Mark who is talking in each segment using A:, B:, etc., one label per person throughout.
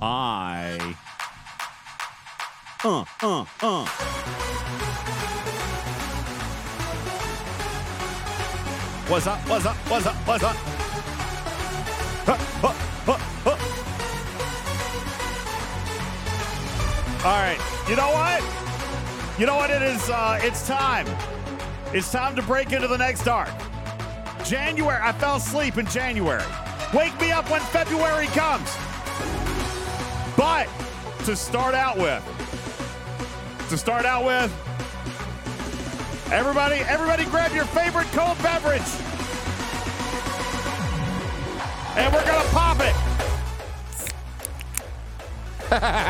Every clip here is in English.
A: I. Uh, uh, uh. What's up? What's up? What's up? What's up? Huh, huh, huh, huh. All right. You know what? You know what it is? Uh, it's time. It's time to break into the next arc. January. I fell asleep in January. Wake me up when February comes. But to start out with, to start out with, everybody, everybody grab your favorite cold beverage. And we're gonna pop it.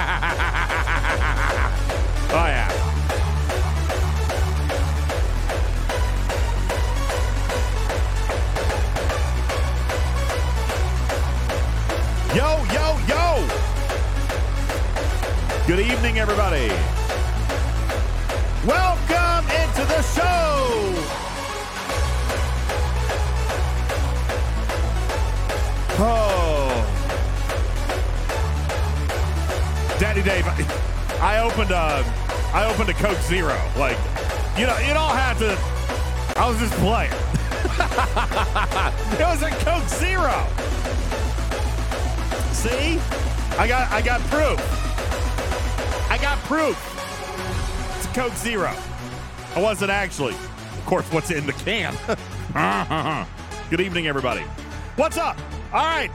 A: Welcome into the show. Oh. Daddy Dave, I opened a, I opened a Coke Zero. Like, you know, you don't have to. I was just playing. it was a Coke Zero. See? I got I got proof. I got proof. It's Coke Zero. I wasn't actually. Of course, what's in the can? Good evening, everybody. What's up? All right.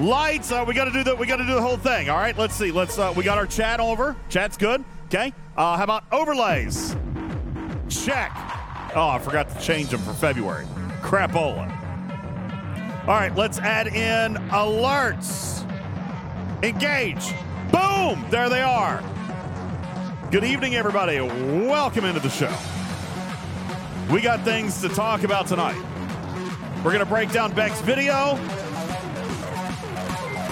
A: Lights. Uh, we got to do the we got to do the whole thing. All right. Let's see. Let's. Uh, we got our chat over. Chat's good. Okay. Uh, how about overlays? Check. Oh, I forgot to change them for February. Crapola. All right, let's add in alerts. Engage. Boom! There they are. Good evening, everybody. Welcome into the show. We got things to talk about tonight. We're going to break down Bek's video.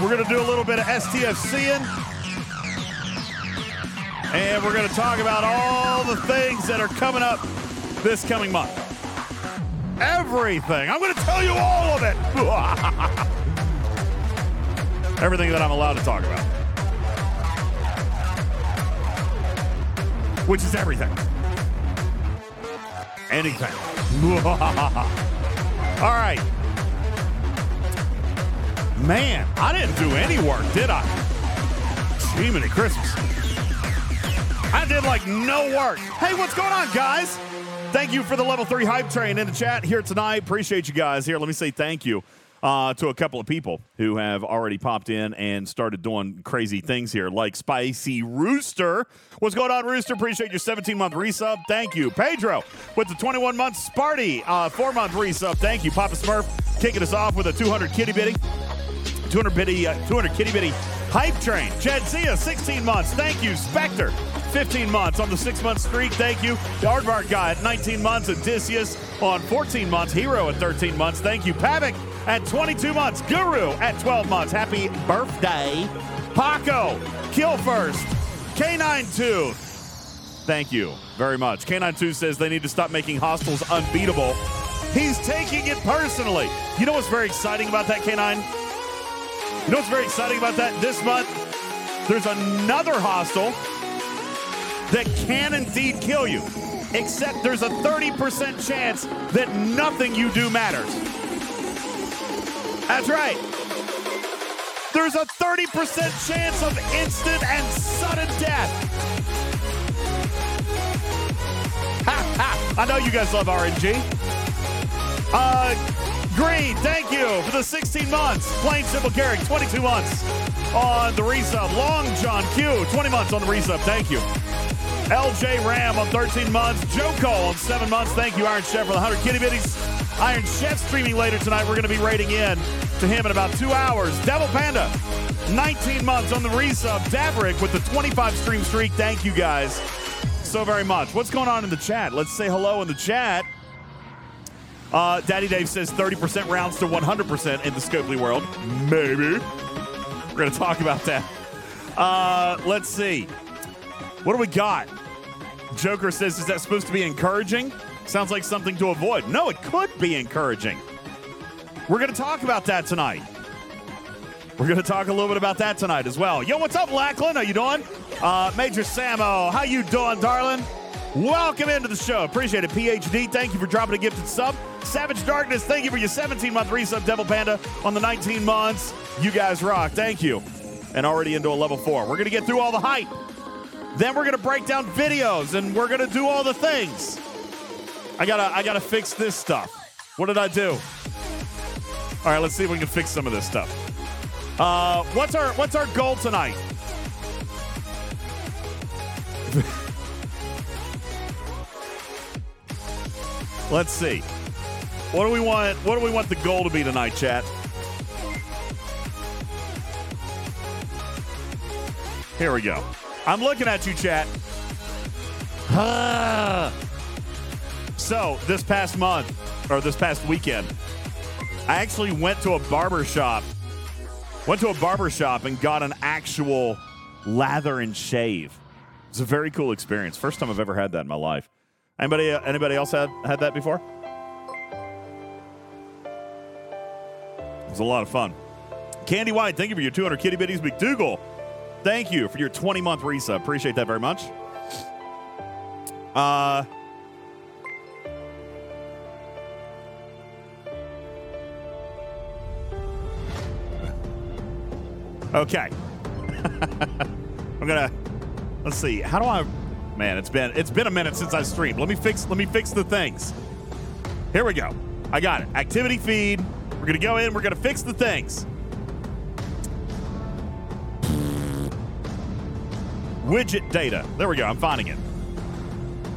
A: We're going to do a little bit of STFCing. And we're going to talk about all the things that are coming up this coming month everything. I'm going to tell you all of it. everything that I'm allowed to talk about. Which is everything. Anything. all right. Man, I didn't do any work, did I? Jiminy Christmas. I did like no work. Hey, what's going on, guys? Thank you for the level three hype train in the chat here tonight. Appreciate you guys here. Let me say thank you uh, to a couple of people who have already popped in and started doing crazy things here, like Spicy Rooster. What's going on, Rooster? Appreciate your 17 month resub. Thank you. Pedro with the 21 month Sparty, uh, four month resub. Thank you. Papa Smurf kicking us off with a 200 kitty bitty. 200 bitty, uh, 200 kitty bitty hype train. Jedzia, 16 months. Thank you. Spectre, 15 months on the six month streak. Thank you. The guy at 19 months. Odysseus on 14 months. Hero at 13 months. Thank you. Pavik at 22 months. Guru at 12 months. Happy birthday. Paco, Kill First, K92. Thank you very much. K92 says they need to stop making hostiles unbeatable. He's taking it personally. You know what's very exciting about that, K9? You know what's very exciting about that? This month, there's another hostile that can indeed kill you, except there's a 30% chance that nothing you do matters. That's right. There's a 30% chance of instant and sudden death. Ha ha! I know you guys love RNG. Uh, Green, thank you for the 16 months. Plain Simple Carrick, 22 months on the resub. Long John Q, 20 months on the resub. Thank you. LJ Ram on 13 months. Joe Cole on 7 months. Thank you, Iron Chef, for the 100 kitty bitties. Iron Chef streaming later tonight. We're going to be rating in to him in about two hours. Devil Panda, 19 months on the resub. Daverick with the 25 stream streak. Thank you guys so very much. What's going on in the chat? Let's say hello in the chat. Uh, Daddy Dave says 30% rounds to 100% in the Scopely world. Maybe. We're going to talk about that. Uh, let's see. What do we got? Joker says, is that supposed to be encouraging? Sounds like something to avoid. No, it could be encouraging. We're going to talk about that tonight. We're going to talk a little bit about that tonight as well. Yo, what's up, Lackland? How you doing? Uh, Major Samo, how you doing, darling? Welcome into the show. Appreciate it. PhD, thank you for dropping a gifted sub. Savage Darkness, thank you for your 17 month resub. Devil Panda on the 19 months. You guys rock. Thank you. And already into a level four. We're going to get through all the hype. Then we're going to break down videos and we're going to do all the things. I got to I got to fix this stuff. What did I do? All right, let's see if we can fix some of this stuff. Uh, what's our what's our goal tonight? Let's see. What do we want? What do we want the goal to be tonight, chat? Here we go. I'm looking at you, chat. so, this past month, or this past weekend, I actually went to a barber shop. Went to a barber shop and got an actual lather and shave. It's a very cool experience. First time I've ever had that in my life. Anybody anybody else had had that before? It was a lot of fun. Candy White, thank you for your 200 kitty bitties. McDougal, thank you for your 20 month resub. Appreciate that very much. Uh, okay. I'm gonna let's see. How do I Man, it's been it's been a minute since I streamed. Let me fix let me fix the things. Here we go. I got it. Activity feed. We're gonna go in. We're gonna fix the things. Widget data. There we go. I'm finding it.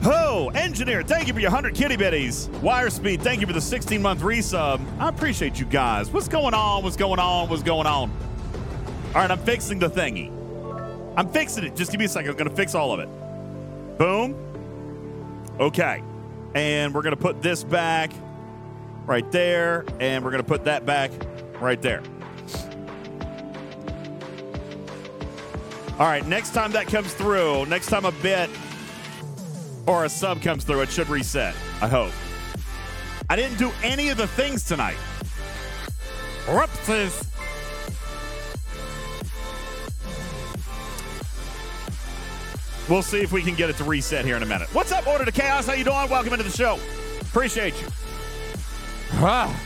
A: Oh, engineer, thank you for your 100 kitty bitties. Wire speed, thank you for the 16 month resub. I appreciate you guys. What's going on? What's going on? What's going on? All right, I'm fixing the thingy. I'm fixing it. Just give me a second. I'm going to fix all of it. Boom. Okay. And we're going to put this back right there, and we're going to put that back right there. All right, next time that comes through, next time a bit or a sub comes through, it should reset. I hope. I didn't do any of the things tonight. Whoopsies. We'll see if we can get it to reset here in a minute. What's up, Order to Chaos? How you doing? Welcome into the show. Appreciate you. Ah.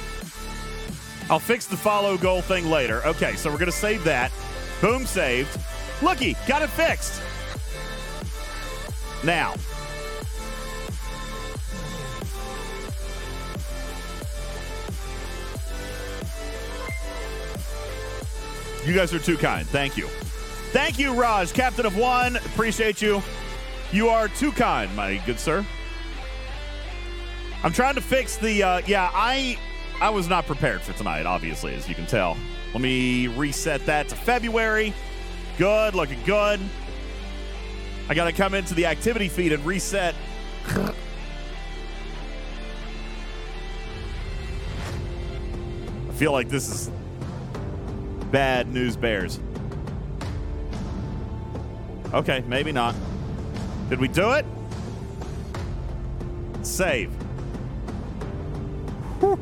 A: I'll fix the follow goal thing later. Okay, so we're going to save that. Boom, saved. Looky, got it fixed. Now, you guys are too kind. Thank you. Thank you, Raj, captain of one. Appreciate you. You are too kind, my good sir. I'm trying to fix the. Uh, yeah, I I was not prepared for tonight, obviously, as you can tell. Let me reset that to February. Good, looking good. I got to come into the activity feed and reset. I feel like this is bad news bears. Okay, maybe not. Did we do it? Save. Whew.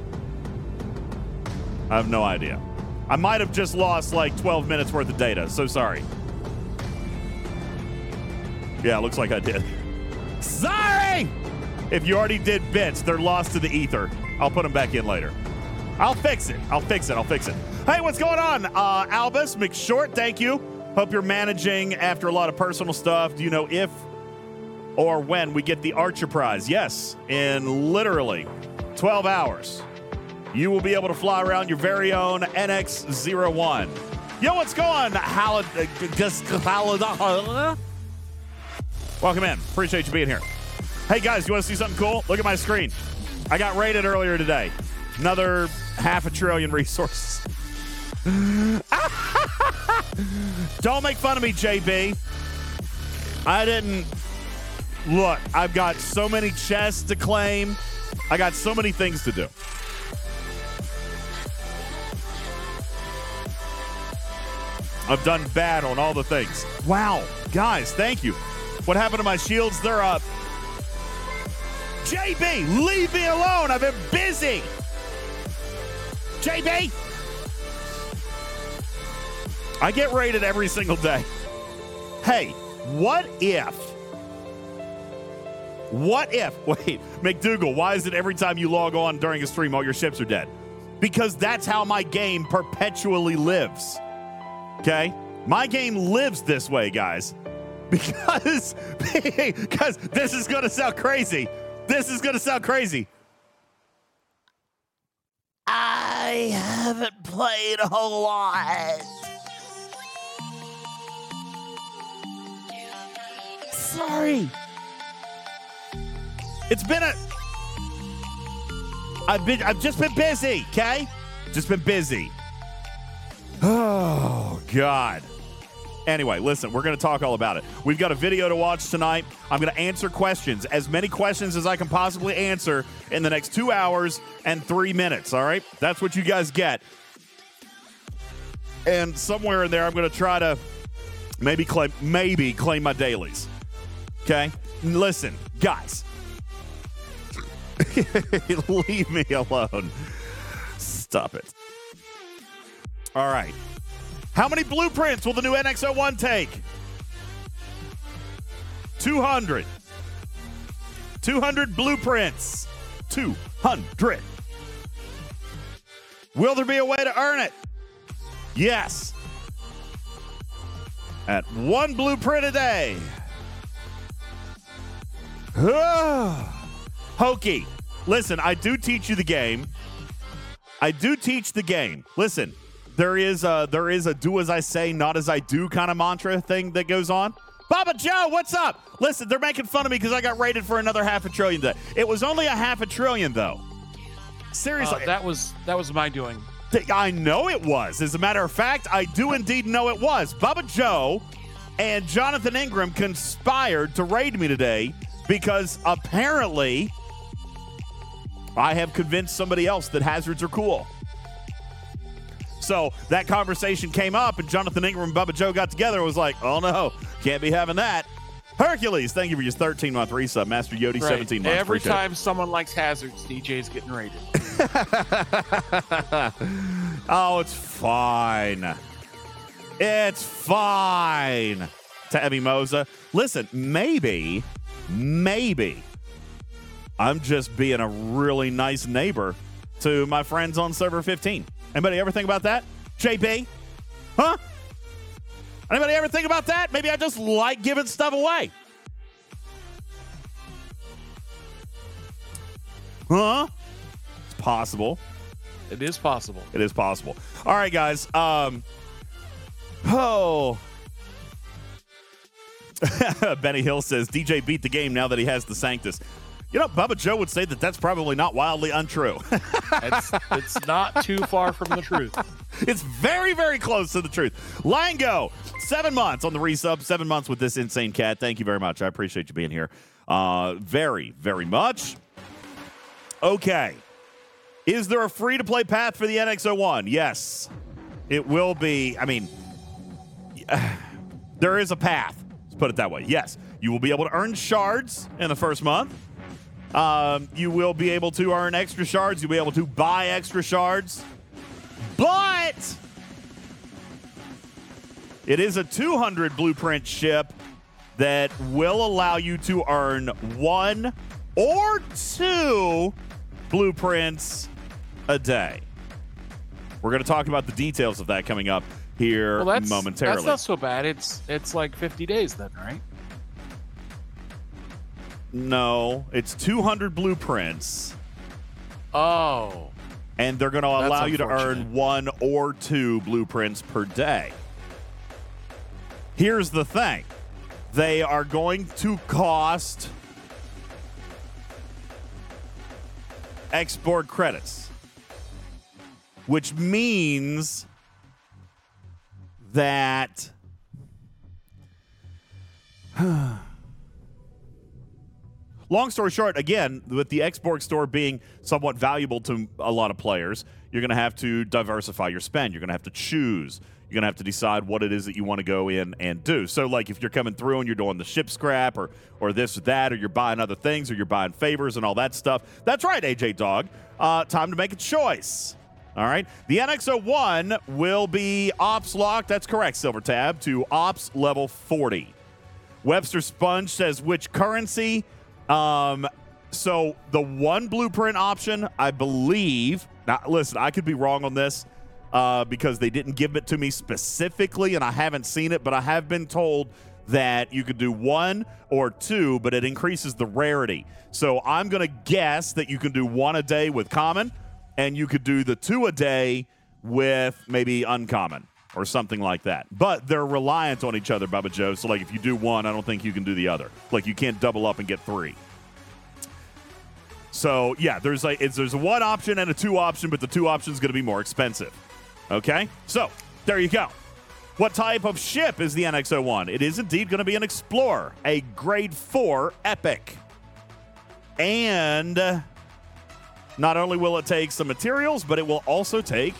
A: I have no idea. I might have just lost like 12 minutes worth of data. So sorry. Yeah, looks like I did. Sorry! If you already did bits, they're lost to the ether. I'll put them back in later. I'll fix it. I'll fix it. I'll fix it. Hey, what's going on? Uh, Albus McShort, thank you. Hope you're managing after a lot of personal stuff. Do you know if or when we get the Archer Prize? Yes, in literally 12 hours. You will be able to fly around your very own NX01. Yo, what's going on? Uh, uh, welcome in. Appreciate you being here. Hey, guys, you want to see something cool? Look at my screen. I got rated earlier today. Another half a trillion resources. Don't make fun of me, JB. I didn't. Look, I've got so many chests to claim. I got so many things to do. I've done bad on all the things. Wow. Guys, thank you. What happened to my shields? They're up. JB, leave me alone. I've been busy. JB. I get rated every single day. Hey, what if? What if? Wait, McDougal, why is it every time you log on during a stream, all your ships are dead? Because that's how my game perpetually lives. Okay? My game lives this way, guys. Because, because this is going to sound crazy. This is going to sound crazy. I haven't played a whole lot. Sorry. It's been a. I've been. I've just been busy. Okay, just been busy. Oh God. Anyway, listen, we're going to talk all about it. We've got a video to watch tonight. I'm going to answer questions, as many questions as I can possibly answer in the next two hours and three minutes. All right, that's what you guys get. And somewhere in there, I'm going to try to maybe claim maybe claim my dailies. Okay, listen, guys. Leave me alone. Stop it. All right. How many blueprints will the new NX01 take? 200. 200 blueprints. 200. Will there be a way to earn it? Yes. At one blueprint a day. Hokey, listen, I do teach you the game. I do teach the game. Listen, there is a there is a do as I say, not as I do kind of mantra thing that goes on. Bubba Joe, what's up? Listen, they're making fun of me because I got rated for another half a trillion. Today. It was only a half a trillion, though. Seriously,
B: Uh, that was that was my doing.
A: I know it was. As a matter of fact, I do indeed know it was. Bubba Joe and Jonathan Ingram conspired to raid me today because apparently I have convinced somebody else that hazards are cool. So that conversation came up, and Jonathan Ingram and Bubba Joe got together and was like, oh no, can't be having that. Hercules, thank you for your 13 month resub. Master Yodi,
B: Right.
A: 17 months.
B: Every
A: Appreciate it.
B: time someone likes hazards, DJ's getting rated.
A: oh, it's fine. It's fine. To Emmy Moza. Listen, maybe, maybe I'm just being a really nice neighbor to my friends on server 15. Anybody ever think about that? JP? Huh? Anybody ever think about that? Maybe I just like giving stuff away. Huh? It's possible.
B: It is possible.
A: It is possible. All right, guys. Um, oh. Benny Hill says DJ beat the game now that he has the Sanctus. You know, Bubba Joe would say that that's probably not wildly untrue.
B: It's, it's not too far from the truth.
A: it's very, very close to the truth. Lango, seven months on the resub, seven months with this insane cat. Thank you very much. I appreciate you being here. Uh, very, very much. Okay. Is there a free to play path for the NX01? Yes. It will be. I mean, there is a path. Put it that way. Yes. You will be able to earn shards in the first month. Um, you will be able to earn extra shards. You'll be able to buy extra shards. But it is a 200 blueprint ship that will allow you to earn one or two blueprints a day. We're going to talk about the details of that coming up here
B: Well, that's
A: momentarily.
B: That's not so bad. It's it's like 50 days then, right?
A: no, it's 200 blueprints,
B: Oh,
A: and they're going to allow you to earn one or two blueprints per day. Here's the thing they are going to cost export credits, which means that. Long story short, again, with the export store being somewhat valuable to a lot of players, you're going to have to diversify your spend. You're going to have to choose. You're going to have to decide what it is that you want to go in and do. So, like, if you're coming through and you're doing the ship scrap or or this or that, or you're buying other things, or you're buying favors and all that stuff, that's right, AJ Dog. Uh, time to make a choice. All right. The NX01 will be ops locked. That's correct, Silver Tab, to ops level 40. Webster Sponge says which currency? Um, so the one blueprint option, I believe. Now, listen, I could be wrong on this uh, because they didn't give it to me specifically, and I haven't seen it, but I have been told that you could do one or two, but it increases the rarity. So I'm going to guess that you can do one a day with common, and you could do the two a day with maybe uncommon or something like that. But they're reliant on each other, Bubba Joe. So, like, if you do one, I don't think you can do the other. Like, you can't double up and get three. So, yeah, there's like it's, there's a one option and a two option, but the two option is going to be more expensive. Okay, so there you go. What type of ship is the NX01? It is indeed going to be an Explorer, a Grade 4 Epic. And not only will it take some materials, but it will also take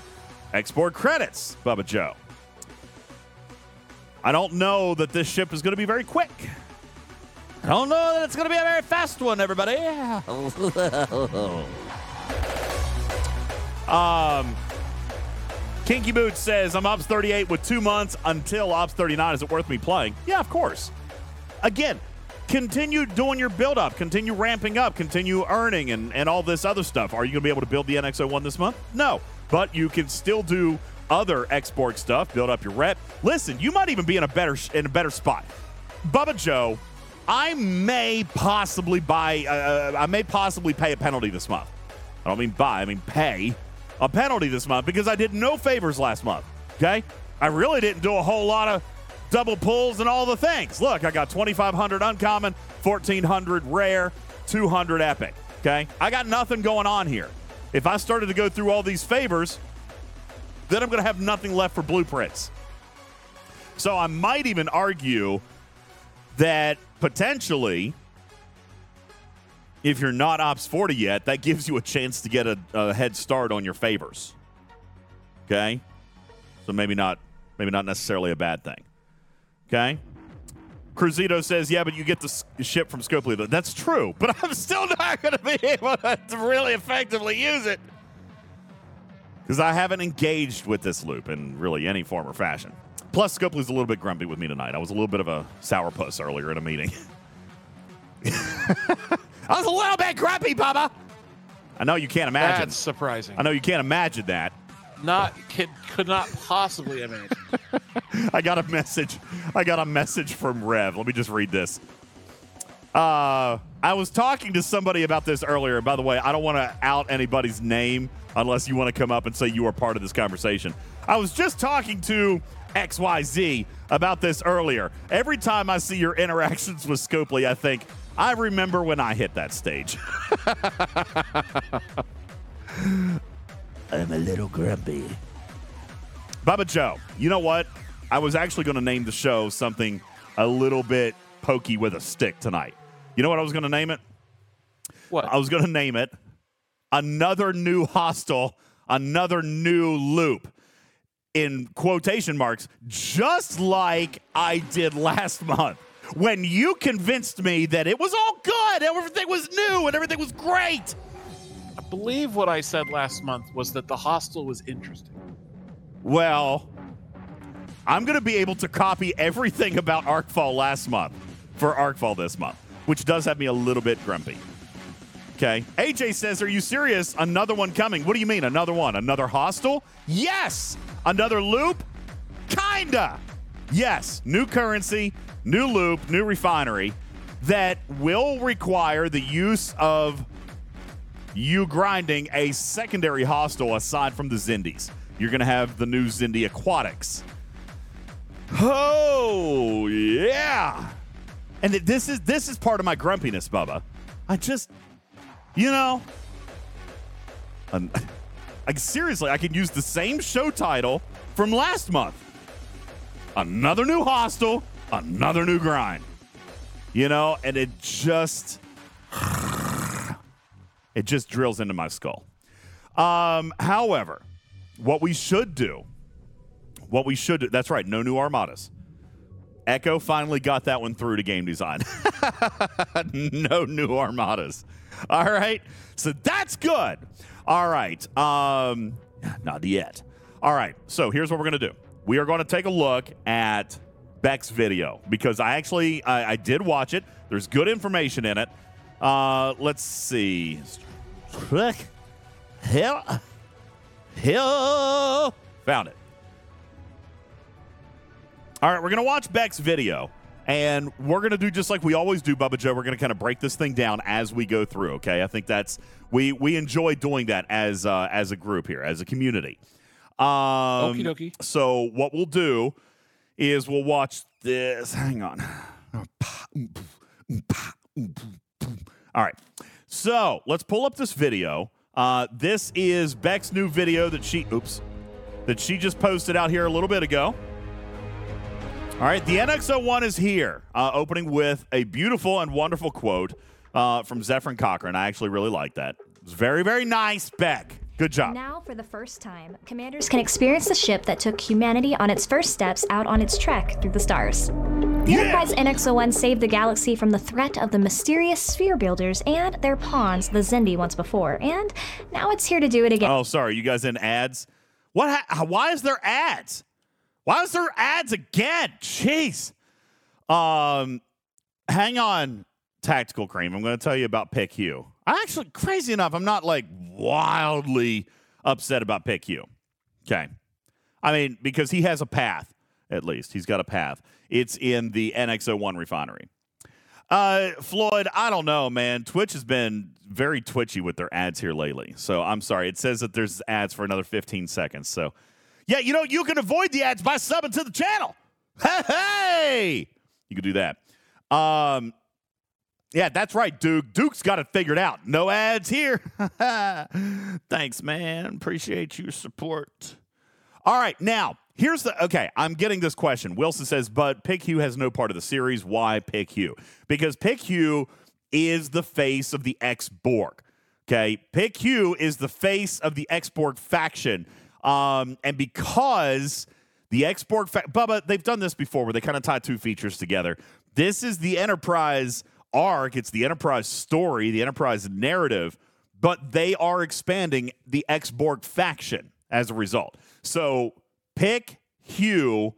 A: export credits, Bubba Joe. I don't know that this ship is going to be very quick. I don't know that it's going to be a very fast one, everybody. um, Kinky Boots says, I'm Ops 38 with two months until Ops 39. Is it worth me playing? Yeah, of course. Again, continue doing your build up, continue ramping up, continue earning, and, and all this other stuff. Are you going to be able to build the NX01 this month? No. But you can still do other export stuff, build up your rep. Listen, you might even be in a better in a better spot. Bubba Joe, I may possibly buy, uh, I may possibly pay a penalty this month. I don't mean buy, I mean pay a penalty this month because I did no favors last month. Okay? I really didn't do a whole lot of double pulls and all the things. Look, I got 2,500 uncommon, 1,400 rare, 200 epic. Okay? I got nothing going on here. If I started to go through all these favors, then I'm going to have nothing left for blueprints. So I might even argue that potentially if you're not Ops 40 yet, that gives you a chance to get a, a, head start on your favors. Okay? So maybe not maybe not necessarily a bad thing. Okay? Cruzito says, yeah, but you get the ship from Scopely. That's true, but I'm still not going to be able to really effectively use it because I haven't engaged with this loop in really any form or fashion. Plus, Scopely's a little bit grumpy with me tonight. I was a little bit of a sourpuss earlier in a meeting. I was a little bit grumpy, Bubba. I know you can't imagine.
B: That's surprising.
A: I know you can't imagine that.
B: Not could, could not possibly imagine.
A: I got a message. I got a message from Rev. Let me just read this. Uh, I was talking to somebody about this earlier. By the way, I don't want to out anybody's name unless you want to come up and say you are part of this conversation. I was just talking to XYZ about this earlier. Every time I see your interactions with Scopely, I think, I remember when I hit that stage. I'm a little grumpy. Bubba Joe, you know what? I was actually going to name the show something a little bit pokey with a stick tonight. You know what I was going to name it?
B: What?
A: I was going to name it Another New hostile, Another New Loop in quotation marks, just like I did last month when you convinced me that it was all good, everything was new, and everything was great.
B: I believe what I said last month was that the hostile was interesting.
A: Well, I'm going to be able to copy everything about Arcfall last month for Arcfall this month, which does have me a little bit grumpy. Okay. AJ says, Are you serious? Another one coming. What do you mean? Another one? Another hostile? Yes. Another loop? Kinda. Yes. New currency, new loop, new refinery that will require the use of you grinding a secondary hostile aside from the Xindies. You're going to have the new Xindi Aquatics. Oh, yeah. And this is this is part of my grumpiness, Bubba. I just you know, like seriously, I can use the same show title from last month. Another new hostile, another new grind. You know, and it just it just drills into my skull. Um, however, what we should do, what we should do, that's right, no new armadas. Echo finally got that one through to game design. no new armadas. All right. So that's good. All right. Um, Not yet. All right. So here's what we're gonna do. We are going to take a look at Bek's video because I actually I, I did watch it. There's good information in it. Uh, let's see. Hell, hell, found it. All right, we're gonna watch Bek's video, and we're gonna do just like we always do, Bubba Joe. We're gonna kind of break this thing down as we go through. Okay, I think that's we we enjoy doing that as uh, as a group here, as a community. Um,
B: Okie dokie.
A: So what we'll do is we'll watch this. Hang on. All right. So let's pull up this video. Uh, this is Bek's new video that she oops that she just posted out here a little bit ago. All right, the NX01 is here, uh, opening with a beautiful and wonderful quote uh, from Zefram Cochrane. I actually really like that. It's very, very nice, Beck. Good job.
C: Now, for the first time, commanders can experience the ship that took humanity on its first steps out on its trek through the stars. The
A: Yeah.
C: Enterprise NX-01 saved the galaxy from the threat of the mysterious sphere builders and their pawns, the Xindi, once before, and now it's here to do it again.
A: Oh, sorry, you guys in ads? What? Ha- why is there ads? Why is there ads again? Jeez. Um, hang on, Tactical Cream. I'm going to tell you about Pick Hugh. I actually, crazy enough, I'm not like wildly upset about Pick Hugh. Okay. I mean, because he has a path, at least. He's got a path. It's in the NX01 refinery. Uh, Floyd, I don't know, man. Twitch has been very twitchy with their ads here lately. So I'm sorry. It says that there's ads for another 15 seconds. So, yeah, you know, you can avoid the ads by subbing to the channel. Hey, hey! You can do that. Um, yeah, that's right, Duke. Duke's got it figured out. No ads here. Thanks, man. Appreciate your support. All right, now here's the okay. I'm getting this question. Wilson says, but Pick Hugh has no part of the series. Why Pick Hugh? Because Pick Hugh is the face of the X Borg. Okay, Pick Hugh is the face of the X Borg faction, um, and because the X Borg, fa- Bubba, they've done this before where they kind of tie two features together. This is the Enterprise arc. It's the Enterprise story, the Enterprise narrative, but they are expanding the X Borg faction as a result. So Pick Hugh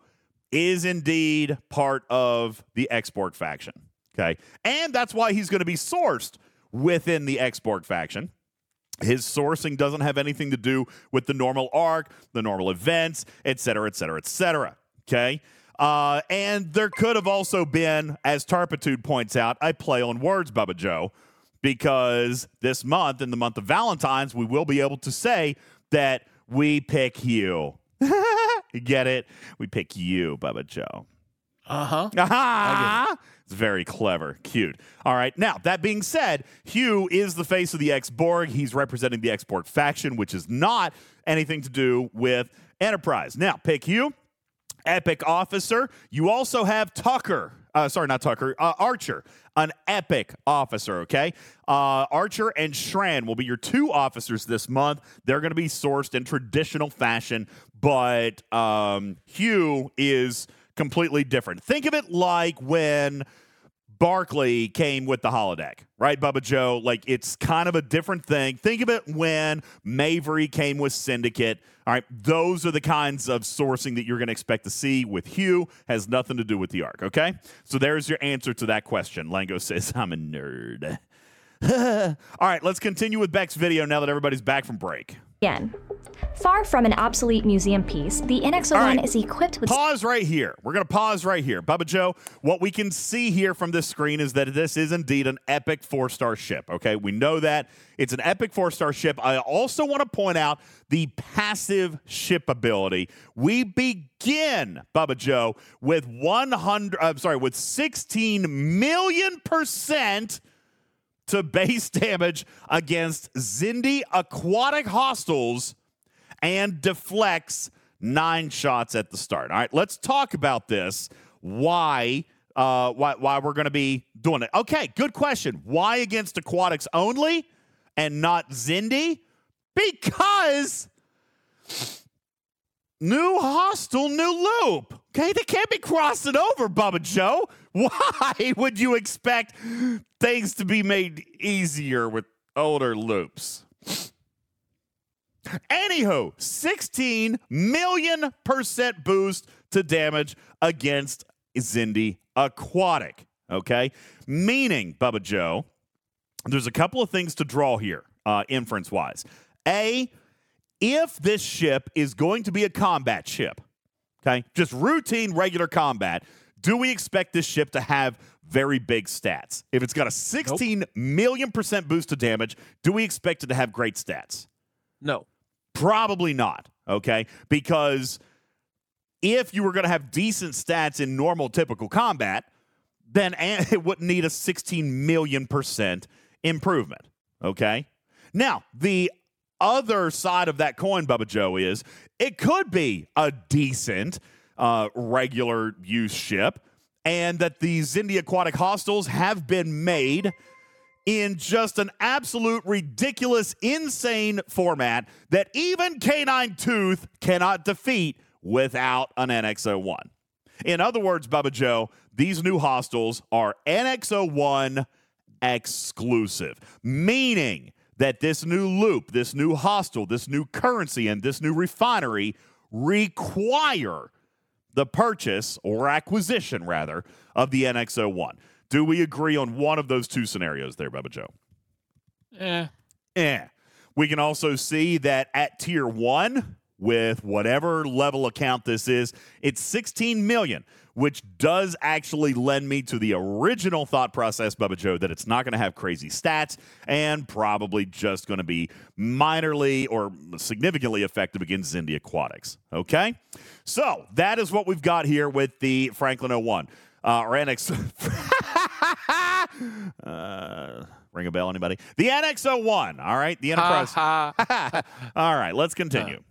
A: is indeed part of the X Borg faction. Okay. And that's why he's going to be sourced within the X Borg faction. His sourcing doesn't have anything to do with the normal arc, the normal events, et cetera, et cetera, et cetera. Okay. Uh, and there could have also been, as Tarpitude points out, a play on words, Bubba Joe, because this month, in the month of Valentine's, we will be able to say that we pick you. you get it? We pick you, Bubba Joe.
B: Uh huh.
A: Aha! It's very clever. Cute. All right. Now, that being said, Hugh is the face of the X Borg. He's representing the X Borg faction, which is not anything to do with Enterprise. Now, pick Hugh, epic officer. You also have Tucker. Uh, sorry, not Tucker. Uh, Archer, an epic officer. Okay, uh, Archer and Shran will be your two officers this month. They're going to be sourced in traditional fashion, but um, Hugh is completely different. Think of it like when Barkley came with the holodeck, right, Bubba Joe? Like it's kind of a different thing. Think of it when Mavery came with Syndicate. All right, those are the kinds of sourcing that you're going to expect to see with Hugh. Has nothing to do with the arc, okay? So there's your answer to that question. Lango says, I'm a nerd. All right, let's continue with Bek's video now that everybody's back from break.
C: Again. Far from an obsolete museum piece, the NX-01
A: All right.
C: is equipped with
A: Pause right here. We're going to pause right here. Bubba Joe, what we can see here from this screen is that this is indeed an epic four star ship. Okay. We know that it's an epic four star ship. I also want to point out the passive ship ability. We begin, Bubba Joe, with 100, I'm sorry, with 16 million percent to base damage against Xindi aquatic hostiles and deflects nine shots at the start. All right, let's talk about this. Why? Uh, why, why we're going to be doing it? Okay, good question. Why against aquatics only and not Xindi? Because new hostile, new loop. Okay, they can't be crossing over, Bubba Joe. Why would you expect things to be made easier with older loops? Anywho, 16 million percent boost to damage against Xindi Aquatic. Okay? Meaning, Bubba Joe, there's a couple of things to draw here, uh, inference wise. A, if this ship is going to be a combat ship, okay, just routine, regular combat, do we expect this ship to have very big stats? If it's got a sixteen million percent boost to damage, do we expect it to have great stats?
B: No.
A: Probably not, okay? Because if you were going to have decent stats in normal, typical combat, then it wouldn't need a 16 million percent improvement, okay? Now, the other side of that coin, Bubba Joe, is it could be a decent uh, regular use ship, and that the Xindi Aquatic Hostiles have been made in just an absolute ridiculous, insane format that even Canine Tooth cannot defeat without an NX01. In other words, Bubba Joe, these new hostiles are NX01 exclusive, meaning that this new loop, this new hostile, this new currency, and this new refinery require the purchase or acquisition, rather, of the NX01. Do we agree on one of those two scenarios there, Bubba Joe?
B: Eh.
A: Eh. We can also see that at tier one, with whatever level account this is, it's 16 million, which does actually lend me to the original thought process, Bubba Joe, that it's not going to have crazy stats and probably just going to be minorly or significantly effective against Xindi Aquatics. Okay? So that is what we've got here with the Franklin 01. Uh, or NX. uh, ring a bell, anybody? The NX01, all right? The Enterprise. all right, let's continue.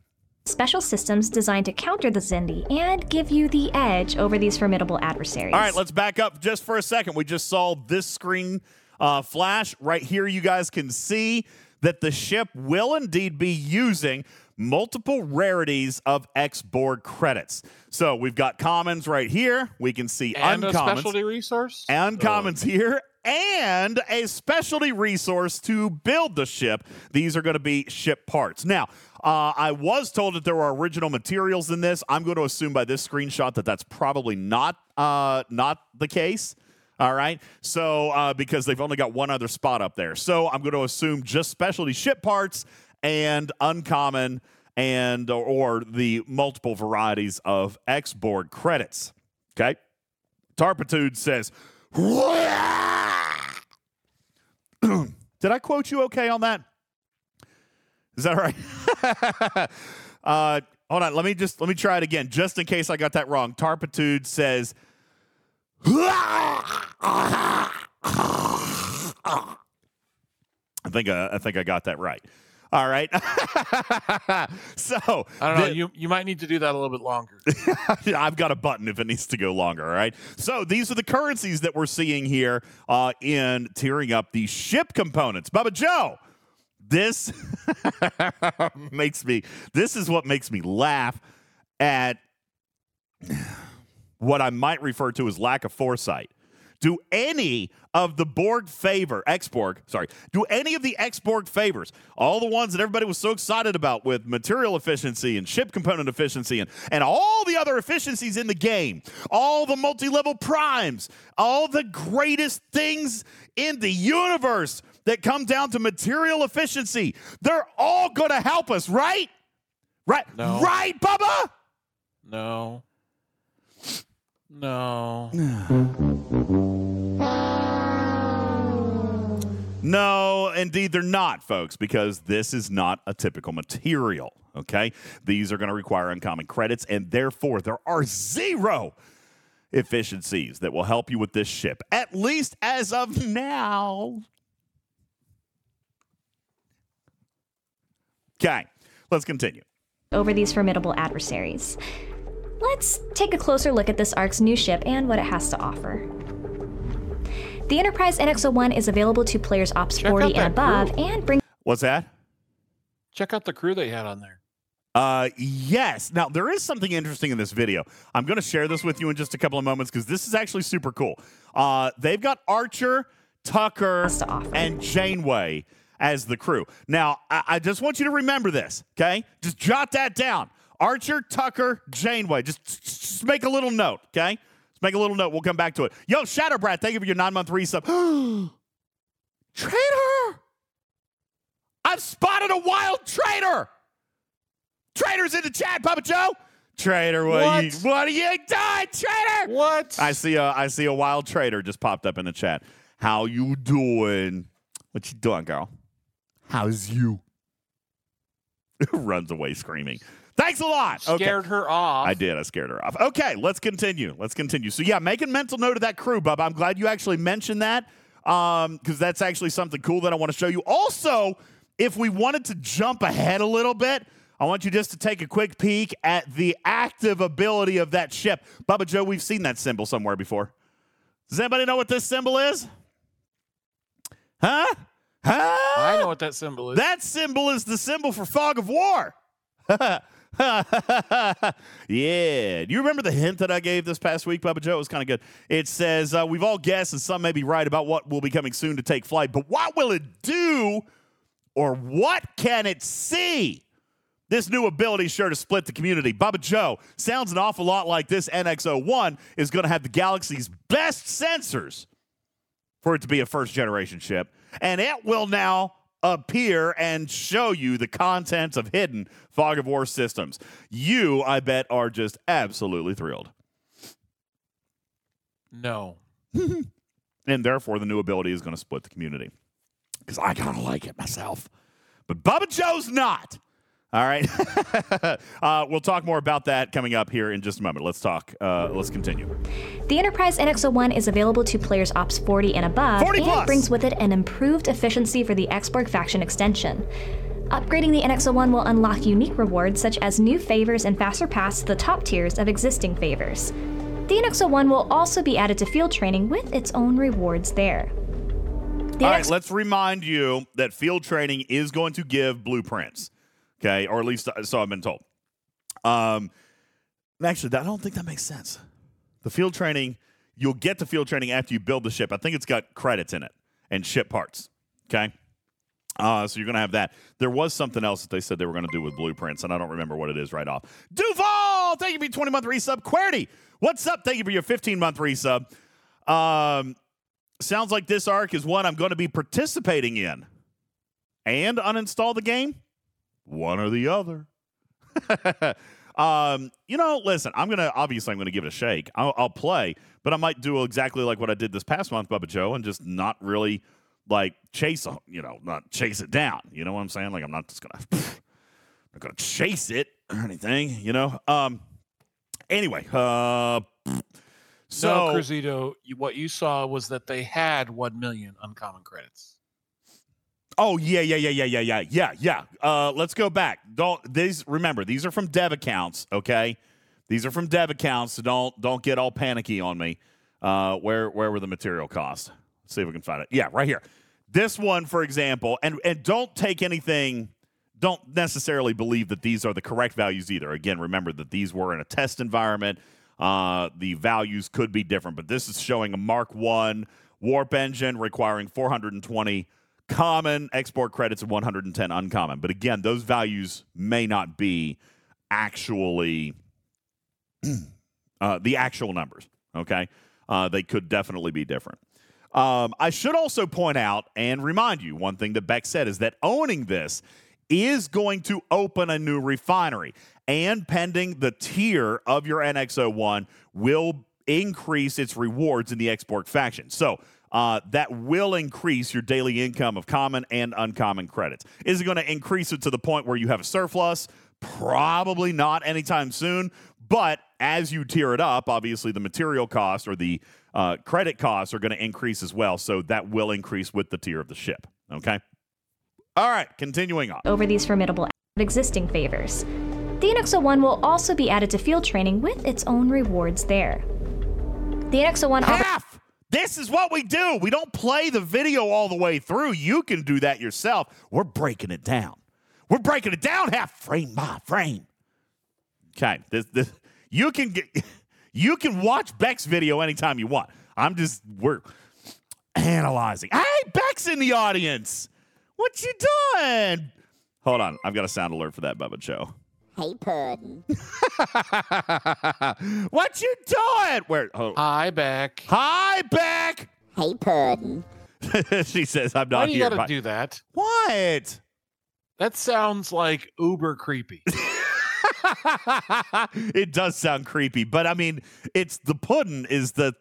C: Special systems designed to counter the Xindi and give you the edge over these formidable adversaries.
A: All right, let's back up just for a second. We just saw this screen uh, flash right here. You guys can see that the ship will indeed be using multiple rarities of X Borg credits. So we've got commons right here. We can see
B: and
A: uncommons.
B: a specialty resource.
A: Uncommons here. And a specialty resource to build the ship. These are going to be ship parts. Now, uh, I was told that there were original materials in this. I'm going to assume by this screenshot that that's probably not uh, not the case. All right. So, uh, because they've only got one other spot up there. So, I'm going to assume just specialty ship parts and uncommon and or, the multiple varieties of X Borg credits. Okay. Tarpitude says, Did I quote you okay on that? Is that right? uh, hold on. Let me just let me try it again, just in case I got that wrong. Tarpitude says. I think uh, I think I got that right. All right. so
B: I don't know. you you might need to do that a little bit longer.
A: I've got a button if it needs to go longer. All right. So these are the currencies that we're seeing here uh, in tearing up the ship components. Bubba Joe, this makes me. This is what makes me laugh at what I might refer to as lack of foresight. Do any of the Borg favor, X-Borg, sorry, do any of the X-Borg favors, all the ones that everybody was so excited about with material efficiency and ship component efficiency and, and all the other efficiencies in the game, all the multi-level primes, all the greatest things in the universe that come down to material efficiency, they're all going to help us, right? Right?
B: No.
A: Right, Bubba?
B: No. No.
A: No, indeed, they're not, folks, because this is not a typical material. Okay. These are going to require uncommon credits, and therefore, there are zero efficiencies that will help you with this ship, at least as of now. Okay, let's continue.
C: Over these formidable adversaries. Let's take a closer look at this ARC's new ship and what it has to offer. The Enterprise NX-01 is available to players Ops
B: Check
C: 40 and above
B: crew.
C: and brings
A: What's that?
B: Check out the crew they had on there.
A: Uh, yes. Now there is something interesting in this video. I'm going to share this with you in just a couple of moments because this is actually super cool. Uh, they've got Archer, Tucker,
C: Has to offer.
A: and Janeway as the crew. Now, I, I just want you to remember this, okay? Just jot that down. Archer, Tucker, Janeway. Just, just make a little note, okay? Let's make a little note. We'll come back to it. Yo, Shadowbrat, thank you for your nine month resub. traitor! I've spotted a wild traitor! Traitors in the chat, Papa Joe. Traitor, what,
B: What?
A: You, what are you doing, traitor?
B: What?
A: I see a I see a wild trader just popped up in the chat. How you doing? What you doing, girl? How's you? Runs away screaming. Thanks a lot. Okay.
B: Scared her off.
A: I did. I scared her off. Okay, let's continue. Let's continue. So yeah, make a mental note of that crew, Bub. I'm glad you actually mentioned that um, because that's actually something cool that I want to show you. Also, if we wanted to jump ahead a little bit, I want you just to take a quick peek at the active ability of that ship. Bubba Joe, we've seen that symbol somewhere before. Does anybody know what this symbol is? Huh? Huh?
B: I know what that symbol is.
A: That symbol is the symbol for fog of war. yeah. Do you remember the hint that I gave this past week, Bubba Joe? It was kind of good. It says, uh, We've all guessed, and some may be right about what will be coming soon to take flight, but what will it do or what can it see? This new ability is sure to split the community. Bubba Joe sounds an awful lot like this NX01 is going to have the galaxy's best sensors for it to be a first generation ship. And it will now appear and show you the contents of hidden Fog of War systems. You, I bet, are just absolutely thrilled.
B: no.
A: And therefore, the new ability is going to split the community. Because I kind of like it myself. But Bubba Joe's not. All right. uh, we'll talk more about that coming up here in just a moment. Let's talk. Uh, let's continue.
C: The Enterprise NX-01 is available to players Ops 40 and above
A: 40
C: and brings with it an improved efficiency for the X Borg faction extension. Upgrading the NX-01 will unlock unique rewards such as new favors and faster paths to the top tiers of existing favors. The NX-01 will also be added to field training with its own rewards there. The
A: All right,
C: NX-
A: let's remind you that field training is going to give blueprints. Okay, or at least uh, so I've been told. Um, actually, I don't think that makes sense. The field training, you'll get to field training after you build the ship. I think it's got credits in it and ship parts. Okay. Uh, so you're going to have that. There was something else that they said they were going to do with blueprints, and I don't remember what it is right off. Duval, thank you for your 20 month resub. Querty, what's up? Thank you for your 15 month resub. Um, sounds like this arc is one I'm going to be participating in. And uninstall the game? One or the other. um, you know, listen, I'm gonna obviously I'm gonna give it a shake. I'll, I'll play, but I might do exactly like what I did this past month, Bubba Joe, and just not really like chase, a- you know, not chase it down. You know what I'm saying? Like I'm not just gonna, not gonna chase it or anything. You know. Um. Anyway, uh. So
B: no, Cruzito, what you saw was that they had 1 million uncommon credits.
A: Oh yeah, yeah, yeah, yeah, yeah, yeah, yeah, yeah. Uh, let's go back. Don't these remember these are from dev accounts, okay? These are from dev accounts, so don't don't get all panicky on me. Uh, where where were the material costs? Let's see if we can find it. Yeah, right here. This one, for example, and and don't take anything. Don't necessarily believe that these are the correct values either. Again, remember that these were in a test environment. Uh, the values could be different, but this is showing a Mark One warp engine requiring 420 common export credits and 110 uncommon. But again, those values may not be actually uh, the actual numbers. Okay, uh, they could definitely be different. Um, I should also point out and remind you one thing that Bek said is that owning this is going to open a new refinery, and pending the tier of your NX01 will increase its rewards in the export faction. So uh, that will increase your daily income of common and uncommon credits. Is it going to increase it to the point where you have a surplus? Probably not anytime soon. But as you tier it up, obviously the material costs or the uh, credit costs are going to increase as well. So that will increase with the tier of the ship. Okay. All right. Continuing on.
C: over these formidable existing favors. The NX-01 will also be added to field training with its own rewards there. The NX-01 offers
A: half. This is what we do. We don't play the video all the way through. You can do that yourself. We're breaking it down. We're breaking it down half frame by frame. Okay, this, this you can get you can watch Bek's video anytime you want. I'm just we're analyzing. Hey, Bek's in the audience. What you doing? Hold on. I've got a sound alert for that, Bubba Joe.
D: Hey, Puddin'.
A: what you doing? Where? Oh.
B: Hi, Bek.
A: Hi, Bek.
D: Hey, Puddin'.
A: she says, I'm not
B: Why
A: not
B: do you
A: here.
B: got
A: Bye."
B: to do that?
A: What?
B: That sounds like uber creepy.
A: it does sound creepy, but I mean, it's the pudding is the.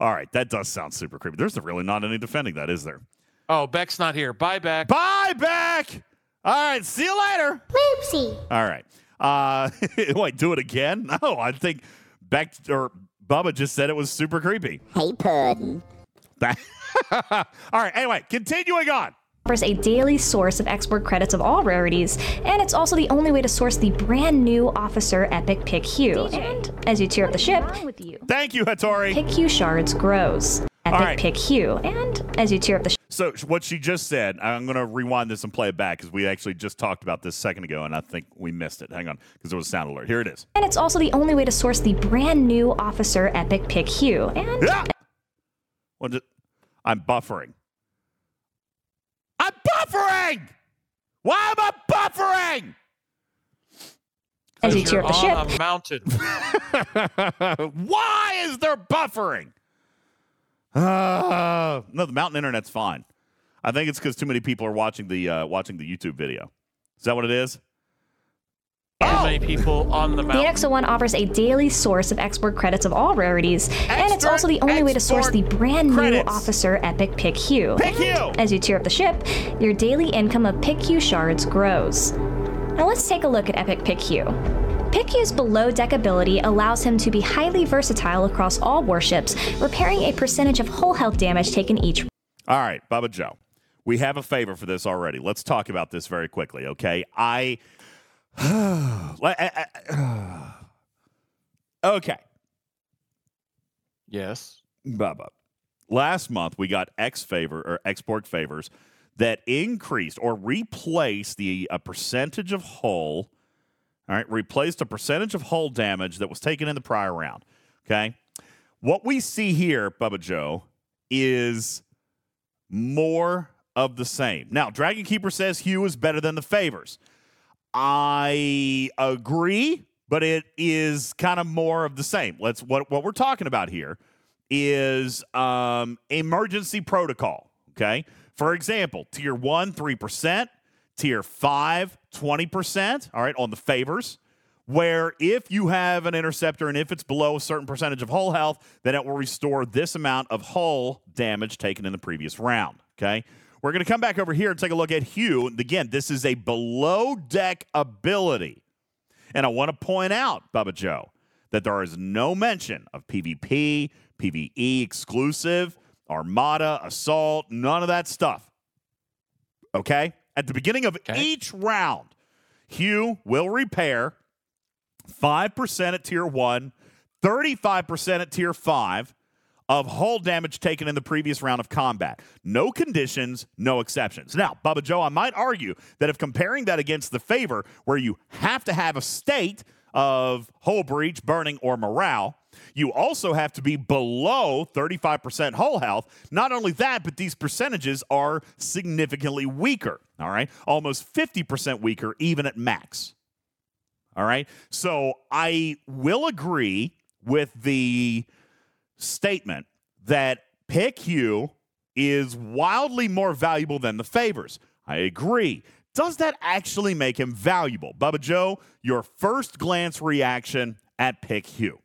A: All right, that does sound super creepy. There's really not any defending that, is there?
B: Oh, Bek's not here. Bye, Bek.
A: Bye, Bek. All right, see you later.
D: Whoopsie.
A: All right. Uh, wait, do it again? No, I think Bek or Bubba just said it was super creepy.
D: Hey, Puddin'.
A: All right. Anyway, continuing on.
C: offers a daily source of export credits of all rarities, and it's also the only way to source the brand new Officer Epic Pick Hue. And as you tear up the ship,
A: Thank you, Hattori.
C: Pick Hue shards grows. Epic
A: right.
C: Pick Hue. And as you tear up the ship,
A: So what she just said, I'm going to rewind this and play it back because we actually just talked about this a second ago, and I think we missed it. Hang on, because there was a sound alert. Here it is.
C: and it's also the only way to source the brand new Officer Epic Pick Hue. And
A: Yeah. Well, just, I'm buffering. I'm buffering. Why am I buffering?
C: as you
B: 'Cause
C: tear
B: you're
C: up the ship,
B: on a mountain.
A: Why is there buffering? Uh, no, the mountain internet's fine. I think it's because too many people are watching the uh, watching the YouTube video. Is that what it is?
B: Too many people on the
C: The
B: mountain.
C: NXO One offers a daily source of export credits of all rarities, and it's also the only way to source the
A: export
C: brand new. Officer Epic Pick Hue.
A: Pick Hue.
C: As you tear up the ship, your daily income of Pick Hue shards grows. Now let's take a look at Epic Pick Hue. Pick Hue's below deck ability allows him to be highly versatile across all warships, repairing a percentage of hull health damage taken each
A: All right, Bubba Joe. We have a favor for this already. Let's talk about this very quickly, okay? I. I- I- okay,
B: yes.
A: Bubba. Last month we got X favor or export favors that increased or replaced the a percentage of hull. All right, replaced a percentage of hull damage that was taken in the prior round. Okay, what we see here, Bubba Joe, is more of the same. Now, Dragon Keeper says Hugh is better than the favors. I agree, but it is kind of more of the same. Let's what what we're talking about here is um, emergency protocol. Okay, for example, tier one three percent, tier five 20%. All right, on the favors. Where if you have an interceptor and if it's below a certain percentage of hull health, then it will restore this amount of hull damage taken in the previous round. Okay. We're going to come back over here and take a look at Hugh. And Again, this is a below deck ability. And I want to point out, Bubba Joe, that there is no mention of PvP, PvE exclusive, Armada, Assault, none of that stuff. Okay? At the beginning of
B: Okay.
A: each round, Hugh will repair 5% at tier 1, 35% at tier 5 of hull damage taken in the previous round of combat. No conditions, no exceptions. Now, Bubba Joe, I might argue that if comparing that against the favor, where you have to have a state of hull breach, burning, or morale, you also have to be below 35% hull health. Not only that, but these percentages are significantly weaker. All right. Almost 50% weaker, even at max. All right. So I will agree with the statement that pick Hugh is wildly more valuable than the favors. I agree. Does that actually make him valuable? Bubba Joe, your first glance reaction at pick Hugh.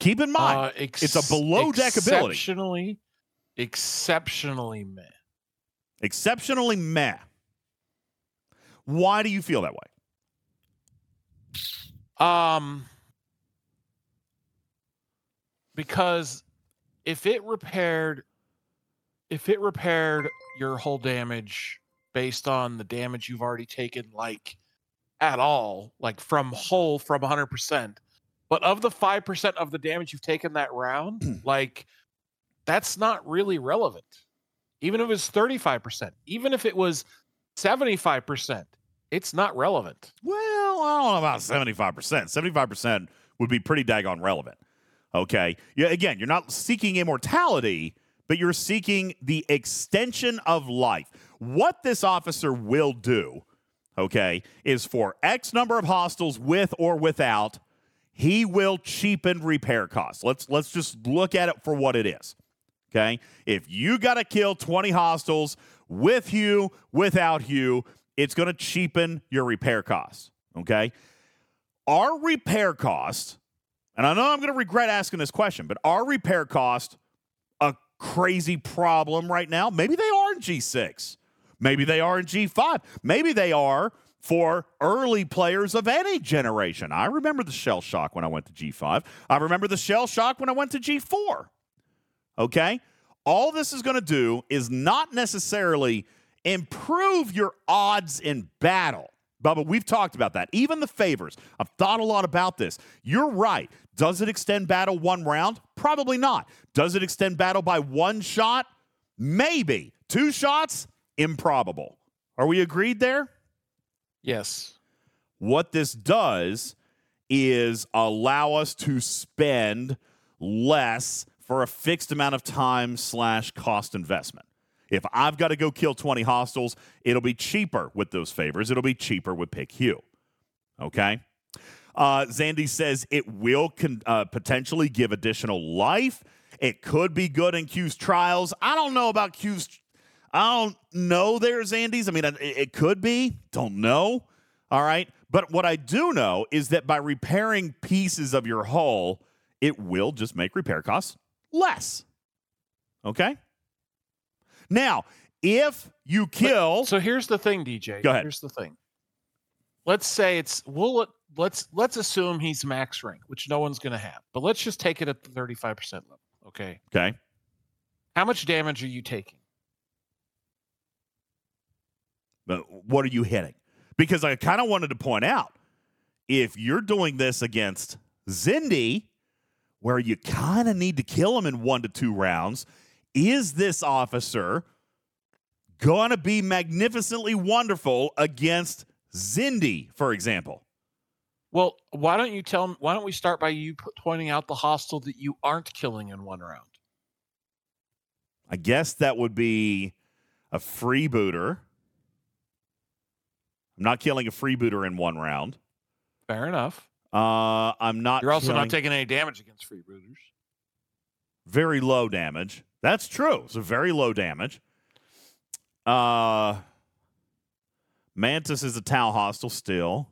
A: Keep in mind,
B: Uh, ex-
A: it's a below deck ability.
B: Exceptionally, exceptionally meh.
A: exceptionally meh. Why do you feel that way?
B: Um, because if it repaired, if it repaired your whole damage based on the damage you've already taken, like at all, like from whole from 100%, but of the 5% of the damage you've taken that round, like that's not really relevant. Even if it was 35%, even if it was 75%, it's not relevant.
A: Well, I don't know about 75%. 75% would be pretty daggone relevant. Okay. Yeah, again, you're not seeking immortality, but you're seeking the extension of life. what this officer will do, okay, is for X number of hostiles with or without, he will cheapen repair costs. Let's let's just look at it for what it is. Okay? If you got to kill 20 hostiles with Hugh, without Hugh, it's going to cheapen your repair costs. Okay? Our repair costs, and I know I'm going to regret asking this question, but are repair costs a crazy problem right now? Maybe they are in G6. Maybe they are in G5. Maybe they are for early players of any generation. I remember the shell shock when I went to G5. I remember the shell shock when I went to G4. Okay? All this is going to do is not necessarily improve your odds in battle. Bubba, we've talked about that. Even the favors. I've thought a lot about this. You're right. Does it extend battle one round? Probably not. Does it extend battle by one shot? Maybe. Two shots? Improbable. Are we agreed there?
B: Yes.
A: What this does is allow us to spend less for a fixed amount of time slash cost investment. If I've got to go kill 20 hostiles, it'll be cheaper with those favors. It'll be cheaper with Pick Hugh. Okay? Uh, Zandy says it will con- uh, potentially give additional life. It could be good in Q's trials. I don't know about Q's. I don't know there, Zandy's. I mean, it, it could be. Don't know. All right. But what I do know is that by repairing pieces of your hull, it will just make repair costs less. Okay? Now, if you kill.
B: So here's the thing, DJ.
A: Go ahead.
B: Here's the thing. Let's say it's we'll let's let's assume he's max rank, which no one's going to have. But let's just take it at the 35% level. Okay.
A: okay.
B: How much damage are you taking?
A: But what are you hitting? Because I kind of wanted to point out if you're doing this against Xindi, where you kind of need to kill him in one to two rounds, is this officer going to be magnificently wonderful against Xindi, for example?
B: Well, why don't you tell? Why don't we start by you pointing out the hostile that you aren't killing in one round?
A: I guess that would be a freebooter. I'm not killing a freebooter in one round.
B: Fair enough.
A: Uh, I'm not.
B: You're also
A: killing-
B: not taking any damage against freebooters.
A: very low damage. That's true. So very low damage. Uh Mantis is a Tau hostile still.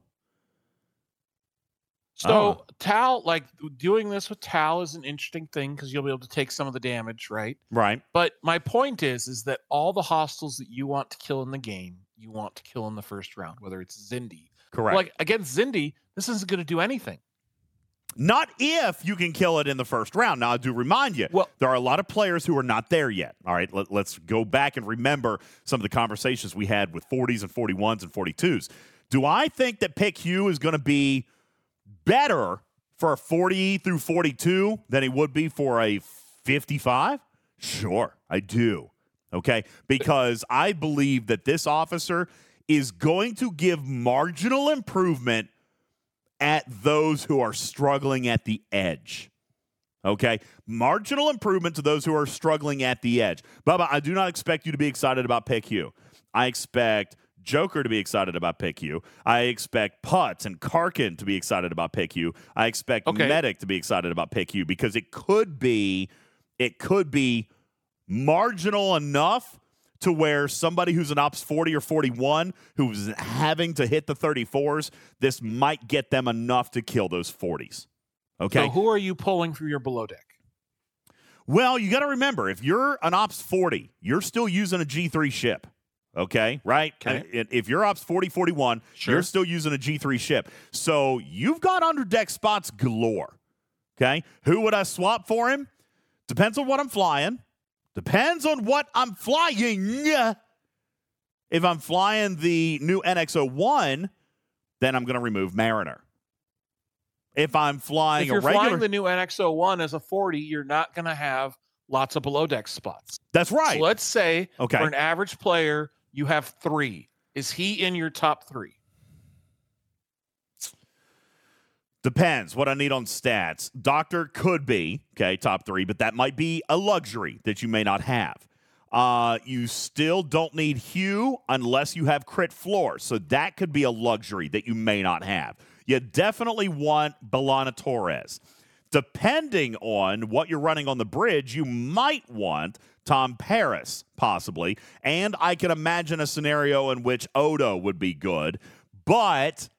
B: So
A: Oh.
B: Tal, like doing this with Tal is an interesting thing because you'll be able to take some of the damage, right?
A: Right.
B: But my point is, is that all the hostiles that you want to kill in the game, you want to kill in the first round, whether it's Xindi.
A: Correct.
B: Like against Xindi, this isn't going to do anything.
A: not if you can kill it in the first round. Now I do remind you,
B: Well-
A: there are a lot of players who are not there yet. All right, let, let's go back and remember some of the conversations we had with 40s and 41s and 42s. Do I think that Pick Hugh is going to be better for a 40 through 42 than he would be for a 55? Sure, I do. Okay, because I believe that this officer is going to give marginal improvement at those who are struggling at the edge. Okay? Marginal improvement to those who are struggling at the edge. Bubba, I do not expect you to be excited about Pick Hugh. I expect Joker to be excited about Pick Hugh. I expect Putz and Karkin to be excited about Pick Hugh. I expect
B: Okay.
A: Medic to be excited about Pick Hugh because it could be it could be marginal enough to where somebody who's an ops 40 or 41 who's having to hit the 34s, this might get them enough to kill those 40s. Okay.
B: So who are you pulling for your below deck?
A: Well, you got to remember if you're an Ops 40, you're still using a G3 ship. Okay, right?
B: Okay.
A: And If you're Ops 40, 41,
B: Sure.
A: you're still using a G3 ship. So you've got under deck spots galore. Okay. Who would I swap for him? Depends on what I'm flying. Depends on what I'm flying. If I'm flying the new NX01, then I'm going to remove Mariner. If I'm flying
B: if you're
A: a regular,
B: flying the new NX01 as a 40, you're not going to have lots of below deck spots.
A: that's right.
B: So let's say
A: Okay.
B: for an average player, you have three. Is he in your top three?
A: Depends what I need on stats. Doctor could be, okay, top three, but that might be a luxury that you may not have. Uh, you still don't need Hugh unless you have crit floor. So that could be a luxury that you may not have. You definitely want B'Elanna Torres. Depending on what you're running on the bridge, you might want Tom Paris, possibly. And I can imagine a scenario in which Odo would be good. But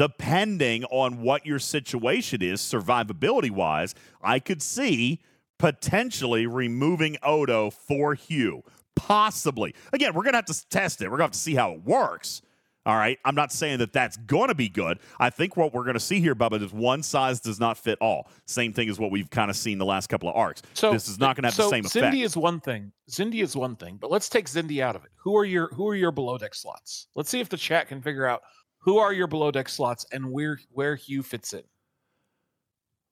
A: depending on what your situation is, survivability wise, I could see potentially removing Odo for Hugh. Possibly. Again, we're going to have to test it. We're going to have to see how it works. All right. I'm not saying that that's going to be good. I think what we're going to see here, Bubba, is one size does not fit all. Same thing as what we've kind of seen the last couple of arcs.
B: So
A: this is not going to have
B: so
A: the same
B: effect.
A: Xindi effect.
B: is one thing. Xindi is one thing, but let's take Xindi out of it. Who are your who are your below deck slots? Let's see if the chat can figure out who are your below deck slots and where where Hugh fits in.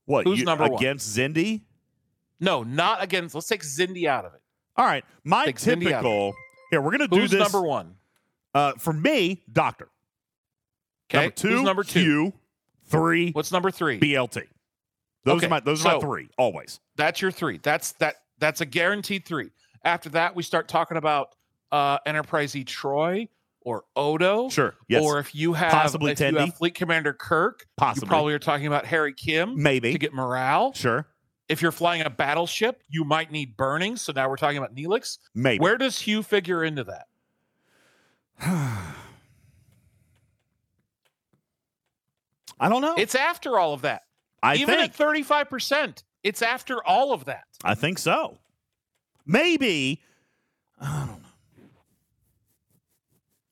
A: what
B: who's
A: you-
B: number one?
A: against Xindi?
B: No, not against. Let's take Xindi out of it.
A: All right. My
B: Take Xindi out of
A: typical. Here, we're going to do
B: Who's
A: this.
B: number one?
A: Uh, for me, Doctor.
B: Okay,
A: Number two,
B: who's number two?
A: Hugh. Three,
B: What's number three?
A: BLT. Those
B: Okay,
A: are my those are my three always.
B: That's your three. That's that. That's a guaranteed three. After that, we start talking about uh, Enterprise E Troi or Odo.
A: Sure. Yes.
B: Or if you have
A: Possibly
B: if you have Fleet Commander Kirk,
A: Possibly.
B: you probably are talking about Harry Kim
A: Maybe.
B: to get morale.
A: Sure.
B: If you're flying a battleship, you might need burning. So now we're talking about Neelix.
A: Maybe.
B: Where does Hugh figure into that?
A: I don't know.
B: It's after all of that.
A: I
B: Even
A: think.
B: at 35%, it's after all of that.
A: I think so. Maybe. I don't know.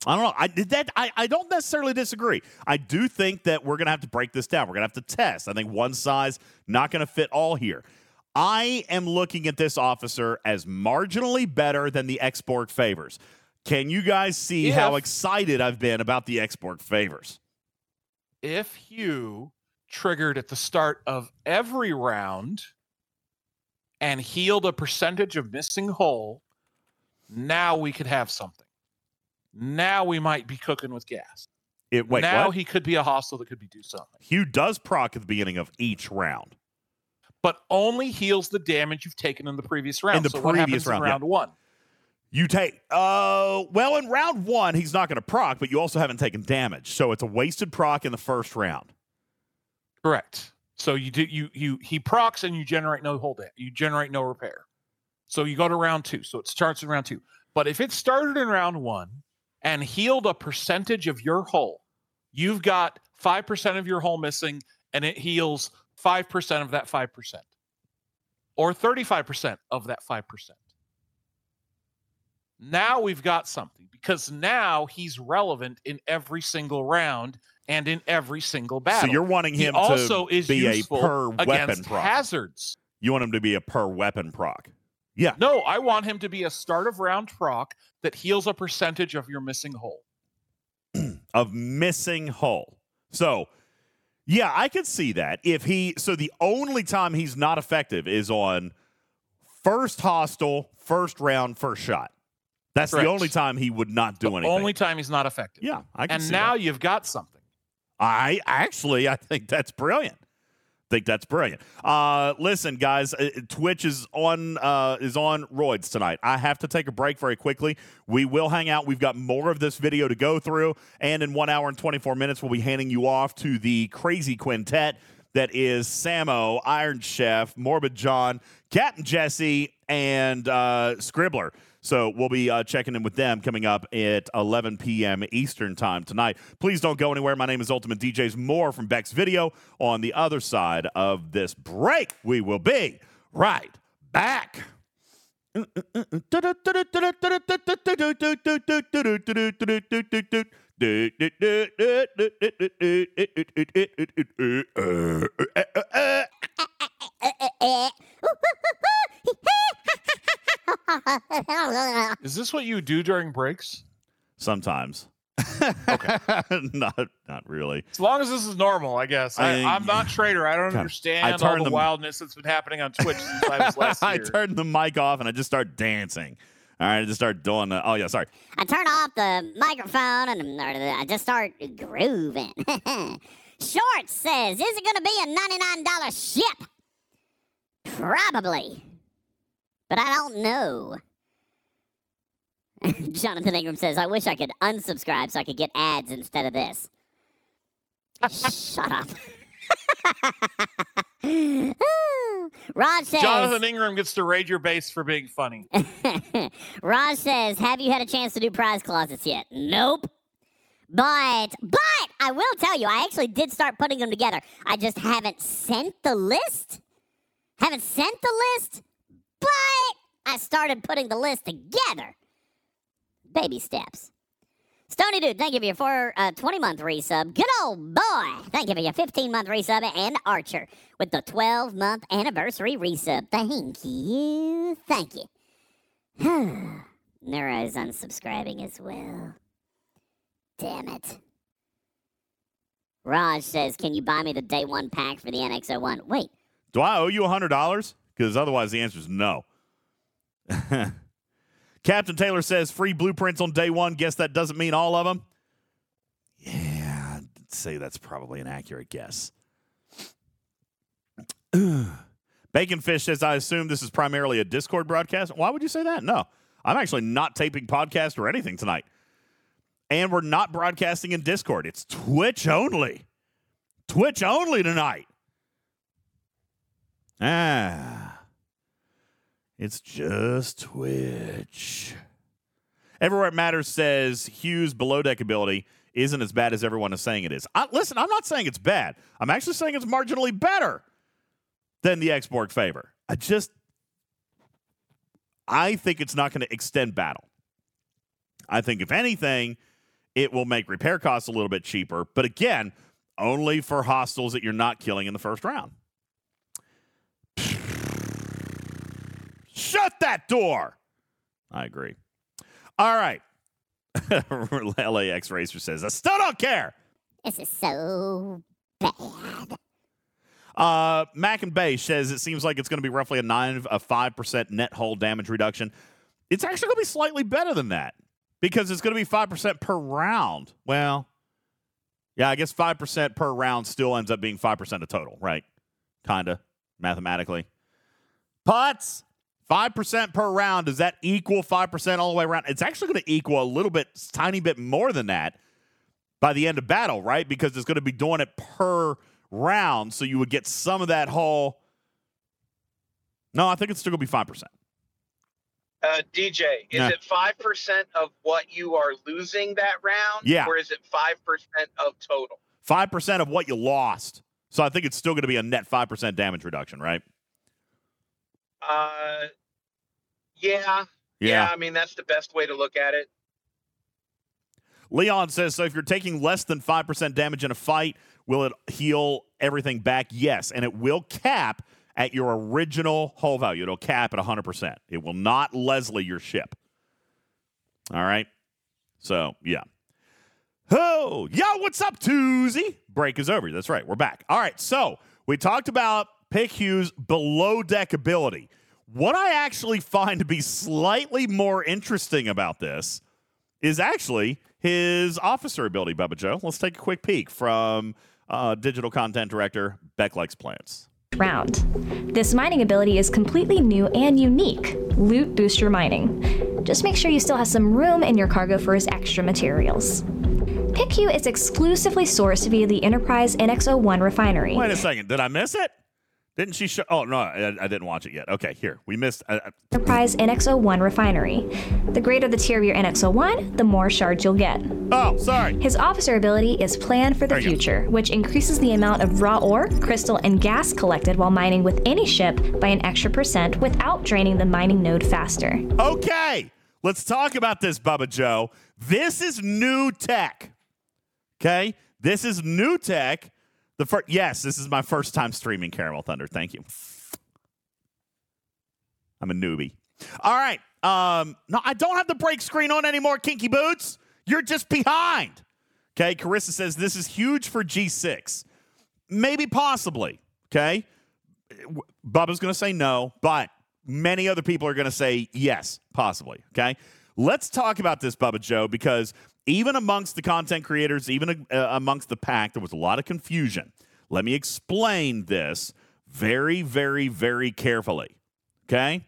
A: I don't know. I did that. I, I don't necessarily disagree. I do think that we're gonna have to break this down. We're gonna have to test. I think one size not gonna fit all here. I am looking at this officer as marginally better than the export favors. Can you guys see how excited I've been about the export favors?
B: If Hugh triggered at the start of every round and healed a percentage of missing hull, now we could have something. Now we might be cooking with gas.
A: It wait,
B: now
A: what?
B: he could be a hostile that could be do something.
A: Hugh does proc at the beginning of each round.
B: But only heals the damage you've taken in the previous round.
A: In the
B: so
A: previous round,
B: in
A: yeah.
B: round one?
A: You take uh well in round one he's not going to proc, but you also haven't taken damage, so it's a wasted proc in the first round.
B: Correct. So you do you you he procs and you generate no hold it. You generate no repair. So you go to round two. So it starts in round two. But if it started in round one and healed a percentage of your hole, you've got five percent of your hole missing, and it heals five percent of that five percent, or thirty-five percent of that five percent. Now we've got something because now he's relevant in every single round and in every single battle.
A: So you're wanting
B: He
A: him
B: also
A: to
B: is
A: be a per weapon proc.
B: hazards.
A: you want him to be a per weapon proc. Yeah.
B: No, I want him to be a start of round proc that heals a percentage of your missing hull.
A: of missing hull. So, yeah, I could see that. If he so the only time he's not effective is on first hostile, first round, first shot. That's
B: Correct.
A: the only time he would not do
B: The
A: anything.
B: only time he's not effective.
A: yeah, I can
B: and now
A: that.
B: you've got something.
A: I actually I think that's brilliant. Think that's brilliant. Uh, listen, guys, uh, Twitch is on uh, is on roids tonight. I have to take a break very quickly. We will hang out. We've got more of this video to go through, and in one hour and twenty four minutes, we'll be handing you off to the crazy quintet that is Samo, Iron Chef, Morbid John, Captain Jesse, and uh, Scribbler. So we'll be uh, checking in with them coming up at 11 p.m. Eastern time tonight. Please don't go anywhere. My name is Ultimate DJs. More from Bek's video on the other side of this break. We will be right back.
B: Is this what you do during breaks?
A: Sometimes.
B: Okay.
A: not not really.
B: As long as this is normal, I guess. I,
A: I-
B: I, am not trader. I don't
A: God, I
B: understand all
A: turned
B: the wildness that's been happening on Twitch since I was last year.
A: I
B: year.
A: turned the mic off and I just start dancing. All right, I just start doing the. Oh yeah, sorry.
D: I turn off the microphone and or the- I just start grooving. Short says, is it going to be a $99 ship? Probably. But I don't know. Jonathan Ingram says, I wish I could unsubscribe so I could get ads instead of this. Shut up. Raj says,
B: Jonathan Ingram gets to raid your base for being funny.
D: Raj says, Have you had a chance to do prize closets yet? Nope. But, but I will tell you, I actually did start putting them together. I just haven't sent the list. Haven't sent the list, but I started putting the list together. Baby steps. Stony Dude, thank you for your four, uh, 20 month resub. Good old boy, thank you for your 15 month resub. And Archer with the 12 month anniversary resub. Thank you. Thank you. Nura is unsubscribing as well. Damn it. Raj says, Can you buy me the day one pack for the NX01? Wait,
A: Do I owe you $100? Because otherwise the answer is no. Captain Taylor says free blueprints on day one. Guess that doesn't mean all of them. Yeah, I'd say that's probably an accurate guess. Bacon Fish says, I assume this is primarily a Discord broadcast. Why would you say that? No, I'm actually not taping podcast or anything tonight. And we're not broadcasting in Discord. It's Twitch only. Twitch only tonight. Ah. It's just Twitch. Everywhere It Matters says Hughes' below deck ability isn't as bad as everyone is saying it is. I, listen, I'm not saying it's bad. I'm actually saying it's marginally better than the X Borg favor. I just, I think it's not going to extend battle. I think, if anything, it will make repair costs a little bit cheaper. But again, only for hostiles that you're not killing in the first round. Shut that door. I agree. All right. LAX Racer says, I still don't care.
D: this is so bad.
A: Uh, Mac and Bay says it seems like it's going to be roughly a nine, a five percent net hull damage reduction. It's actually going to be slightly better than that because it's going to be five percent per round. Well, yeah, I guess five percent per round still ends up being five percent of total, right? Kinda mathematically. Putts. 5% per round. Does that equal 5% all the way around? It's actually going to equal a little bit, tiny bit more than that by the end of battle, right? Because it's going to be doing it per round. So you would get some of that whole. No, I think it's still going to be 5%.
E: Uh, DJ, is
A: Yeah.
E: it five percent of what you are losing that round?
A: Yeah.
E: Or is it five percent of total?
A: 5% of what you lost. So I think it's still going to be a net 5% damage reduction, right?
E: Uh, yeah,
A: Yeah.
E: I mean, that's the best way to look at it.
A: Leon says so if you're taking less than 5% damage in a fight, will it heal everything back? Yes. And it will cap at your original hull value. It'll cap at 100%. It will not Leslie your ship. All right. So, yeah. Oh, yo, what's up, Tuesday? Break is over. That's right. We're back. All right. So, we talked about Pick Hughes' below deck ability. What I actually find to be slightly more interesting about this is actually his officer ability, Bubba Joe. Let's take a quick peek from uh, digital content director Bek Likes Plants.
C: round. This mining ability is completely new and unique loot booster mining. Just make sure you still have some room in your cargo for his extra materials. PICU is exclusively sourced via the Enterprise NX01 refinery.
A: Wait a second. Did I miss it? Didn't she show? Oh, no, I, I didn't watch it yet. Okay, here. We missed. Uh, uh,
C: Enterprise NX01 refinery. The greater the tier of your NX01, the more shards you'll get.
A: oh, sorry.
C: His officer ability is Plan for the
A: you go.
C: Future, which increases the amount of raw ore, crystal, and gas collected while mining with any ship by an extra percent without draining the mining node faster.
A: Okay, let's talk about this, Bubba Joe. This is new tech. Okay, this is new tech. The first, yes, this is my first time streaming Caramel Thunder. Thank you. I'm a newbie. All right. Um, no, I don't have the break screen on anymore, Kinky Boots. You're just behind. Okay, Carissa says this is huge for G6. Maybe possibly. Okay. Bubba's going to say no, but many other people are going to say yes, possibly. Okay. Let's talk about this, Bubba Joe, because even amongst the content creators, even uh, amongst the pack, there was a lot of confusion. Let me explain this very, very, very carefully. Okay.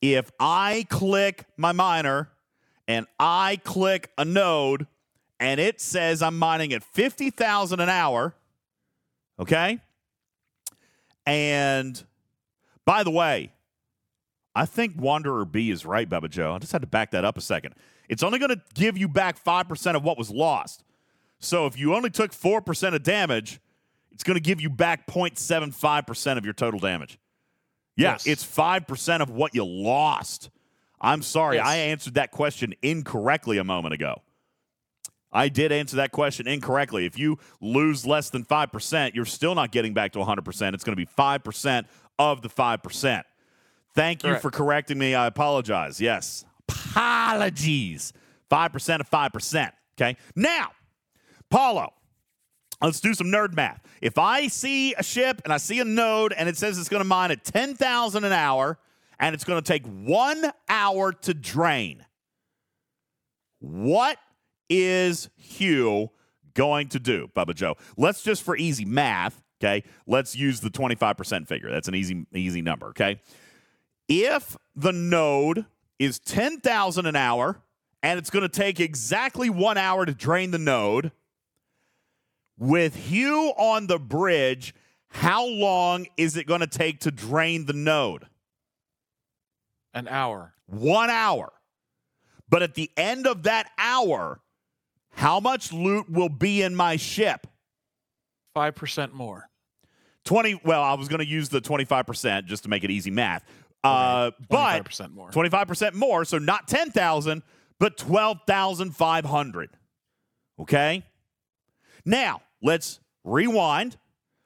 A: If I click my miner and I click a node and it says I'm mining at 50,000 an hour, okay? And by the way, I think Wanderer B is right, Bubba Joe. I just had to back that up a second. It's only going to give you back 5% of what was lost. So if you only took 4% of damage, it's going to give you back 0.75% of your total damage. Yeah,
B: Yes.
A: it's 5% of what you lost. I'm sorry,
B: Yes.
A: I answered that question incorrectly a moment ago. I did answer that question incorrectly. If you lose less than 5%, you're still not getting back to 100%. It's going to be 5% of the 5%. Thank you
B: Correct.
A: for correcting me. I apologize. Yes. Apologies. 5% of 5%. Okay. Now, Paulo, let's do some nerd math. If I see a ship and I see a node and it says it's going to mine at 10,000 an hour and it's going to take one hour to drain, what is Hugh going to do, Bubba Joe? Let's just for easy math, okay? Let's use the 25% figure. That's an easy easy number, okay? If the node is 10,000 an hour and it's going to take exactly 1 hour to drain the node, with Hugh on the bridge, how long is it going to take to drain the node?
B: An hour.
A: one hour. But at the end of that hour, how much loot will be in my ship?
B: 5% more.
A: 20. Well, I was going to use the 25% just to make it easy math. Uh, but
B: 25% more.
A: 25% more. So not 10,000, but 12,500. Okay? Now, let's rewind.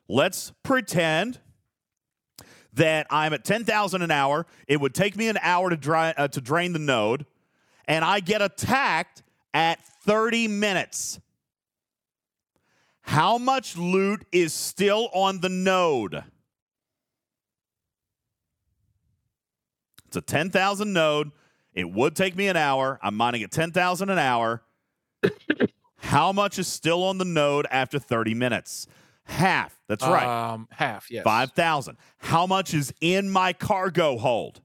A: Let's pretend that I'm at 10,000 an hour. It would take me an hour to, dry, uh, to drain the node, and I get attacked at 30 minutes. How much loot is still on the node? It's a 10,000 node. It would take me an hour. I'm mining at 10,000 an hour. How much is still on the node after 30 minutes? Half. That's right.
B: Um, half, yes.
A: 5,000. How much is in my cargo hold?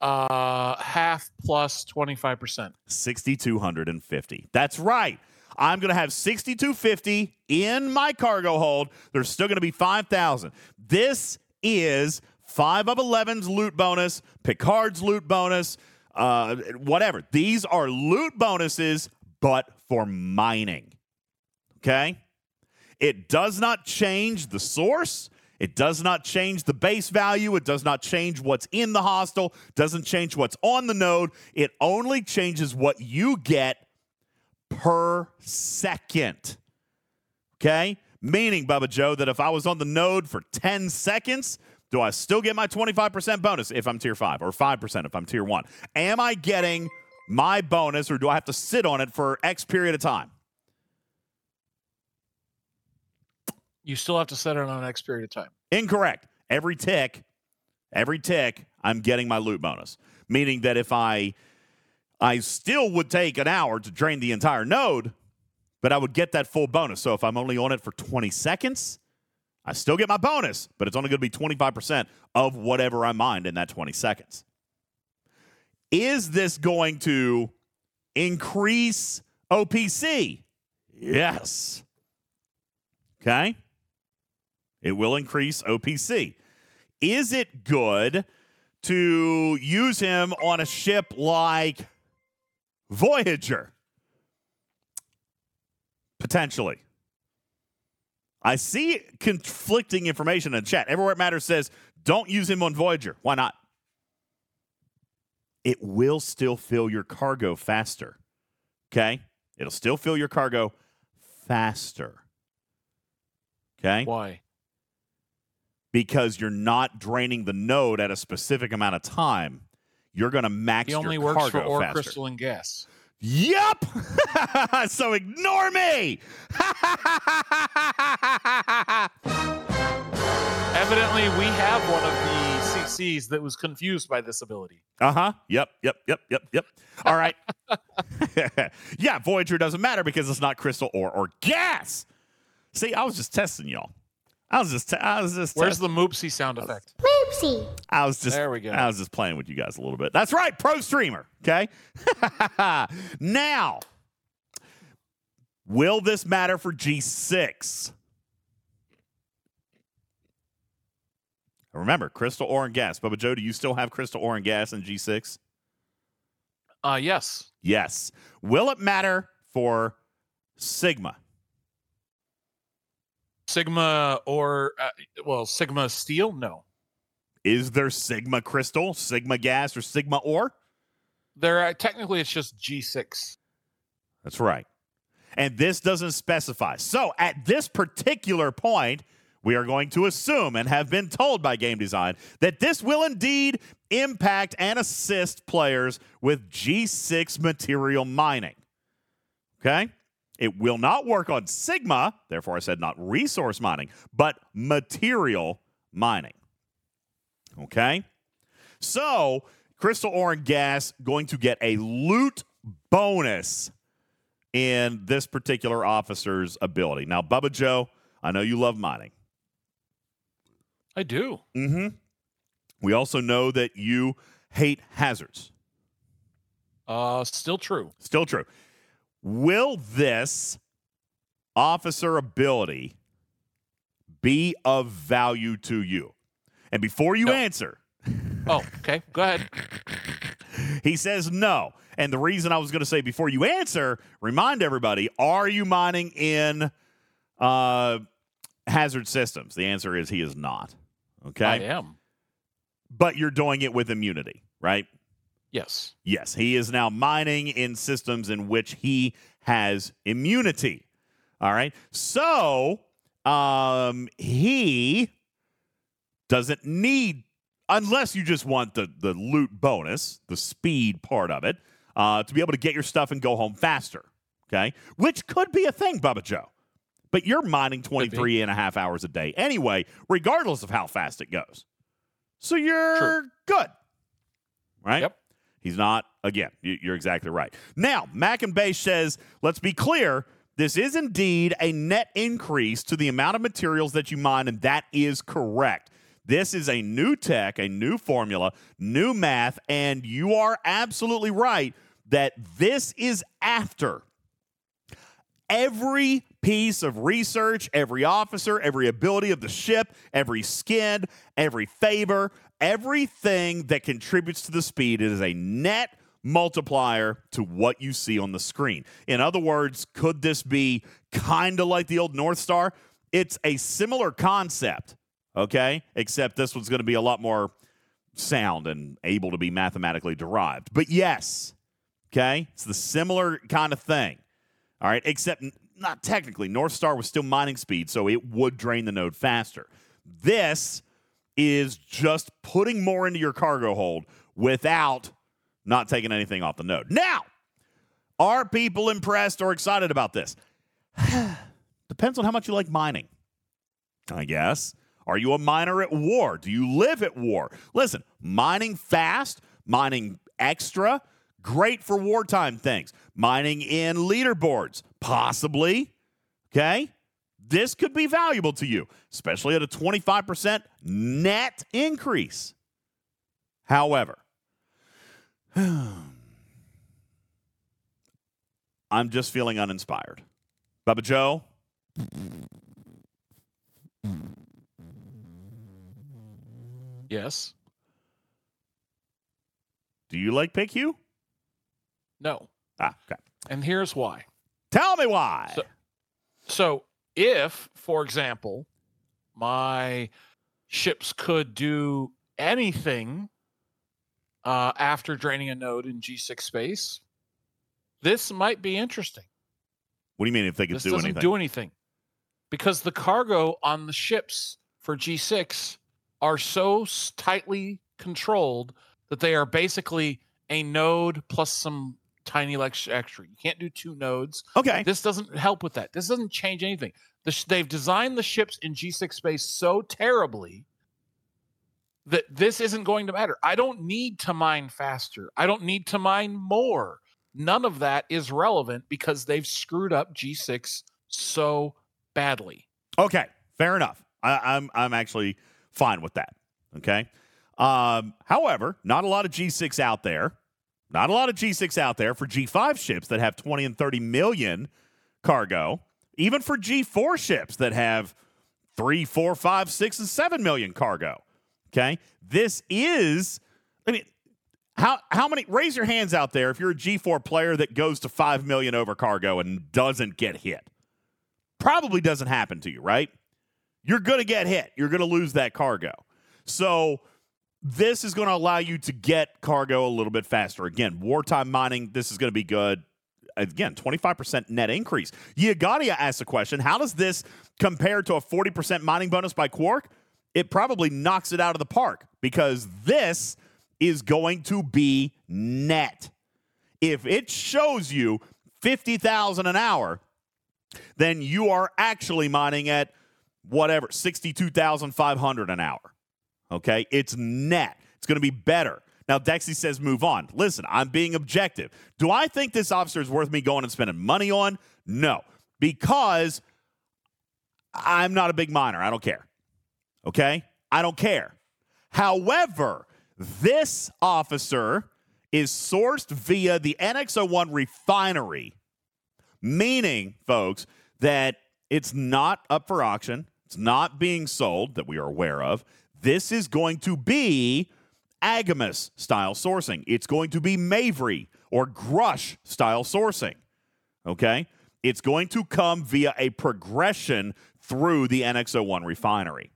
B: Uh, half plus 25%.
A: 6,250. That's right. I'm going to have 6,250 in my cargo hold. There's still going to be 5,000. This is 5 of 11's loot bonus, Picard's loot bonus, uh, whatever. These are loot bonuses, but for mining. Okay? It does not change the source. It does not change the base value. It does not change what's in the hostile. Doesn't change what's on the node. It only changes what you get per second. Okay? Meaning, Bubba Joe, that if I was on the node for 10 seconds, do I still get my 25% bonus if I'm tier 5 or 5% if I'm tier 1? Am I getting my bonus or do I have to sit on it for X period of time?
B: You still have to set it on X period of time.
A: Incorrect. Every tick, every tick, I'm getting my loot bonus. Meaning that if I I still would take an hour to drain the entire node, but I would get that full bonus. So if I'm only on it for 20 seconds, I still get my bonus, but it's only going to be 25% of whatever I mined in that 20 seconds. Is this going to increase OPC? Yes. Okay. It will increase OPC. Is it good to use him on a ship like Voyager? Potentially. I see conflicting information in the chat. Everywhere it matters says don't use him on Voyager. Why not? It will still fill your cargo faster. Okay? It'll still fill your cargo faster. Okay?
B: Why?
A: because you're not draining the node at a specific amount of time. You're going to max
B: He only works for ore,
A: faster.
B: crystal, and gas.
A: Yup. so ignore me.
B: Evidently, we have one of the CCs that was confused by this ability.
A: Uh huh. Yep. Yep. Yep. Yep. Yep. All right. yeah, Voyager doesn't matter because it's not crystal or or gas. See, I was just testing y'all. I was just, I was just,
B: Where's the moopsy sound effect?
F: Oopsie.
A: I was just,
B: There we go.
A: I was just playing with you guys a little bit. That's right, pro streamer. Okay. now, will this matter for G6? Remember, crystal ore and gas. Bubba Joe, do you still have crystal ore and gas in G6?
B: Uh, yes.
A: Yes. Will it matter for Sigma?
B: Sigma or uh, well, Sigma steel? No.
A: Is there Sigma crystal, Sigma gas, or Sigma ore?
B: There uh, technically it's just G6.
A: That's right. And this doesn't specify. So at this particular point, we are going to assume and have been told by game design that this will indeed impact and assist players with G6 material mining. Okay? It will not work on Sigma, therefore I said not resource mining, but material mining. Okay? So, Crystal Ore and Gas going to get a loot bonus in this particular officer's ability. Now, Bubba Joe, I know you love mining.
B: I do.
A: Mm-hmm. We also know that you hate hazards.
B: Uh, still true.
A: Still true. Will this officer ability be of value to you? And before you
B: No.
A: answer,
B: Oh, okay. Go ahead.
A: he says no. And the reason I was going to say before you answer, remind everybody: Are you mining in uh, hazard systems? The answer is he is not. Okay,
B: I am.
A: but you're doing it with immunity, right?
B: Yes.
A: Yes, he is now mining in systems in which he has immunity. All right. So, um, he doesn't need, unless you just want the, the loot bonus, the speed part of it, uh, to be able to get your stuff and go home faster. Okay. Which could be a thing, Bubba Joe. But you're mining 23 and a half hours a day anyway, regardless of how fast it goes. So you're
B: True.
A: good. Right?
B: Yep.
A: He's not, again, you- you're exactly right. Now, Mac and Base says, let's be clear, this is indeed a net increase to the amount of materials that you mine, and that is correct. This is a new tech, a new formula, new math, and you are absolutely right that this is after every piece of research, every officer, every ability of the ship, every skin, every favor, everything that contributes to the speed is a net multiplier to what you see on the screen. In other words, could this be kind of like the old North Star? It's a similar concept, okay? Except this one's going to be a lot more sound and able to be mathematically derived. But yes, okay? It's the similar kind of thing. All right, except not technically. North Star was still mining speed, so it would drain the node faster. This is just putting more into your cargo hold without not taking anything off the node. Now, are people impressed or excited about this? Depends on how much you like mining, I guess. Are you a miner at war? Do you live at war? Listen, mining fast, mining extra, great for wartime things. Mining in leaderboards, possibly. Okay? This could be valuable to you, especially at a 25% net increase. However, I'm just feeling uninspired. Bubba Joe,
B: Yes.
A: do you like PQ?
B: No.
A: Ah, okay.
B: And here's why.
A: Tell me why.
B: So- So, if, for example, my ships could do anything uh, after draining a node in G6 space, this might be interesting.
A: what do you mean if they could
B: This
A: do
B: doesn't
A: anything?
B: do anything because the cargo on the ships for G6 are so tightly controlled that they are basically a node plus some tiny lex- extra. You can't do two nodes.
A: okay.
B: This doesn't help with that. This doesn't change anything. The sh- they've designed the ships in G6 space so terribly that this isn't going to matter. I don't need to mine faster. I don't need to mine more. None of that is relevant because they've screwed up G6 so badly.
A: Okay, fair enough. I, I'm I'm actually fine with that. Okay. Um, however, not a lot of G6 out there. Not a lot of G6 out there for G5 ships that have 20 and 30 million cargo. Even for G4 ships that have three, four, five, six, and seven million cargo. Okay. This is, I mean, how how many raise your hands out there if you're a G4 player that goes to 5 million over cargo and doesn't get hit? Probably doesn't happen to you, right? You're going to get hit. You're going to lose that cargo. So this is going to allow you to get cargo a little bit faster. Again, wartime mining, this is going to be good. Again, 25% net increase. Yagadia asked a question How does this compare to a 40% mining bonus by Quark? It probably knocks it out of the park because this is going to be net. If it shows you 50,000 an hour, then you are actually mining at whatever, 62,500 an hour. Okay? It's net. It's going to be better. Now, Dexy says move on. Listen, I'm being objective. Do I think this officer is worth me going and spending money on? No, because I'm not a big miner. I don't care. Okay? I don't care. However, this officer is sourced via the NX01 refinery, meaning, folks, that it's not up for auction. It's not being sold that we are aware of. This is going to be Agimus style sourcing. It's going to be Mavery or Grush style sourcing. Okay? It's going to come via a progression through the NX01 refinery.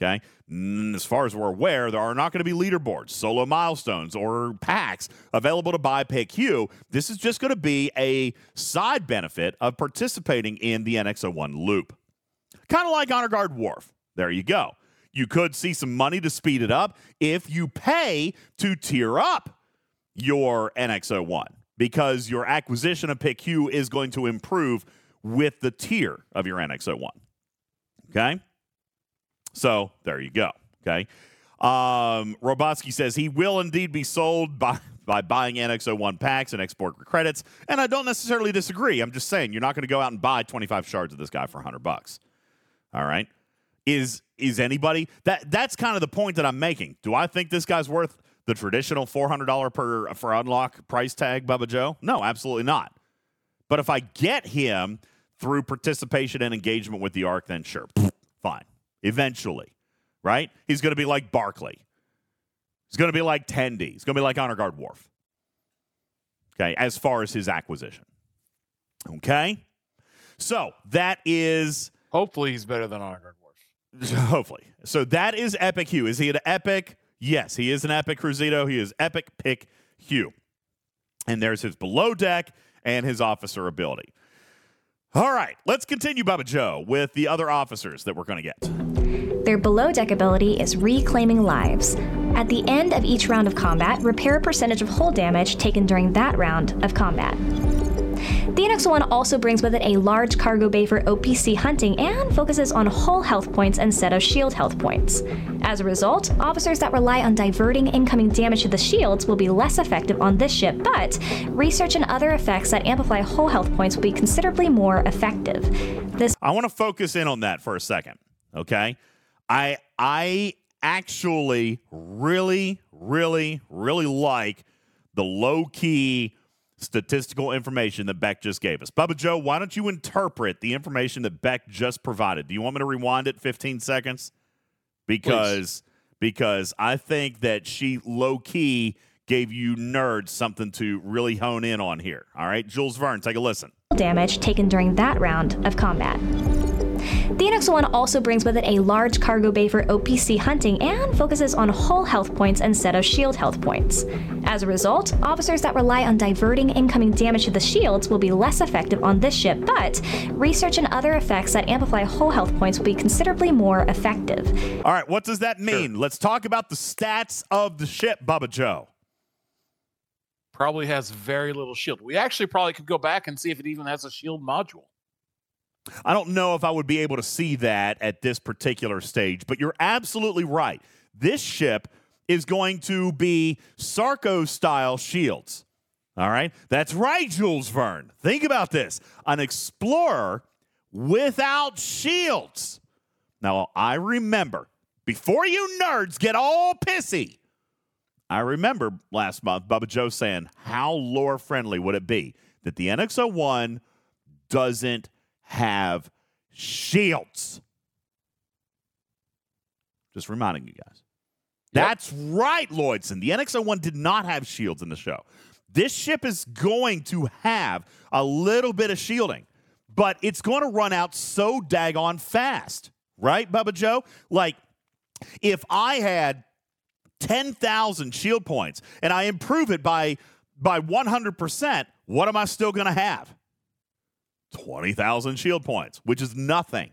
A: Okay. Mm, as far as we're aware, there are not going to be leaderboards, solo milestones, or packs available to buy pick Q. This is just going to be a side benefit of participating in the NX01 loop. Kind of like Honor Guard Worf. There you go. You could see some money to speed it up if you pay to tier up your NX01 because your acquisition of pick Q is going to improve with the tier of your NX01. Okay. So there you go. Okay. Um, Robotsky says he will indeed be sold by, by buying NX01 packs and export credits. And I don't necessarily disagree. I'm just saying you're not going to go out and buy 25 shards of this guy for 100 bucks. All right. Is is anybody that that's kind of the point that I'm making. Do I think this guy's worth the traditional $400 per for unlock price tag, Bubba Joe? No, absolutely not. But if I get him through participation and engagement with the arc, then sure, fine eventually, right? He's going to be like Barclay. He's going to be like Tendi. He's going to be like Honor Guard Worf. Okay, as far as his acquisition. Okay? So that is.
B: Hopefully, he's better than Honor Guard.
A: Hopefully. So that is Epic Hugh. Is he an epic? Yes, he is an epic Cruzito. He is epic pick Hugh. And there's his below deck and his officer ability. All right, let's continue, Bubba Joe, with the other officers that we're going to get.
C: Their below deck ability is Reclaiming Lives. At the end of each round of combat, repair a percentage of hull damage taken during that round of combat. The NX-01 also brings with it a large cargo bay for OPC hunting and focuses on hull health points instead of shield health points. As a result, officers that rely on diverting incoming damage to the shields will be less effective on this ship, but research and other effects that amplify hull health points will be considerably more effective. This
A: I want to focus in on that for a second, okay? I I actually really really really like the low key statistical information that Bek just gave us. Bubba Joe, why don't you interpret the information that Bek just provided? Do you want me to rewind it 15 seconds? Because Please. because I think that she low key gave you nerds something to really hone in on here. All right, Jules Verne, take a listen.
C: Damage taken during that round of combat. The NX-01 also brings with it a large cargo bay for OPC hunting and focuses on hull health points instead of shield health points. As a result, officers that rely on diverting incoming damage to the shields will be less effective on this ship, but research and other effects that amplify hull health points will be considerably more effective.
A: All right, what does that mean? Sure. Let's talk about the stats of the ship, Bubba Joe
B: probably has very little shield. We actually probably could go back and see if it even has a shield module.
A: I don't know if I would be able to see that at this particular stage, but you're absolutely right. This ship is going to be Sarco style shields. All right. That's right, Jules Verne. Think about this an explorer without shields. Now, I remember before you nerds get all pissy, I remember last month Bubba Joe saying, How lore friendly would it be that the NX01 doesn't have shields? Just reminding you guys.
B: Yep.
A: That's right, Lloydson. The NX01 did not have shields in the show. This ship is going to have a little bit of shielding, but it's going to run out so daggone fast, right, Bubba Joe? Like, if I had 10,000 shield points and I improve it by by 100%, what am I still going to have? 20,000 shield points, which is nothing.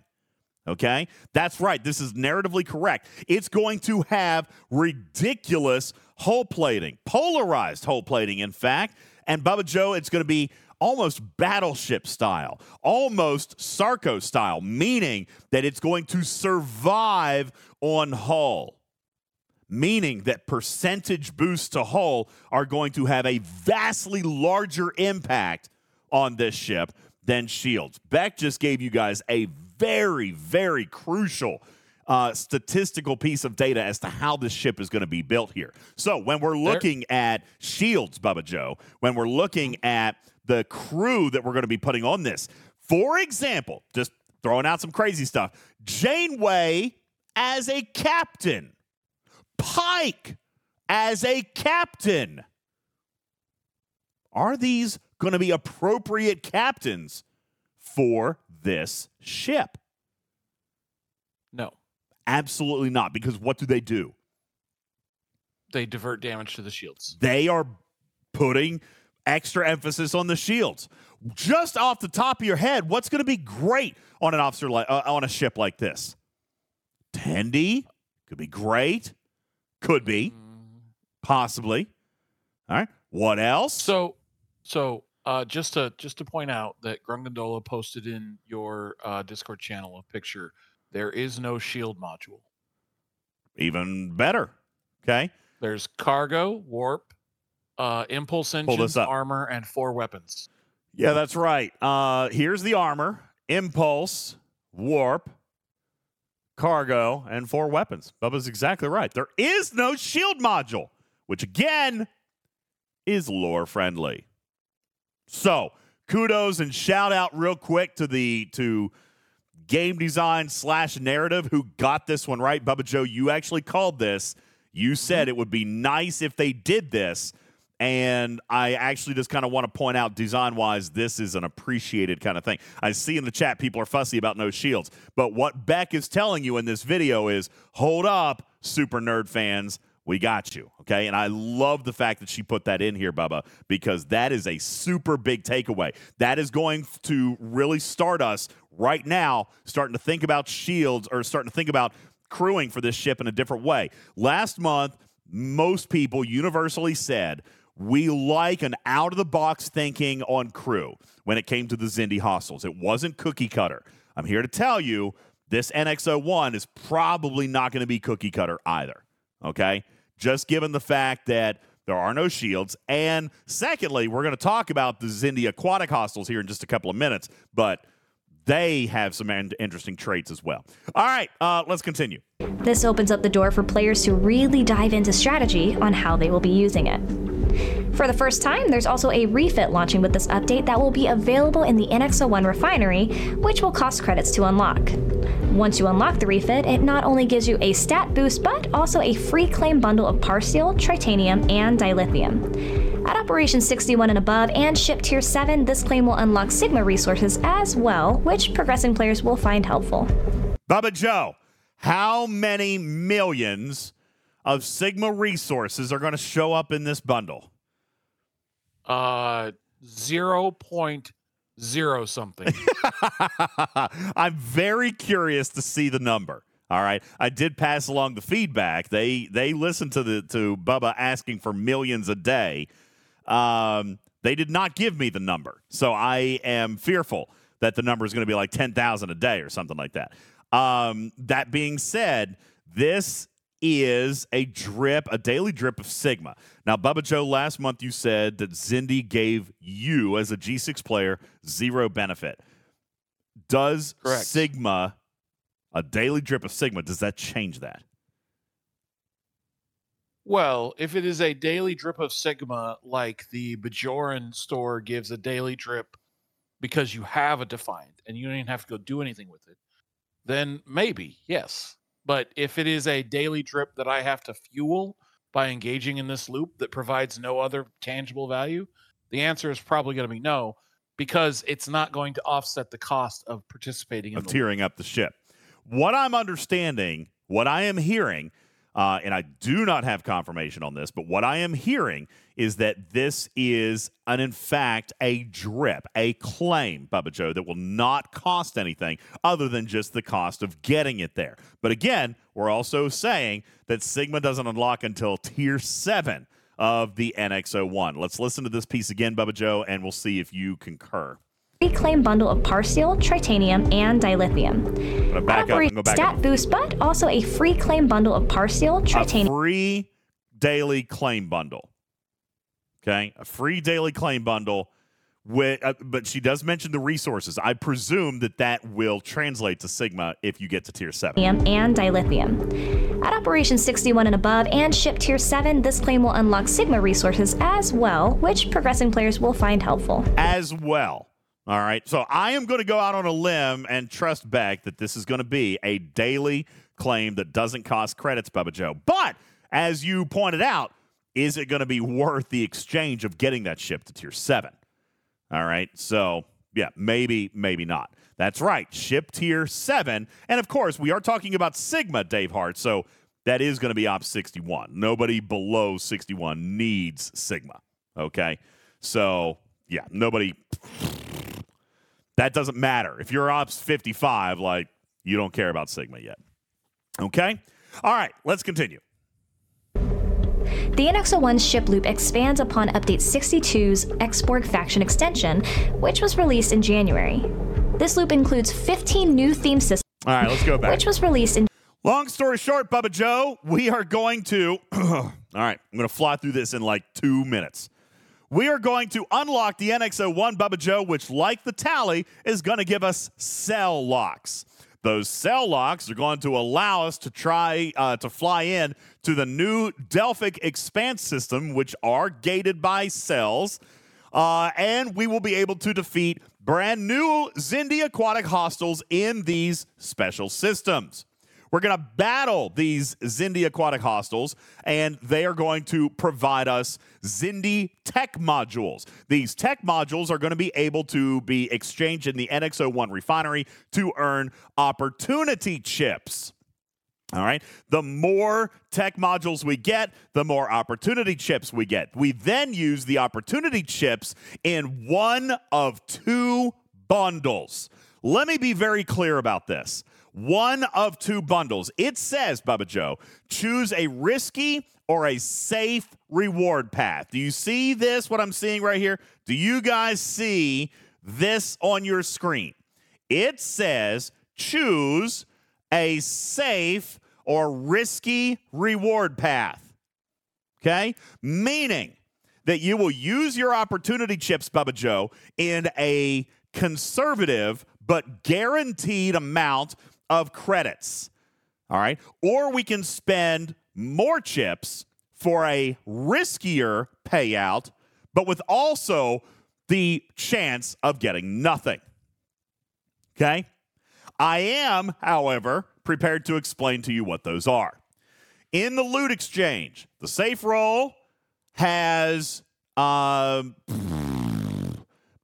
A: Okay? That's right. This is narratively correct. It's going to have ridiculous hull plating, polarized hull plating, in fact. And Bubba Joe, it's going to be almost battleship style, almost Sarco style, meaning that it's going to survive on hull. Meaning that percentage boosts to hull are going to have a vastly larger impact on this ship than shields. Bek just gave you guys a very, very crucial uh, statistical piece of data as to how this ship is going to be built here. So when we're looking at shields, Bubba Joe, when we're looking at the crew that we're going to be putting on this, for example, just throwing out some crazy stuff, Janeway as a captain, Pike as a captain. Are these going to be appropriate captains for this ship?
B: No,
A: Absolutely not, because what do they do?
B: they divert damage to the shields.
A: They are putting extra emphasis on the shields. Just off the top of your head, what's going to be great on an officer like uh, on a ship like this? Tendi could be great, could be possibly. All right, what else?
B: So, so uh, just to just to point out that Grungandola posted in your uh, Discord channel a picture. There is no shield module.
A: Even better. Okay,
B: There's cargo, warp, uh, impulse engines, armor, and four weapons.
A: Yeah, that's right. Uh, here's the armor, impulse, warp, cargo, and four weapons. Bubba's exactly right. There is no shield module, which again is lore friendly. So kudos and shout out real quick to the to game design slash narrative who got this one right. Bubba Joe, you actually called this. You mm-hmm. said it would be nice if they did this. And I actually just kind of want to point out design wise, this is an appreciated kind of thing. I see in the chat people are fussy about no shields. But what Bek is telling you in this video is hold up, super nerd fans. We got you. Okay. And I love the fact that she put that in here, Bubba, because that is a super big takeaway. That is going to really start us right now starting to think about shields or starting to think about crewing for this ship in a different way. Last month, most people universally said we like an out of the box thinking on crew when it came to the Xindi hostiles. It wasn't cookie cutter. I'm here to tell you this NX01 is probably not going to be cookie cutter either. Okay? Just given the fact that there are no shields. And secondly, we're going to talk about the Xindi aquatic hostiles here in just a couple of minutes, but they have some interesting traits as well. All right, uh, let's continue.
C: This opens up the door for players to really dive into strategy on how they will be using it. For the first time, there's also a refit launching with this update that will be available in the NX01 refinery, which will cost credits to unlock. Once you unlock the refit, it not only gives you a stat boost, but also a free claim bundle of Parsteel, Tritanium, and Dilithium. At Operation 61 and above and Ship Tier 7, this claim will unlock Sigma resources as well, which progressing players will find helpful.
A: Bubba Joe, how many millions of Sigma resources are going to show up in this bundle?
B: Uh, zero point zero something.
A: I'm very curious to see the number. All right, I did pass along the feedback. They they listened to the to Bubba asking for millions a day. Um, they did not give me the number, so I am fearful that the number is going to be like ten thousand a day or something like that. Um, that being said, this is a drip, a daily drip of Sigma. Now, Bubba Joe, last month you said that Xindi gave you, as a G6 player, zero benefit. Does
B: Correct.
A: Sigma a daily drip of Sigma, does that change that?
B: Well, if it is a daily drip of Sigma, like the Bajoran store gives a daily drip because you have a Defiant and you don't even have to go do anything with it, then maybe, yes. But if it is a daily drip that I have to fuel by engaging in this loop that provides no other tangible value, the answer is probably going to be no, because it's not going to offset the cost of participating in
A: of
B: the
A: tearing up the ship. What I'm understanding, what I am hearing, uh, and I do not have confirmation on this, but what I am hearing is that this is, an, in fact, a drip, a claim, Bubba Joe, that will not cost anything other than just the cost of getting it there. But again, we're also saying that Sigma doesn't unlock until tier seven of the NX01. Let's listen to this piece again, Bubba Joe, and we'll see if you concur.
C: Free claim bundle of Parsteel, Tritanium, and Dilithium.
A: Back up and go back
C: stat
A: up.
C: boost, but also a free claim bundle of Parsteel,
A: a
C: Tritanium,
A: free daily claim bundle. Okay, a free daily claim bundle. With, uh, but she does mention the resources. I presume that that will translate to Sigma if you get to tier seven.
C: and Dilithium. At Operation 61 and above and ship Tier 7, this claim will unlock Sigma resources as well, which progressing players will find helpful.
A: as well. All right. So I am going to go out on a limb and trust Bek that this is going to be a daily claim that doesn't cost credits, Bubba Joe. But as you pointed out, is it going to be worth the exchange of getting that ship to tier seven? All right. So yeah, maybe, maybe not. That's right. Ship tier seven. And of course, we are talking about Sigma, Dave Hart. So that is going to be op 61. Nobody below 61 needs Sigma. Okay. So yeah, nobody that doesn't matter. If you're ops 55, like you don't care about Sigma yet. Okay? All right, let's continue.
C: The NX-01 ship loop expands upon Update 62's X Borg faction extension, which was released in January. This loop includes 15 new theme systems,
A: All right, let's go back.
C: which was released in
A: Long story short, Bubba Joe, we are going to. all right, I'm going to fly through this in like two minutes. We are going to unlock the NX01 Bubba Joe, which, like the tally, is going to give us cell locks. Those cell locks are going to allow us to try uh, to fly in to the new Delphic Expanse system, which are gated by cells. Uh, and we will be able to defeat brand new Xindi aquatic hostiles in these special systems. We're going to battle these Xindi aquatic hostiles, and they are going to provide us Xindi tech modules. These tech modules are going to be able to be exchanged in the NX01 refinery to earn opportunity chips. All right. The more tech modules we get, the more opportunity chips we get. We then use the opportunity chips in one of two bundles. Let me be very clear about this. One of two bundles. It says, Bubba Joe, choose a risky or a safe reward path. Do you see this, what I'm seeing right here? Do you guys see this on your screen? It says choose a safe or risky reward path. Okay? Meaning that you will use your opportunity chips, Bubba Joe, in a conservative but guaranteed amount of credits. All right? Or we can spend more chips for a riskier payout, but with also the chance of getting nothing. Okay? I am, however, prepared to explain to you what those are. In the loot exchange, the safe roll has um,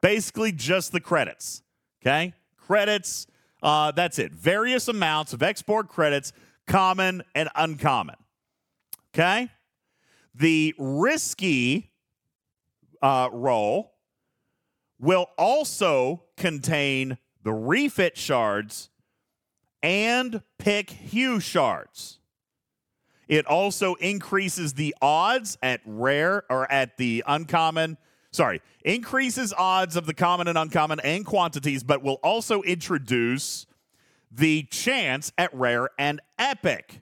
A: basically just the credits. Okay? Credits, uh, that's it. Various amounts of export credits, common and uncommon. Okay? The risky uh, roll will also contain the refit shards and pick hue shards. It also increases the odds at rare or at the uncommon. Sorry, increases odds of the common and uncommon and quantities, but will also introduce the chance at rare and epic.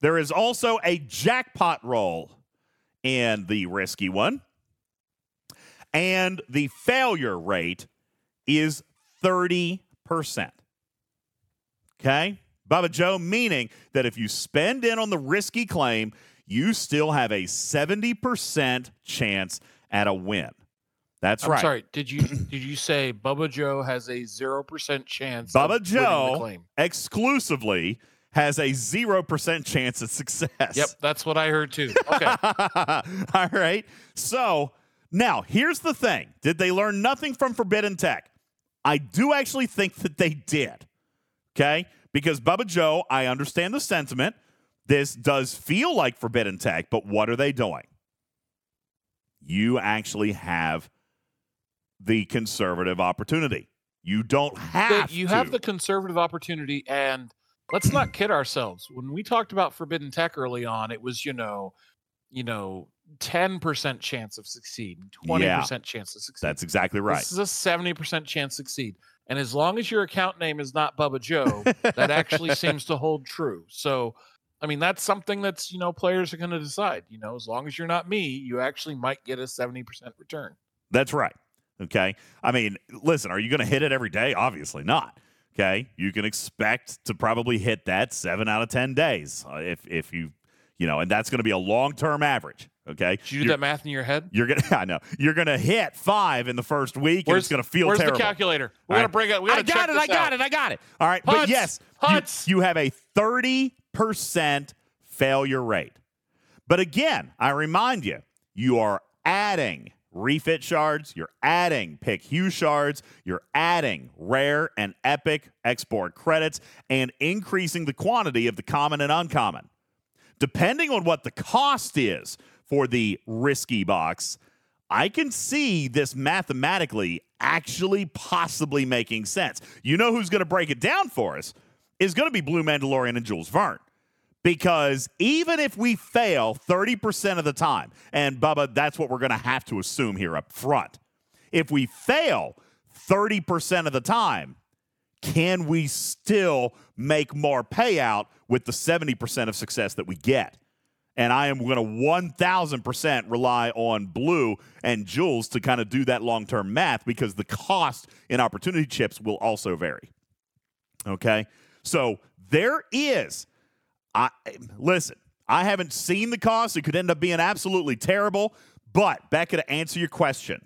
A: There is also a jackpot roll in the risky one. And the failure rate is 30%. Okay? Bubba Joe, meaning that if you spend in on the risky claim, you still have a 70% chance at a win. That's
B: I'm
A: right.
B: sorry. Did you did you say Bubba Joe has a zero percent chance?
A: Bubba
B: of winning the
A: Joe
B: claim?
A: exclusively has a 0% chance of success.
B: Yep, that's what I heard too. Okay.
A: All right. So now here's the thing Did they learn nothing from Forbidden Tech? I do actually think that they did. Okay. Because Bubba Joe, I understand the sentiment. This does feel like Forbidden Tech, but what are they doing? You actually have the conservative opportunity. You don't have
B: you
A: to.
B: have the conservative opportunity and let's not kid ourselves when we talked about forbidden tech early on it was you know you know 10% chance of succeeding 20% chance of succeed
A: That's exactly right.
B: this is a 70% chance succeed and as long as your account name is not bubba joe that actually seems to hold true so i mean that's something that's you know players are going to decide you know as long as you're not me you actually might get a 70% return
A: That's right. Okay. I mean, listen, are you going to hit it every day? Obviously not. Okay. You can expect to probably hit that seven out of 10 days uh, if, if you, you know, and that's going to be a long term average. Okay.
B: did you do
A: You're-
B: that math in your head
A: You're gonna, I know, you're gonna hit five in the first week, and it's gonna feel
B: where's
A: terrible.
B: the calculator we're
A: All right.
B: to bring it we
A: I
B: gotta
A: I
B: got
A: it. I got
B: out.
A: it. I got it. All right, but
B: Huts,
A: yes, you, you have a thirty percent failure rate. But again, I remind you, you are adding refit shards, you're adding pick hue shards, you're adding rare and epic export credits, and increasing the quantity of the common and uncommon. Depending on what the cost is for the risky box, I can see this mathematically actually possibly making sense. You know who's going to break it down for us is going to be Blue Mandalorian and Jules Verne. Because even if we fail 30% of the time, and Bubba, that's what we're going to have to assume here up front. If we fail 30% of the time, can we still make more payout with the 70% of success that we get? And I am going to 1000% rely on Blue and Jules to kind of do that long term math because the cost in opportunity chips will also vary. Okay. So there is, I listen, I haven't seen the cost. It could end up being absolutely terrible. But Becca, to answer your question,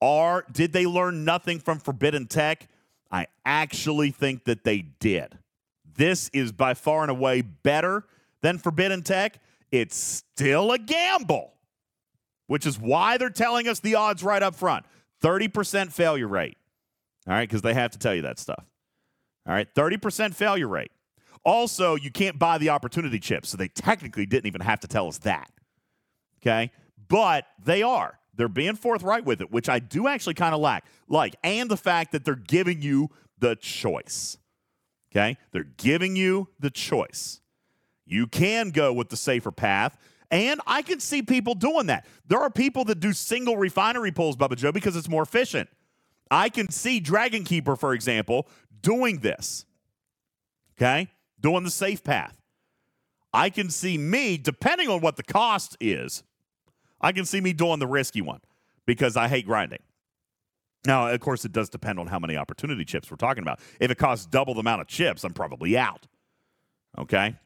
A: are did they learn nothing from Forbidden Tech? I actually think that they did. This is by far and away better than Forbidden Tech. It's still a gamble, which is why they're telling us the odds right up front 30% failure rate. All right, because they have to tell you that stuff. All right, 30% failure rate. Also, you can't buy the opportunity chips, so they technically didn't even have to tell us that. Okay? But they are. They're being forthright with it, which I do actually kind of lack. Like, and the fact that they're giving you the choice. Okay? They're giving you the choice. You can go with the safer path. And I can see people doing that. There are people that do single refinery pulls, Bubba Joe, because it's more efficient. I can see Dragon Keeper, for example, doing this. Okay? Doing the safe path. I can see me, depending on what the cost is, I can see me doing the risky one because I hate grinding. Now, of course, it does depend on how many opportunity chips we're talking about. If it costs double the amount of chips, I'm probably out. Okay?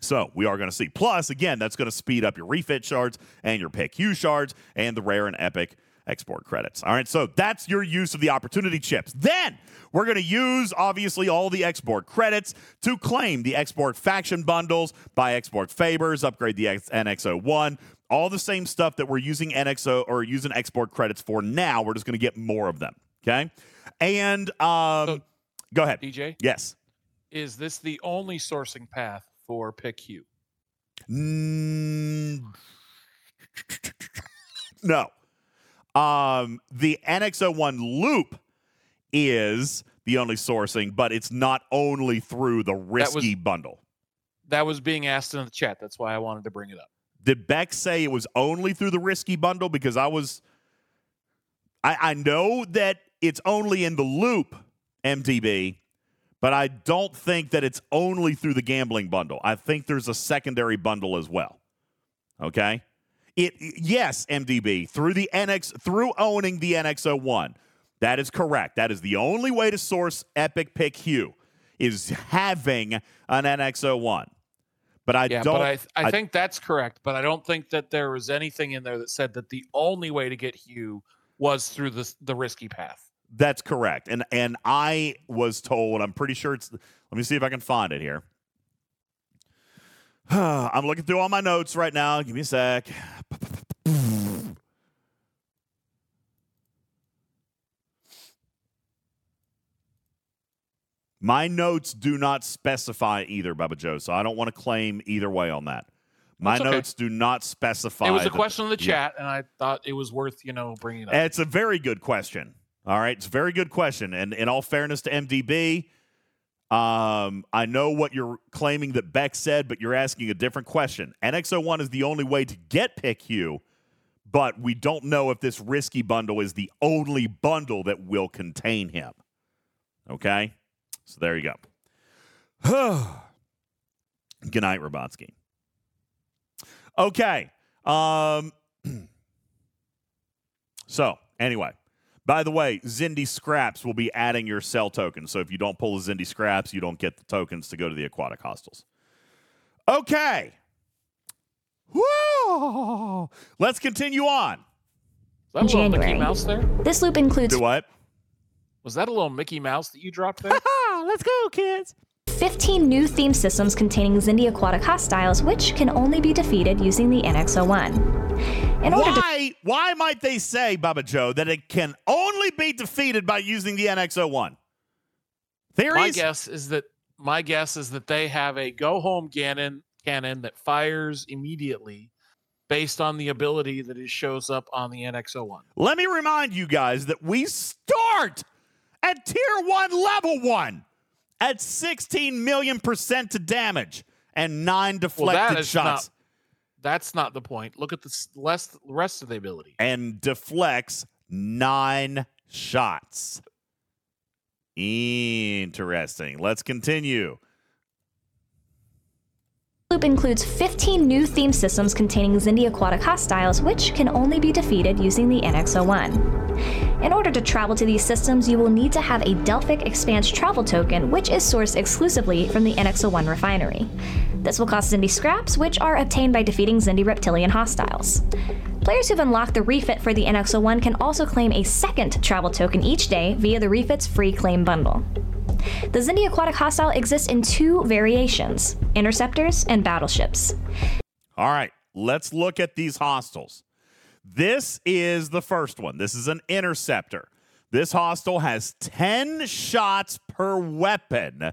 A: So we are going to see. Plus, again, that's going to speed up your refit shards and your pick shards and the rare and epic export credits. All right, so that's your use of the opportunity chips. Then we're going to use, obviously, all the export credits to claim the export faction bundles, buy export favors, upgrade the X- NXO1, all the same stuff that we're using NXO or using export credits for now. We're just going to get more of them. Okay, and um,
B: So-
A: go ahead.
B: DJ,
A: Yes.
B: is this the only sourcing path for pick Hue?
A: Mm, no. Um, the NX01 loop is the only sourcing, but it's not only through the risky bundle.
B: That was being asked in the chat. That's why I wanted to bring it up.
A: Did Bek say it was only through the risky bundle? Because I was, I, I know that it's only in the loop, MTB, but I don't think that it's only through the gambling bundle. I think there's a secondary bundle as well. Okay? It yes, MDB, through the NX through owning the NX01. That is correct. That is the only way to source Epic Pick Hue is having an NX01. But I
B: yeah,
A: don't.
B: but I, I
A: I-
B: think that's correct. But I don't think that there was anything in there that said that the only way to get Hugh was through the the risky path.
A: That's correct. And and I was told, I'm pretty sure it's let me see if I can find it here. I'm looking through all my notes right now. Give me a sec. My notes do not specify either, Bubba Joe, so I don't want to claim either way on that. My
B: okay.
A: notes do not specify.
B: It was a question in the
A: yeah.
B: chat, and I thought it was worth you know bringing up.
A: It's a very good question. All right, it's a very good question. And in all fairness to MDB, um, I know what you're claiming that Bek said, but you're asking a different question. NX01 is the only way to get Pick Hugh, but we don't know if this risky bundle is the only bundle that will contain him. Okay, so there you go. good night, Robotsky. Okay. Um, so, anyway, by the way, Xindi Scraps will be adding your cell token. So, if you don't pull the Xindi Scraps, you don't get the tokens to go to the aquatic hostiles. Okay. Whoa. Let's continue on.
B: Was that a little Mickey Mouse there?
C: This loop includes
A: Do what?
B: Was that a little Mickey Mouse that you dropped there?
A: Let's go, kids.
C: 15 new theme systems containing Xindi aquatic hostiles, which can only be defeated using the NX01. In order to
A: Why, why might they say, Bubba Joe, that it can only be defeated by using the NX01? Theories?
B: my guess is that my guess is that they have a go home cannon cannon that fires immediately based on the ability that it shows up on the NX01.
A: Let me remind you guys that we start at tier one, level one, at 16 million percent to damage and nine deflected
B: is
A: shots.
B: not- That's not the point. Look at the less, rest of the ability.
A: and deflects nine shots. Interesting. Let's continue.
C: loop includes 15 new theme systems containing Xindi aquatic hostiles, which can only be defeated using the NX01. In order to travel to these systems, you will need to have a Delphic Expanse travel token, which is sourced exclusively from the NX01 refinery. This will cost Xindi scraps, which are obtained by defeating Xindi reptilian hostiles. Players who've unlocked the refit for the NX01 can also claim a second travel token each day via the refit's free claim bundle. The Xindi aquatic hostile exists in two variations interceptors and battleships.
A: All right, let's look at these hostiles. This is the first one. This is an interceptor. This hostile has 10 shots per weapon.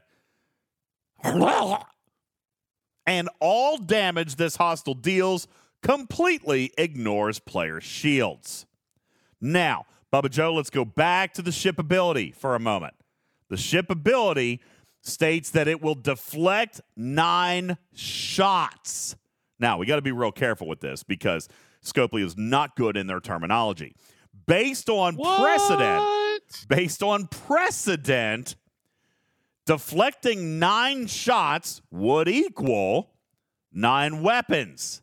A: And all damage this hostile deals completely ignores player shields. Now, Bubba Joe, let's go back to the ship ability for a moment. The ship ability states that it will deflect nine shots. Now, we got to be real careful with this because Scopely is not good in their terminology. Based on precedent, based on precedent, deflecting nine shots would equal nine weapons.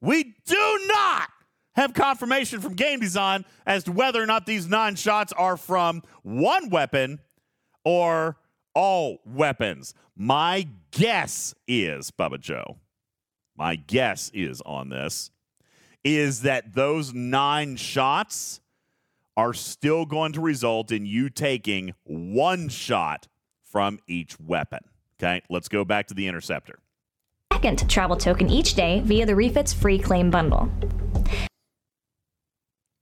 A: We do not have confirmation from game design as to whether or not these nine shots are from one weapon or all weapons. My guess is, Bubba Joe, my guess is on this, is that those nine shots are still going to result in you taking one shot from each weapon. Okay, let's go back to the interceptor.
C: Second travel token each day via the refit's free claim bundle.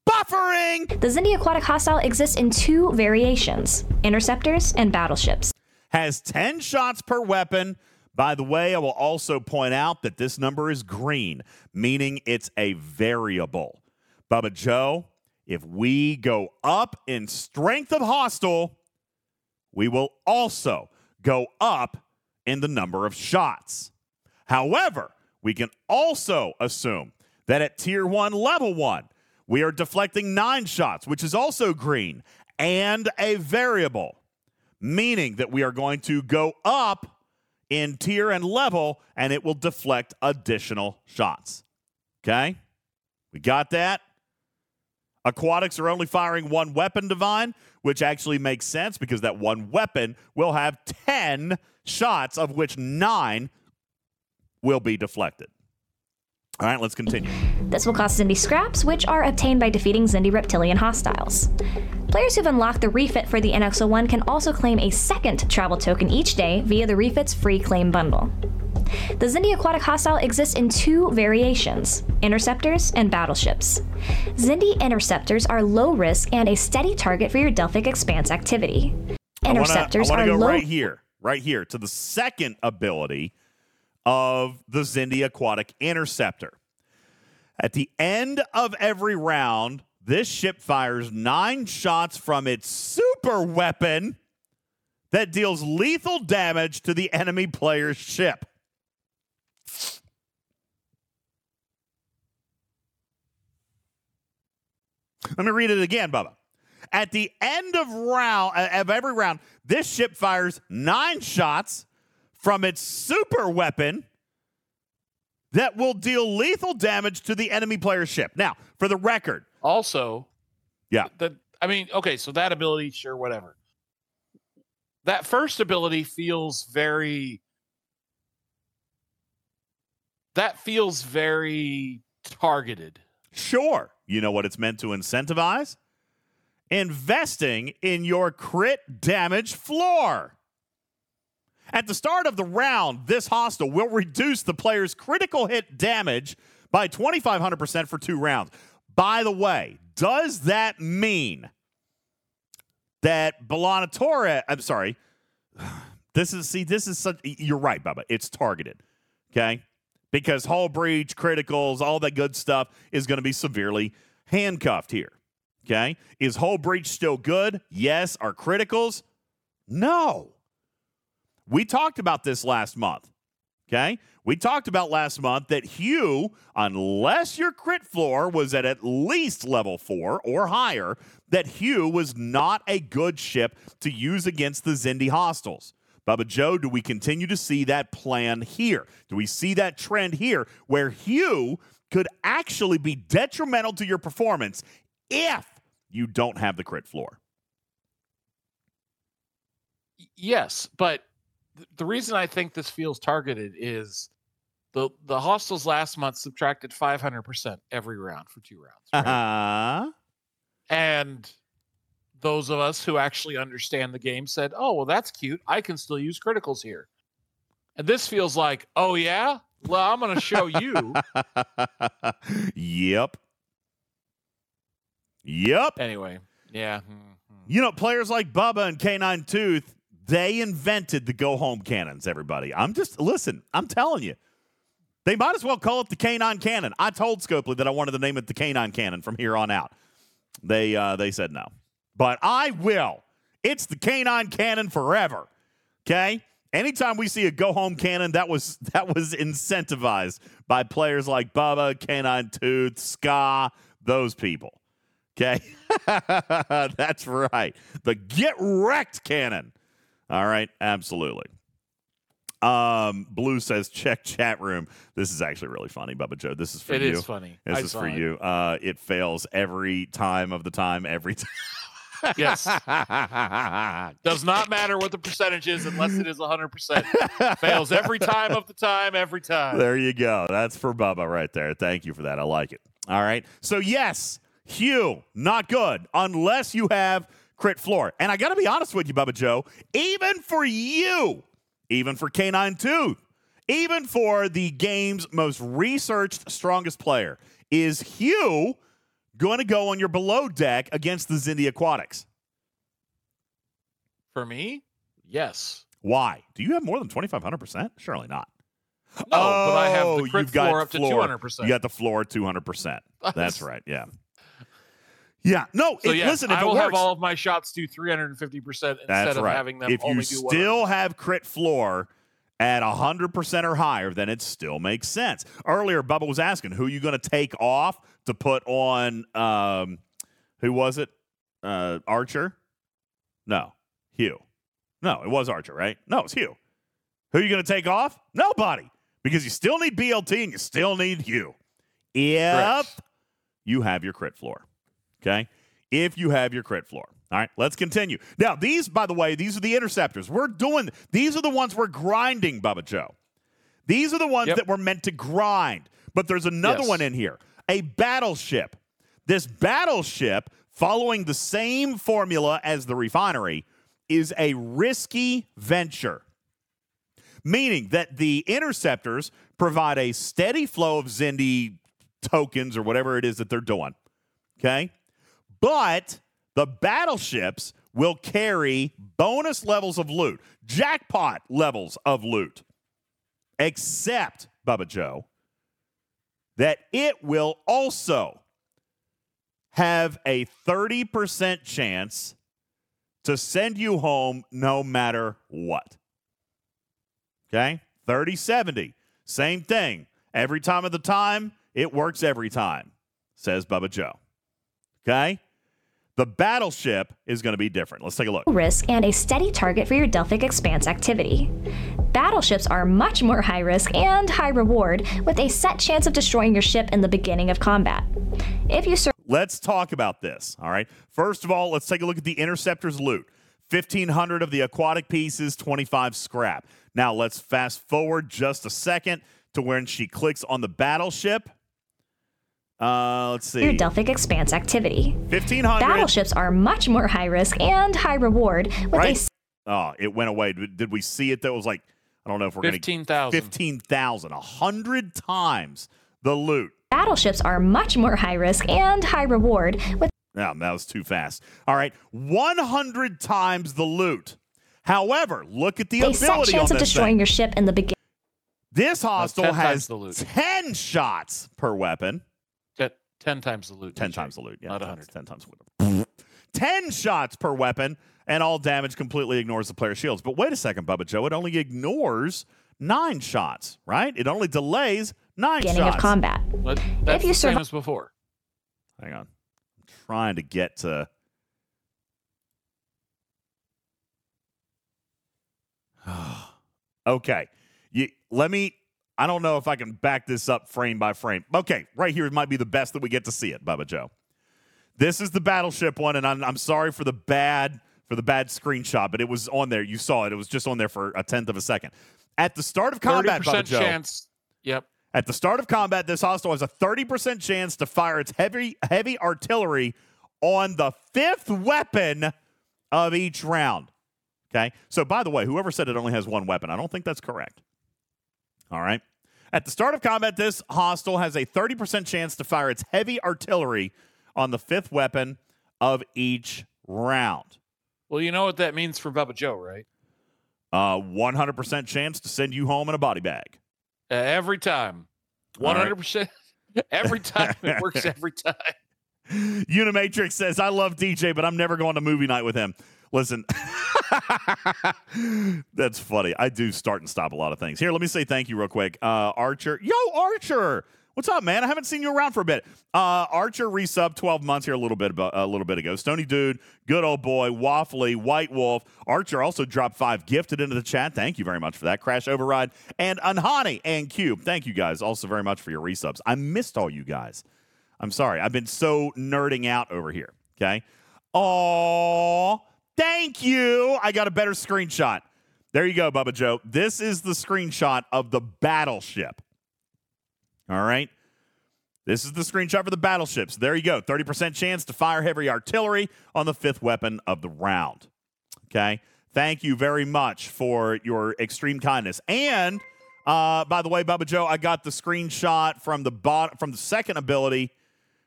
A: Buffering
C: The Xindi aquatic hostile exists in two variations interceptors and battleships.
A: has 10 shots per weapon. By the way, I will also point out that this number is green, meaning it's a variable. Bubba Joe, if we go up in strength of hostile, we will also go up in the number of shots. However, we can also assume that at tier one, level one, we are deflecting nine shots, which is also green and a variable, meaning that we are going to go up in tier and level and it will deflect additional shots. Okay? We got that? Aquatics are only firing one weapon divine, which actually makes sense because that one weapon will have 10 shots, of which nine will be deflected. All right, let's continue.
C: This will cost Xindi scraps, which are obtained by defeating Xindi reptilian hostiles. Players who've unlocked the refit for the NX01 can also claim a second travel token each day via the refit's free claim bundle. The Xindi aquatic hostile exists in two variations interceptors and battleships. Xindi interceptors are low risk and a steady target for your Delphic Expanse activity. Interceptors
A: I want to
C: are
A: go
C: low.
A: right here, right here to the second ability of the Xindi Aquatic Interceptor. At the end of every round, this ship fires nine shots from its super weapon that deals lethal damage to the enemy player's ship. Let me read it again, Bubba. At the end of round of every round, this ship fires nine shots from its super weapon that will deal lethal damage to the enemy player's ship. Now, for the record,
B: Also,
A: Yeah.
B: The I mean, okay, so that ability, sure, whatever. That first ability feels very. That feels very targeted.
A: sure, you know what it's meant to incentivize? Investing in your crit damage floor. At the start of the round, this hostile will reduce the player's critical hit damage by 2,500% for two rounds. By the way, does that mean that Belanatore, I'm sorry, this is, see, this is such, you're right, Bubba. It's targeted, okay? Because hull breach, criticals, all that good stuff is going to be severely handcuffed here, okay? Is hull breach still good? Yes. Are criticals? No. We talked about this last month. Okay. We talked about last month that Hugh, unless your crit floor was at at least level four or higher, that Hugh was not a good ship to use against the Xindi hostiles. Bubba Joe, do we continue to see that plan here? Do we see that trend here where Hugh could actually be detrimental to your performance if you don't have the crit floor?
B: Yes, but th- the reason I think this feels targeted is the the hostiles last month subtracted 500% every round for two rounds. right?
A: Uh-huh.
B: And those of us who actually understand the game said, "Oh, well that's cute. I can still use criticals here." And this feels like, "Oh yeah? Well, I'm going to show you."
A: yep. Yep.
B: anyway, yeah. mhm.
A: You know, players like Bubba and K9 Tooth, they invented the go home cannons, everybody. I'm just, listen, I'm telling you. They might as well call it the K9 cannon. I told Scopely that I wanted to name it the K9 cannon from here on out. They uh, they said no. But I will. It's the K9 cannon forever. Okay? Anytime we see a go home cannon, that was that was incentivized by players like Bubba, K9 Tooth, Ska, those people. Okay? That's right. The get wrecked cannon. All right, absolutely. Um, Blue says check chat room. This is actually really funny, Bubba Joe. This is for
B: It
A: you.
B: is funny.
A: This
B: I
A: is for
B: it.
A: you. Uh, it fails every time of the time, every time.
B: Yes. Does not matter what the percentage is unless it is 100%. Fails every time of the time, every time.
A: There you go. That's for Bubba right there. Thank you for that. I like it. All right. So, yes, Hugh, not good unless you have crit floor. And I got to be honest with you, Bubba Joe, even for you, even for K9 Tooth, even for the game's most researched, strongest player, is Hugh going to go on your below deck against the Xindi Aquatics?
B: For me, yes.
A: Why? Do you have more than 2,500%? Surely not.
B: No, but I have
A: Oh,
B: the crit
A: you've got
B: floor up to
A: floor.
B: 200%.
A: You got the floor 200%. That's right. Yeah. Yeah. No,
B: So
A: it-
B: yes,
A: listen, if
B: I
A: it
B: will
A: works,
B: have all of my shots do 350% instead of
A: right.
B: having them
A: if you
B: only do 100%.
A: still have crit floor at 100% or higher, then it still makes sense. Earlier, Bubba was asking, who you going to take off to put on, um, who was it? Uh, Archer? No, Hugh. No, it was Archer, right? No, it's Hugh. Who are you going to take off? Nobody. Because you still need BLT and you still need Hugh. If
B: Correct.
A: you have your crit floor. Okay? If you have your crit floor. All right, let's continue. Now, these, by the way, these are the interceptors. We're doing, these are the ones we're grinding, Bubba Joe. These are the ones
B: Yep.
A: that we're meant to grind. But there's another
B: Yes.
A: one in here a battleship. This battleship, following the same formula as the refinery, is a risky venture meaning that the interceptors provide a steady flow of Xindi tokens or whatever it is that they're doing. Okay. But the battleships will carry bonus levels of loot, jackpot levels of loot, except, Bubba Joe, that it will also have a 30% chance to send you home no matter what. Okay? 30 70. Same thing. Every time of the time, it works every time, says Bubba Joe. Okay? The battleship is going to be different. Let's take a look.
C: risk and a steady target for your Delphic Expanse activity. Battleships are much more high risk and high reward, with a set chance of destroying your ship in the beginning of combat. If you sur-
A: Let's talk about this. All right. First of all, let's take a look at the interceptor's loot 1,500 of the aquatic pieces, 25 scrap. Now, let's fast forward just a second to when she clicks on the battleship. Uh, let's
C: your. Delphic Expanse activity.
A: 1,500.
C: Battleships are much more high risk and high reward, with
A: Right.
C: s-
A: Oh, it went away. Did did we see it? That was like, I don't know if we're going to.
B: 15,000.
A: 15,000. A hundred times the loot.
C: battleships are much more high risk and high reward, with
A: Yeah, that was too fast. All right. 100 times the loot. However, look at the
C: a set
A: ability
C: chance
A: on
C: of destroying
A: thing.
C: your ship in the beginning.
A: This hostile has
B: the loot.
A: 10 shots per weapon.
B: Te- 10 times the loot.
A: 10
B: DJ.
A: times the loot. Yeah,
B: Not
A: 10
B: 100.
A: 10 times the loot. 10 shots per weapon, and all damage completely ignores the player's shields. But wait a second, Bubba Joe. It only ignores nine shots, right? It only delays nine
C: beginning
A: shots.
C: of combat.
B: But that's
C: you
B: the same
C: survive-
B: as before.
A: Hang on. I'm trying to get to. okay. You, let me. I don't know if I can back this up frame by frame. Okay, right here might be the best that we get to see it, Bubba Joe. This is the battleship one, and I'm, I'm sorry for the bad for the bad screenshot, but it was on there. You saw it. It was just on there for a tenth of a second. At the start of combat,
B: 30%
A: Joe.
B: chance. Yep.
A: At the start of combat, this hostile has a 30% chance to fire its heavy heavy artillery on the fifth weapon of each round. Okay? So by the way, whoever said it only has one weapon, I don't think that's correct. All right. At the start of combat, this hostile has a 30% chance to fire its heavy artillery on the fifth weapon of each round.
B: Well, you know what that means for Bubba Joe, right?
A: Uh, 100% chance to send you home in a body bag.
B: Uh, every time. 100%. Every time. It works every time.
A: Unimatrix says, I love DJ, but I'm never going to movie night with him. Listen, that's funny. I do start and stop a lot of things. Here, let me say thank you real quick. Uh, Archer. Yo, Archer. What's up, man? I haven't seen you around for a bit. Uh, Archer resub 12 months here a little bit about, a little bit ago. Stony Dude, good old boy, Waffly, White Wolf. Archer also dropped five gifted into the chat. Thank you very much for that. Crash Override and Unhani and Cube. Thank you guys also very much for your resubs. I missed all you guys. I'm sorry. I've been so nerding out over here. Okay. Oh, thank you. I got a better screenshot. There you go, Bubba Joe. This is the screenshot of the battleship. All right. This is the screenshot for the battleships. There you go. 30% chance to fire heavy artillery on the fifth weapon of the round. Okay. Thank you very much for your extreme kindness. And uh, by the way, Bubba Joe, I got the screenshot from the bot from the second ability.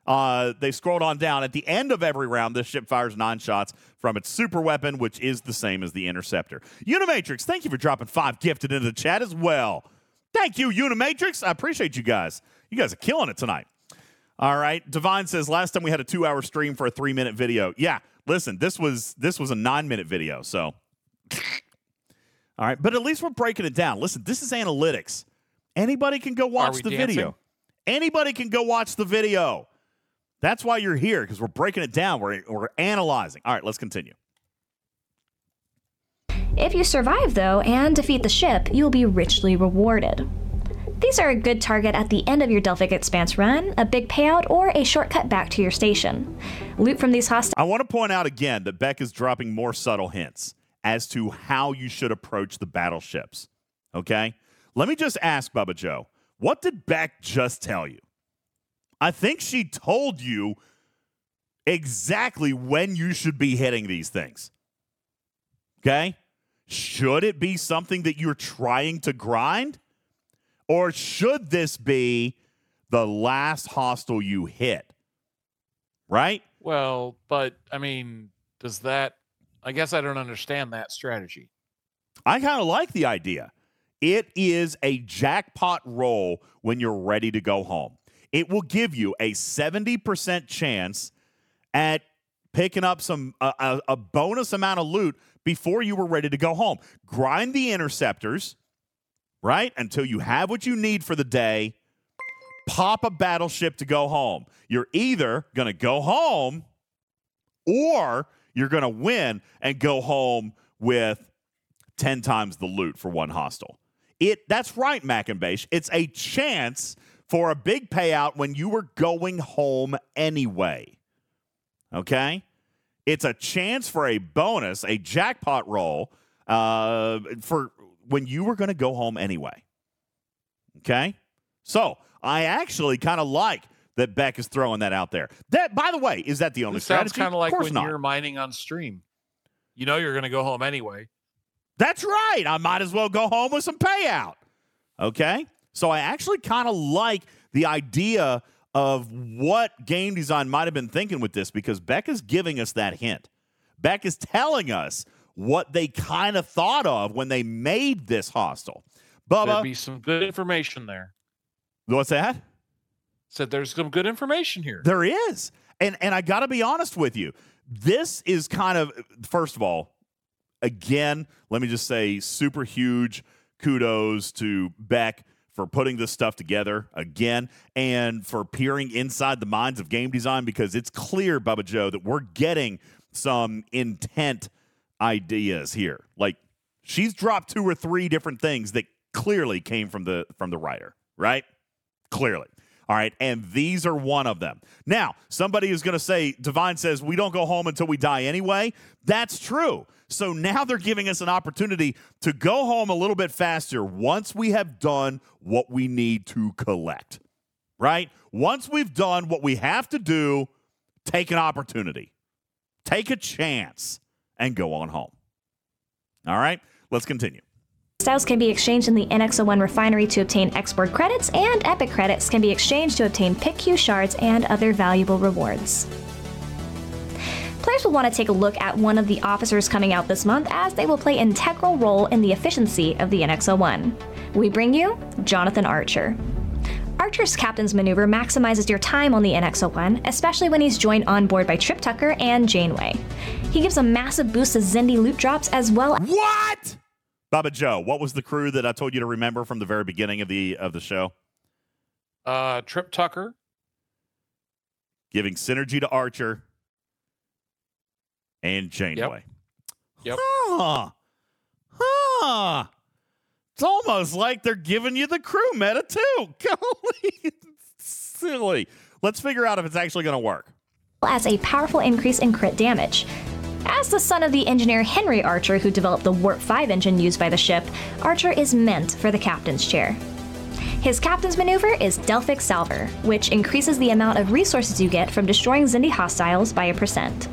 A: Uh, they scrolled on down. At the end of every round, this ship fires nine shots from its super weapon, which is the same as the interceptor. Unimatrix, thank you for dropping five gifted into the chat as well. Thank you, Unimatrix. I appreciate you guys. You guys are killing it tonight. All right. Divine says last time we had a two hour stream for a three minute video. Yeah. Listen, this was this was a nine minute video. So all right, but at least we're breaking it down. Listen, this is analytics. Anybody can go watch the
B: dancing?
A: video. Anybody can go watch the video. That's why you're here because we're breaking it down. We're, we're analyzing. All right, let's continue.
C: If you survive, though, and defeat the ship, you will be richly rewarded. These are a good target at the end of your Delphic Expanse run, a big payout, or a shortcut back to your station. Loot from these hostiles.
A: I want to point out again that Bek is dropping more subtle hints as to how you should approach the battleships. Okay? Let me just ask Bubba Joe, what did Bek just tell you? I think she told you exactly when you should be hitting these things. Okay? Should it be something that you're trying to grind? Or should this be the last hostile you hit? Right?
B: Well, but I mean, does that? I guess I don't understand that strategy.
A: I kind of like the idea. It is a jackpot roll when you're ready to go home. It will give you a 70% chance at picking up some a, a bonus amount of loot before you were ready to go home. Grind the interceptors, right? Until you have what you need for the day. Pop a battleship to go home. You're either going to go home or you're going to win and go home with 10 times the loot for one hostile. It that's right, Mac and Beige. It's a chance for a big payout when you were going home anyway. Okay? It's a chance for a bonus, a jackpot roll uh, for when you were going to go home anyway. Okay? So I actually kind of like that Bek is throwing that out there. That, by the way, is that the only
B: It sounds kind of like when
A: not.
B: you're mining on stream. You know you're going to go home anyway.
A: That's right. I might as well go home with some payout. Okay. So I actually kind of like the idea of what game design might have been thinking with this because Bek is giving us that hint. Bek is telling us what they kind of thought of when they made this hostile.
B: There'd be some good information there.
A: what's that?
B: Said there's some good information here.
A: There is. And and I got to be honest with you. This is kind of first of all, again, let me just say super huge kudos to Bek for putting this stuff together again and for peering inside the minds of game design because it's clear, Bubba Joe, that we're getting some intent ideas here. Like she's dropped two or three different things that clearly came from the from the writer, right? Clearly. All right. And these are one of them. Now, somebody is going to say, Divine says, we don't go home until we die anyway. That's true. So now they're giving us an opportunity to go home a little bit faster once we have done what we need to collect, right? Once we've done what we have to do, take an opportunity, take a chance, and go on home. All right. Let's continue.
C: Styles can be exchanged in the NX01 refinery to obtain export credits, and Epic credits can be exchanged to obtain PIC-Q shards and other valuable rewards. Players will want to take a look at one of the officers coming out this month as they will play an integral role in the efficiency of the NX01. We bring you Jonathan Archer. Archer's captain's maneuver maximizes your time on the NX01, especially when he's joined on board by Trip Tucker and Janeway. He gives a massive boost to Xindi loot drops as well
A: What? Bubba Joe, what was the crew that I told you to remember from the very beginning of the of the show?
B: Uh, Trip Tucker,
A: Giving synergy to Archer and Janeway.
B: Yep.
A: Huh. Huh. It's almost like they're giving you the crew meta too. Golly, silly. Let's figure out if it's actually going to work.
C: as a powerful increase in crit damage. As the son of the engineer Henry Archer, who developed the Warp 5 engine used by the ship, Archer is meant for the captain's chair. His captain's maneuver is Delphic Salver, which increases the amount of resources you get from destroying Xindi hostiles by a percent.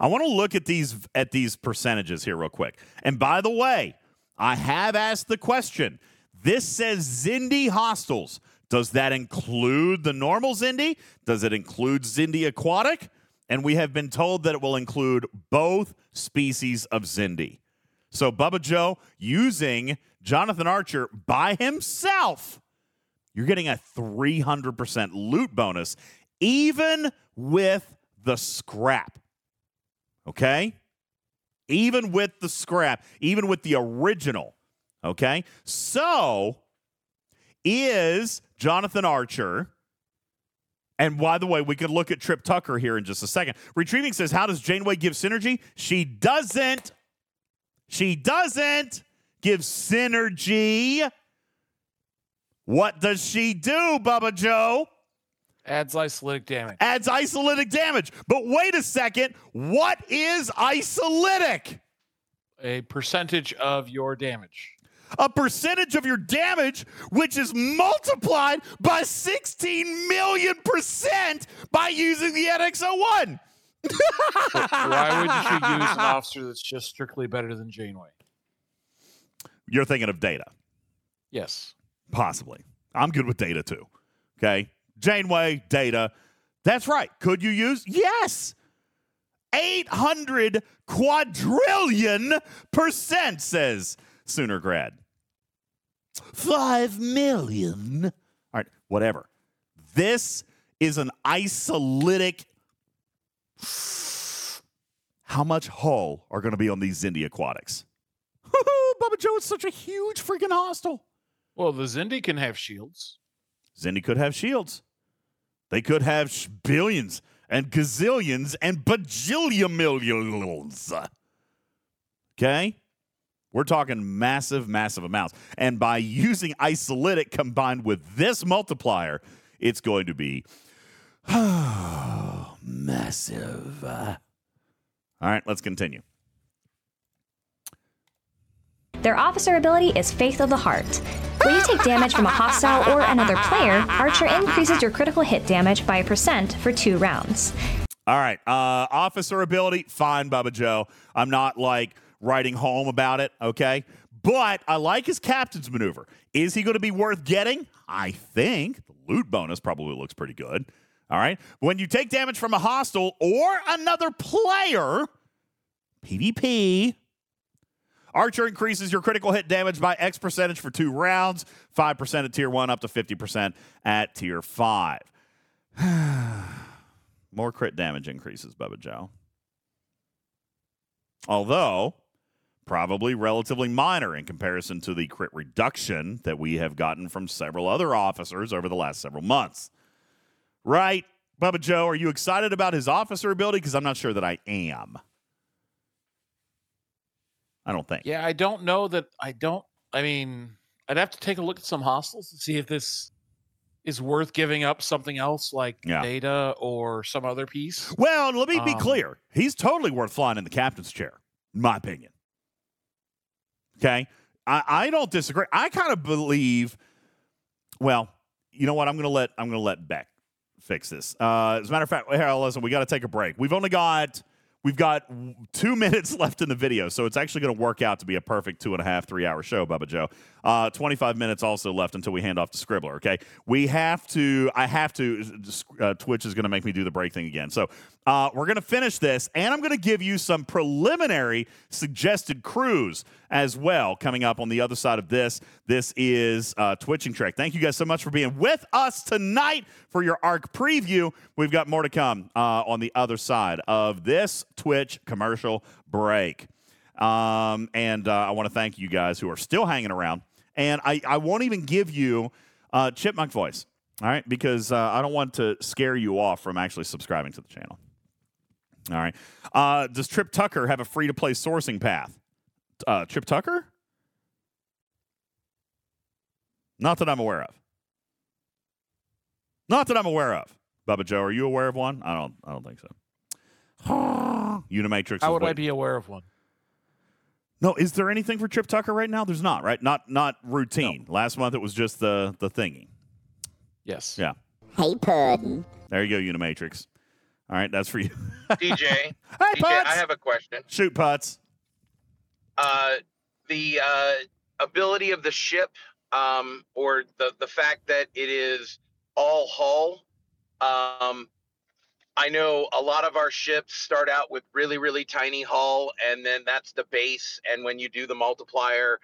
A: I want to look at these at these percentages here real quick. And by the way, I have asked the question. This says Xindi hostiles. Does that include the normal Xindi? Does it include Xindi aquatic? And we have been told that it will include both species of Xindi. So Bubba Joe using Jonathan Archer by himself, you're getting a 300% loot bonus, even with the scrap. Okay? Even with the scrap, even with the original. Okay? So, is Jonathan Archer, and by the way, we could look at Trip Tucker here in just a second. Retrieving says, How does Janeway give synergy? She doesn't. She doesn't give synergy. What does she do, Bubba Joe?
B: Adds isolytic damage.
A: Adds isolytic damage. But wait a second. What is isolytic?
B: A percentage of your damage.
A: A percentage of your damage, which is multiplied by 16 million percent by using the NX01.
B: Why would you use an officer that's just strictly better than Janeway?
A: You're thinking of data.
B: Yes.
A: Possibly. I'm good with data too. Okay. Janeway, data. That's right. Could you use? Yes. 800 quadrillion percent, says Sooner Grad. 5 million. All right, whatever. This is an isolytic. How much hull are going to be on these Xindi aquatics? Bubba Joe, it's such a huge freaking hostile.
B: Well, the Xindi can have shields.
A: Xindi could have shields. They could have sh- billions and gazillions and bajillion millions. Okay? We're talking massive, massive amounts. And by using isolytic combined with this multiplier, it's going to be massive. All right, let's continue.
C: Their officer ability is Faith of the Heart. When you take damage from a hostile or another player, Archer increases your critical hit damage by a percent for two rounds.
A: All right. Uh, officer ability, fine, Bubba Joe. I'm not like writing home about it, okay? But I like his captain's maneuver. Is he going to be worth getting? I think. The loot bonus probably looks pretty good. All right. When you take damage from a hostile or another player, PvP, Archer increases your critical hit damage by X percentage for two rounds, 5% at tier one, up to 50% at tier five. More crit damage increases, Bubba Joe. Although, probably relatively minor in comparison to the crit reduction that we have gotten from several other officers over the last several months. Right? Bubba Joe, are you excited about his officer ability? Because I'm not sure that I am. I don't think.
B: Yeah, I don't know that. I don't. I mean, I'd have to take a look at some hostiles to see if this is worth giving up something else like
A: Yeah.
B: data or some other piece.
A: Well, let me be
B: Um,
A: clear. He's totally worth flying in the captain's chair, in my opinion. Okay? I, I don't disagree. I kind of believe, well, you know what? I'm gonna let I'm gonna let Bek fix this. Uh, as a matter of fact, here, listen, we gotta take a break. We've only got we've got two minutes left in the video, so it's actually gonna work out to be a perfect two and a half, three hour show, Bubba Joe. Uh, 25 minutes also left until we hand off to Scribbler, okay? We have to, I have to, uh, Twitch is gonna make me do the break thing again. So uh, we're gonna finish this, and I'm gonna give you some preliminary suggested crews as well coming up on the other side of this. This is uh, Twitching Trek. Thank you guys so much for being with us tonight for your ARC preview. We've got more to come uh, on the other side of this Twitch commercial break. Um, and uh, I want to thank you guys who are still hanging around. And I, I won't even give you uh, Chipmunk voice, all right? Because uh, I don't want to scare you off from actually subscribing to the channel. All right. Uh, does Trip Tucker have a free to play sourcing path? Uh, Trip Tucker? Not that I'm aware of. Not that I'm aware of. Bubba Joe, are you aware of one? I don't. I don't think so. Unimatrix.
B: How
A: is
B: would I be aware of one?
A: No, is there anything for Trip Tucker right now? There's not, right? Not not routine. Last month it was just the the thingy.
B: Yes.
A: Yeah.
D: Hey, Puddin'.
A: There you go, Unimatrix. All right, that's for you.
E: DJ,
A: Hey,
E: DJ, I have a question.
A: Shoot putts.
E: Uh, the uh, ability of the ship, um, or the the fact that it is all hull. Um, I know a lot of our ships start out with really really tiny hull, and then that's the base. And when you do the multiplier,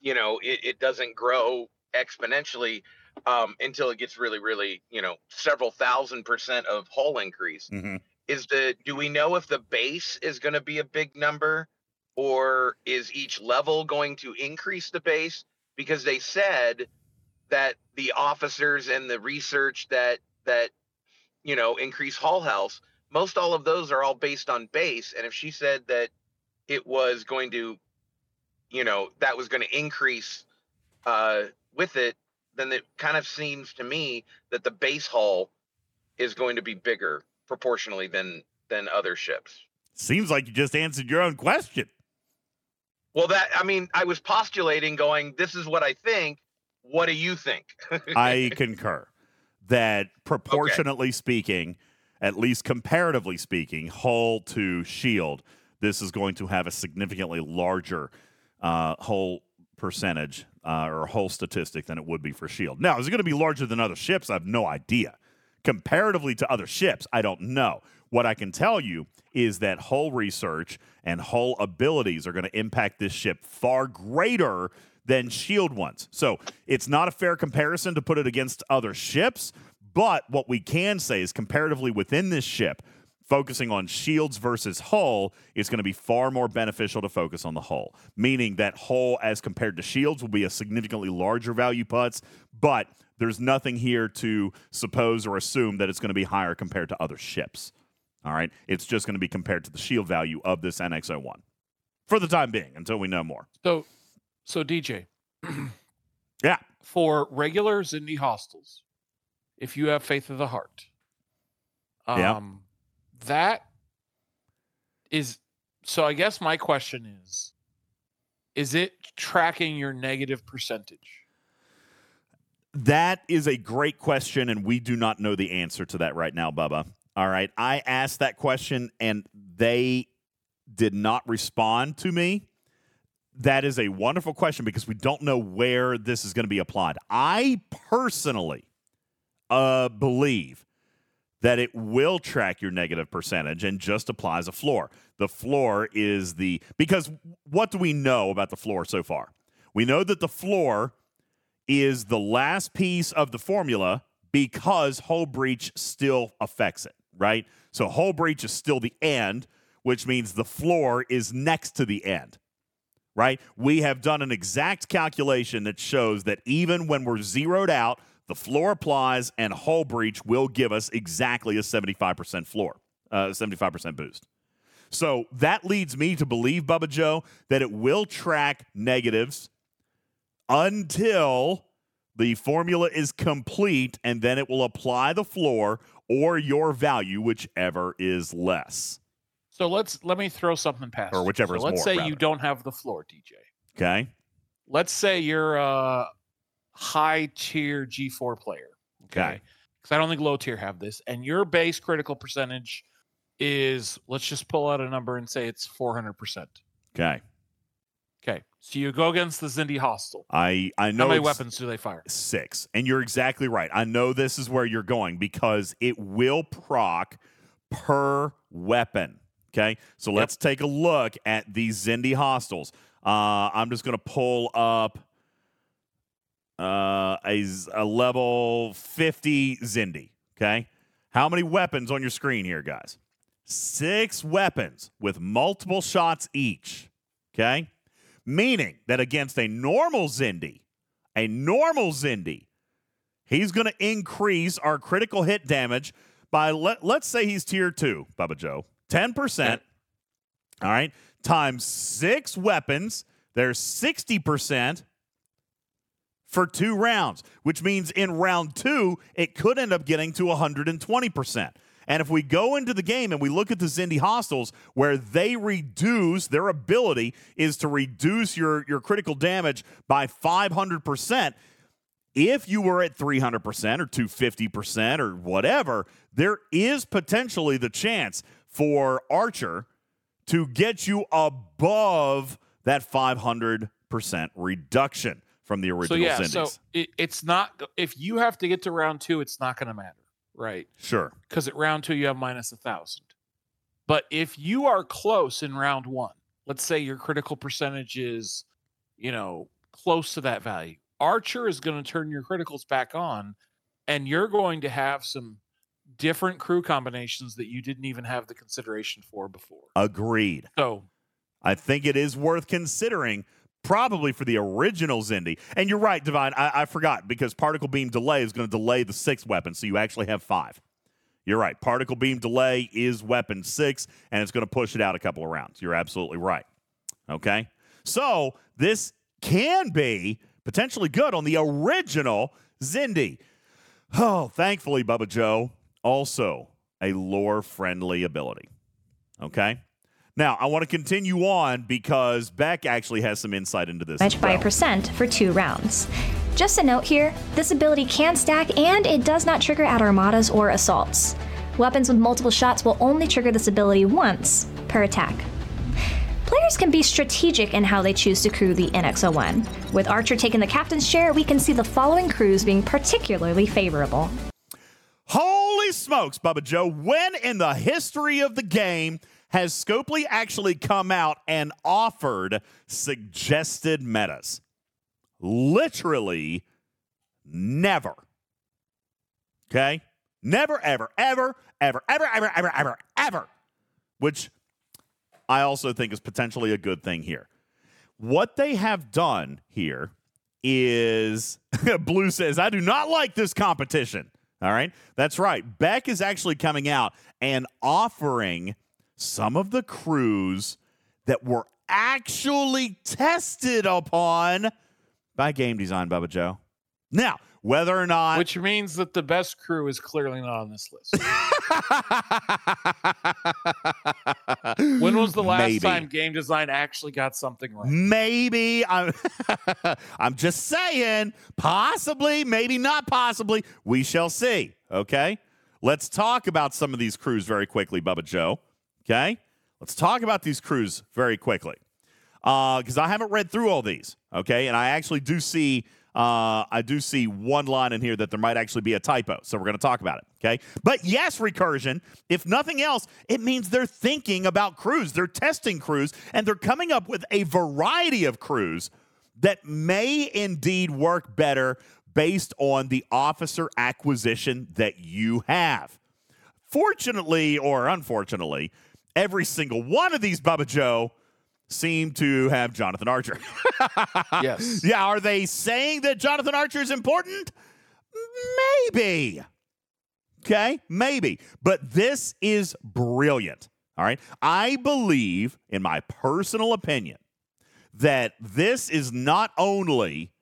E: you know it, it doesn't grow exponentially um, until it gets really really you know several thousand percent of hull increase.
A: Mm-hmm.
E: is the do we know if the base is going to be a big number? Or is each level going to increase the base? Because they said that the officers and the research that that you know increase hull health most all of those are all based on base. And if she said that it was going to you know that was going to increase uh with it then it kind of seems to me that the base hull is going to be bigger proportionally than than other ships.
A: Seems like you just answered your own question.
E: Well, that I mean, I was postulating, going, "This is what I think. What do you think?"
A: I concur that proportionately speaking, at least comparatively speaking, hull to shield, this is going to have a significantly larger uh, hull percentage uh, or hull statistic than it would be for shield. Now, is it going to be larger than other ships? I have no idea. Comparatively to other ships, I don't know. What I can tell you is that hull research and hull abilities are going to impact this ship far greater than shield ones. So it's not a fair comparison to put it against other ships. But what we can say is comparatively within this ship, focusing on shields versus hull is going to be far more beneficial to focus on the hull, meaning that hull as compared to shields will be a significantly larger value putts, but there's nothing here to suppose or assume that it's going to be higher compared to other ships. All right. It's just going to be compared to the shield value of this NX01 for the time being until we know more.
B: So, so DJ,
A: Yeah.
B: for regular Xindi hostiles, if you have faith of the heart, um,
A: Yeah.
B: That is. So I guess my question is, is it tracking your negative percentage?
A: That is a great question, and we do not know the answer to that right now, Bubba. All right. I asked that question, and they did not respond to me. That is a wonderful question because we don't know where this is going to be applied. I personally uh, believe that it will track your negative percentage and just applies a floor. The floor is the because what do we know about the floor so far? We know that the floor is the last piece of the formula because hull breach still affects it, right? So hull breach is still the end, which means the floor is next to the end, right? We have done an exact calculation that shows that even when we're zeroed out, the floor applies and hull breach will give us exactly a 75% floor, uh, 75% boost. So that leads me to believe, Bubba Joe, that it will track negatives until the formula is complete, and then it will apply the floor or your value, whichever is less.
B: So let's let me throw something past.
A: Or
B: you.
A: whichever
B: So let's
A: more,
B: say
A: rather.
B: you don't have the floor, DJ.
A: Okay.
B: Let's say you're a high tier G4 player.
A: Okay.
B: Because I don't think low tier have this, and your base critical percentage is let's just pull out a number and say it's 400%.
A: Okay.
B: Okay. So you go against the Xindi hostile.
A: I, I know
B: How many weapons do they fire?
A: six. And you're exactly right. I know this is where you're going because it will proc per weapon. Okay. So
B: Yep.
A: let's take a look at these Xindi hostiles. Uh, I'm just going to pull up uh, a, a level 50 Xindi. Okay. How many weapons on your screen here, guys? Six weapons with multiple shots each. Okay. Meaning that against a normal Xindi, a normal Xindi, he's going to increase our critical hit damage by, let, let's say he's tier two, Bubba Joe, 10%. All right. Times six weapons. There's 60% for two rounds, which means in round two, it could end up getting to 120%. And if we go into the game and we look at the Xindi Hostiles, where they reduce their ability is to reduce your, your critical damage by 500%. If you were at 300% or 250% or whatever, there is potentially the chance for Archer to get you above that 500% reduction from the original
B: So
A: yeah,
B: so it, it's not if you have to get to round two, it's not going to matter, right?
A: sure.
B: Because at round two you have minus a thousand. But if you are close in round one, let's say your critical percentage is, you know, close to that value, Archer is going to turn your criticals back on, and you're going to have some different crew combinations that you didn't even have the consideration for before.
A: Agreed.
B: So
A: I think it is worth considering, probably for the original Xindi. And you're right, Divine. I, I forgot because particle beam delay is going to delay the sixth weapon, so you actually have five. You're right. Particle beam delay is weapon six, and it's going to push it out a couple of rounds. You're absolutely right. Okay. So this can be potentially good on the original Xindi. Oh, thankfully, Bubba Joe, also a lore friendly ability. Okay. Now, I want to continue on because Bek actually has some insight into this.
C: damage
A: as
C: by a percent for two rounds. Just a note here this ability can stack and it does not trigger at armadas or assaults. Weapons with multiple shots will only trigger this ability once per attack. Players can be strategic in how they choose to crew the NX01. With Archer taking the captain's chair, we can see the following crews being particularly favorable.
A: Holy smokes, Bubba Joe. When in the history of the game has Scopely actually come out and offered suggested metas? Literally never. Okay? Never, ever, ever, ever, ever, ever, ever, ever, ever. Which I also think is potentially a good thing here. What they have done here is Blue says, I do not like this competition. All right. That's right. Bek is actually coming out and offering some of the crews that were actually tested upon by game design, Bubba Joe. Now, whether or not
B: Which means that the best crew is clearly not on this list. when was the last
A: Maybe.
B: time game design actually got something right?
A: Maybe I'm I'm just saying, possibly, maybe not possibly. We shall see. Okay. Let's talk about some of these crews very quickly, Bubba Joe. Okay. Let's talk about these crews very quickly. Because I haven't read through all these. Okay. And I actually do see uh, I do see one line in here that there might actually be a typo. So we're going to talk about it. Okay. But yes, recursion, if nothing else, it means they're thinking about crews, they're testing crews, and they're coming up with a variety of crews that may indeed work better based on the officer acquisition that you have. Fortunately or unfortunately, every single one of these Bubba Joe seem to have Jonathan Archer.
B: Yes.
A: yeah, are they saying that Jonathan Archer is important? Maybe. Okay, maybe. But this is brilliant. All right. I believe, in my personal opinion, that this is not only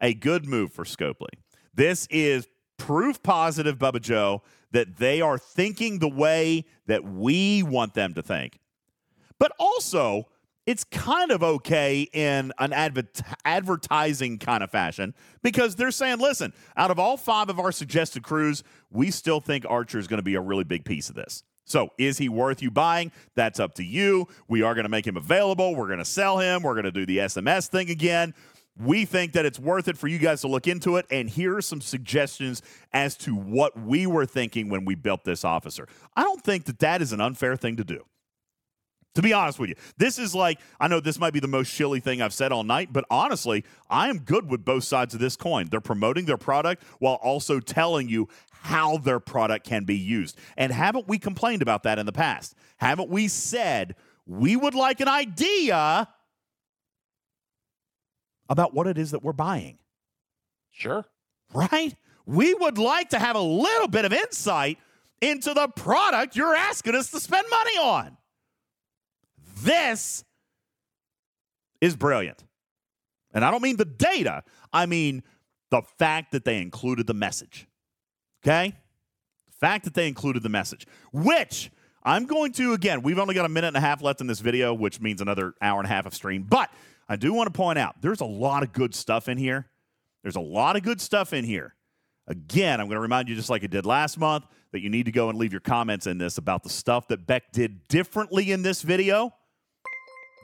A: a good move for Scopely, this is proof positive, Bubba Joe, that they are thinking the way that we want them to think. But also, it's kind of okay in an adver- advertising kind of fashion because they're saying, listen, out of all five of our suggested crews, we still think Archer is going to be a really big piece of this. So, is he worth you buying? That's up to you. We are going to make him available. We're going to sell him. We're going to do the SMS thing again. We think that it's worth it for you guys to look into it. And here are some suggestions as to what we were thinking when we built this officer. I don't think that that is an unfair thing to do. To be honest with you, this is like, I know this might be the most chilly thing I've said all night, but honestly, I am good with both sides of this coin. They're promoting their product while also telling you how their product can be used. And haven't we complained about that in the past? Haven't we said we would like an idea about what it is that we're buying?
B: Sure.
A: right? We would like to have a little bit of insight into the product you're asking us to spend money on. This is brilliant. And I don't mean the data, I mean the fact that they included the message. Okay? The fact that they included the message, which I'm going to, again, we've only got a minute and a half left in this video, which means another hour and a half of stream. But I do want to point out there's a lot of good stuff in here. There's a lot of good stuff in here. Again, I'm going to remind you, just like I did last month, that you need to go and leave your comments in this about the stuff that Bek did differently in this video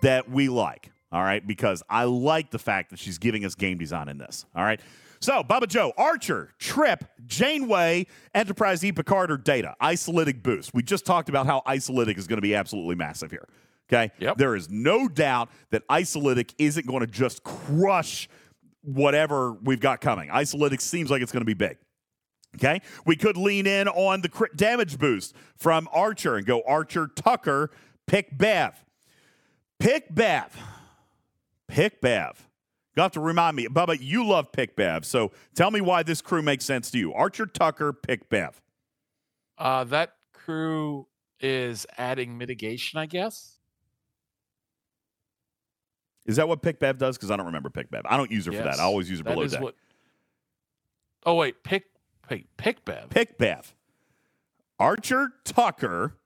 A: that we like. All right, because I like the fact that she's giving us game design in this. All right. So, Bubba Joe, Archer, Trip, Janeway, Enterprise E Picard, or Data, Isolytic Boost. We just talked about how Isolytic is going to be absolutely massive here. Okay.
B: Yep.
A: There is no doubt that Isolytic isn't going to just crush whatever we've got coming. Isolytic seems like it's going to be big. Okay. We could lean in on the crit damage boost from Archer and go Archer, Tucker, pick Bev. Pick Bev. Pick Bev. You have to remind me, Bubba, you love Pick Bev. So tell me why this crew makes sense to you. Archer, Tucker, Pick Bev.
B: Uh, that crew is adding mitigation, I guess.
A: Is that what Pick Bev does? Because I don't remember Pick Bev. I don't use her for that. I always use her
B: That
A: below
B: is
A: deck.
B: what. Oh wait, pick, pick, pick Bev.
A: Pick Bev. Archer Tucker.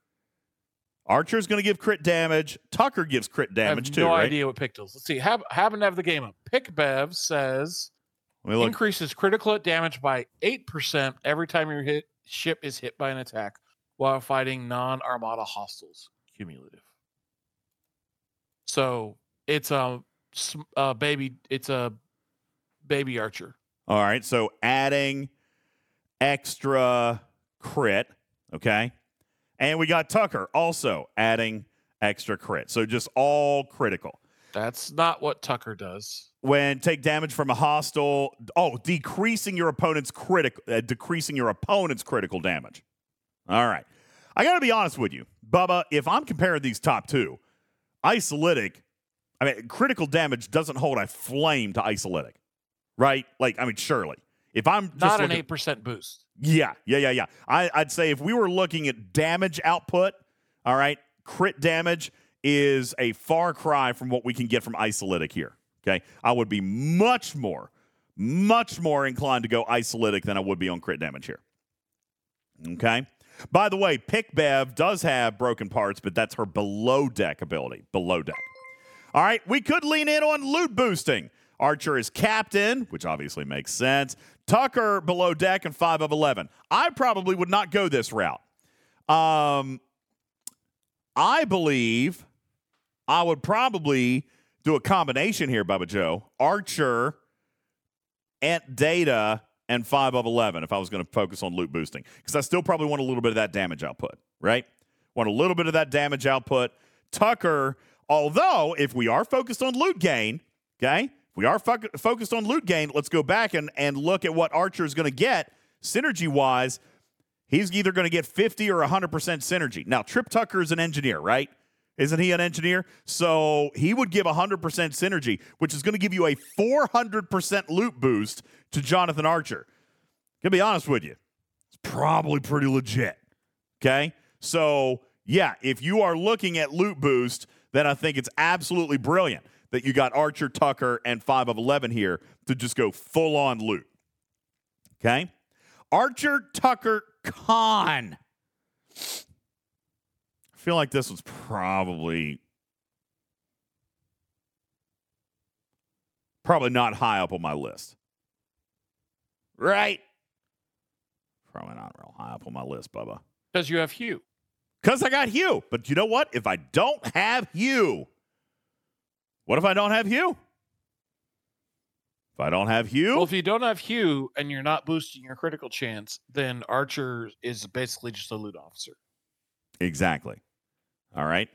A: Archer's going to give crit damage. Tucker gives crit
B: I have
A: damage too,
B: no
A: right?
B: idea what pick does. Let's see. Have, happen to have the game up. Pick Bev says increases critical hit damage by eight percent every time your hit ship is hit by an attack while fighting non-armada hostiles. Cumulative. So it's a, a baby. It's a baby archer.
A: All right, so adding extra crit, okay? And we got Tucker also adding extra crit. So just all critical.
B: That's not what Tucker does.
A: When take damage from a hostile, oh, decreasing your opponent's critical, uh, decreasing your opponent's critical damage. All right, I got to be honest with you, Bubba. If I'm comparing these top two, isolytic, I mean, critical damage doesn't hold a flame to isolytic, right? Like, I mean, surely. If I'm just
B: Not an eight percent boost.
A: yeah, yeah, yeah, yeah. I, I'd say if we were looking at damage output, all right, crit damage is a far cry from what we can get from isolytic here. Okay, I would be much more, much more inclined to go isolytic than I would be on crit damage here. Okay. By the way, Pick Bev does have broken parts, but that's her below deck ability. Below deck. All right, we could lean in on loot boosting. Archer is captain, which obviously makes sense. Tucker below deck and five of eleven. I probably would not go this route. Um, I believe I would probably do a combination here, Bubba Joe. Archer, Ant Data, and five of eleven. If I was going to focus on loot boosting, because I still probably want a little bit of that damage output, right? Want a little bit of that damage output. Tucker, although if we are focused on loot gain, okay, if we are fo- focused on loot gain, let's go back and, and look at what Archer is going to get synergy wise. He's either going to get 50 or 100% synergy. Now, Trip Tucker is an engineer, right? Isn't he an engineer? So he would give 100% synergy, which is going to give you a 400% loot boost to Jonathan Archer. Gonna be honest with you, it's probably pretty legit. Okay. So, yeah, if you are looking at loot boost, then I think it's absolutely brilliant that you got Archer, Tucker, and 5 of 11 here to just go full on loot. Okay. Archer, Tucker, Khan. I feel like this was probably probably not high up on my list. Right? Probably not real high up on my list, Bubba.
B: Because you have Hugh.
A: Because I got Hugh. But you know what? If I don't have Hugh, what if I don't have Hugh? If I don't have Hugh,
B: Well, if you don't have Hugh and you're not boosting your critical chance, then Archer is basically just a loot officer.
A: Exactly. All right.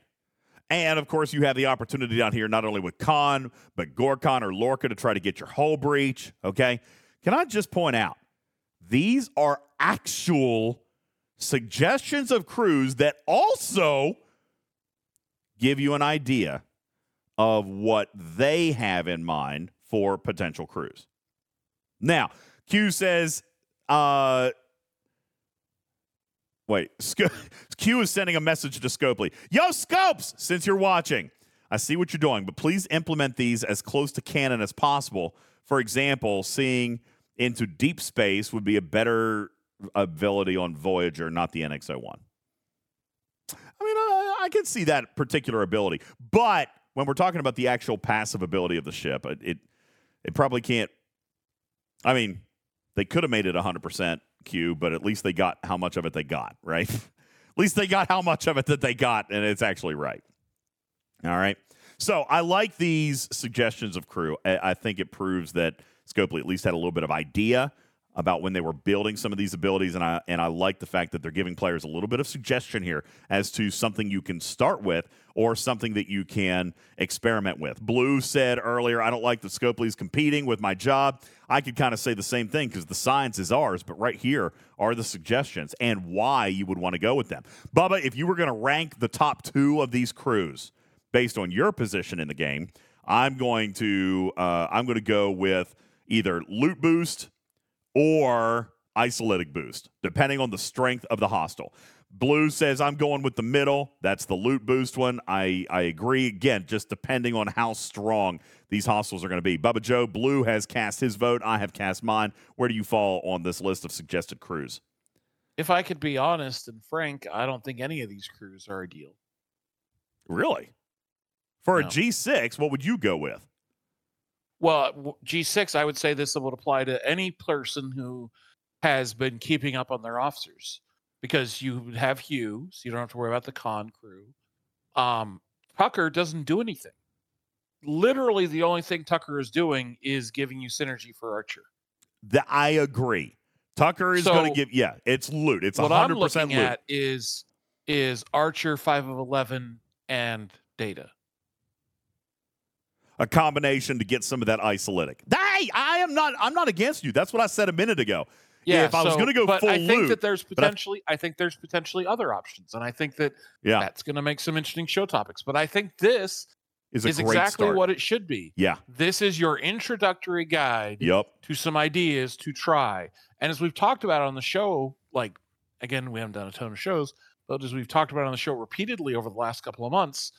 A: And of course, you have the opportunity down here, not only with Khan, but Gorkon or Lorca to try to get your hull breach. Okay. Can I just point out these are actual suggestions of crews that also give you an idea of what they have in mind for potential crews. Now, Q says, uh, Wait, Q is sending a message to Scopely. Yo, Scopes, since you're watching, I see what you're doing, but please implement these as close to canon as possible. For example, seeing into deep space would be a better ability on Voyager, not the NX-01. I mean, I, I can see that particular ability, but when we're talking about the actual passive ability of the ship, it it, it probably can't. I mean, they could have made it 100% Q, but at least they got how much of it they got, right? at least they got how much of it that they got, and it's actually right. All right. So I like these suggestions of crew. I, I think it proves that Scopely at least had a little bit of idea about when they were building some of these abilities, and I and I like the fact that they're giving players a little bit of suggestion here as to something you can start with or something that you can experiment with. Blue said earlier, I don't like that Scopely's competing with my job. I could kind of say the same thing because the science is ours, but right here are the suggestions and why you would want to go with them. Bubba, if you were going to rank the top two of these crews based on your position in the game, I'm going to uh, I'm going to go with either loot boost or isolytic boost, depending on the strength of the hostile. Blue says I'm going with the middle. That's the loot boost one. I I agree. Again, just depending on how strong these hostiles are going to be. Bubba Joe Blue has cast his vote. I have cast mine. Where do you fall on this list of suggested crews?
B: If I could be honest and frank, I don't think any of these crews are ideal.
A: Really? For
B: No.
A: a G6, what would you go with?
B: Well, G6, I would say this would apply to any person who has been keeping up on their officers because you have Hugh, so you don't have to worry about the Khan crew. Um, Tucker doesn't do anything. Literally, the only thing Tucker is doing is giving you synergy for Archer.
A: The, I agree. Tucker is going to give. Yeah, it's loot. It's
B: what I'm
A: 100 percent
B: looking
A: loot.
B: at is is Archer five of eleven and Data.
A: A combination to get some of that isolytic. Hey, I am not. I'm not against you. That's what I said a minute ago.
B: Yeah,
A: if I was gonna go
B: but
A: full
B: I think
A: loot,
B: that there's
A: but I-
B: potentially, I, think there's potentially other options, and I think that
A: Yeah,
B: that's going to make some interesting show topics. But I think this
A: is a
B: is exactly
A: start.
B: what it should be.
A: Yeah.
B: This is your introductory guide
A: Yep.
B: to some ideas to try. And as we've talked about on the show, like again, we haven't done a ton of shows, but as we've talked about on the show repeatedly over the last couple of months,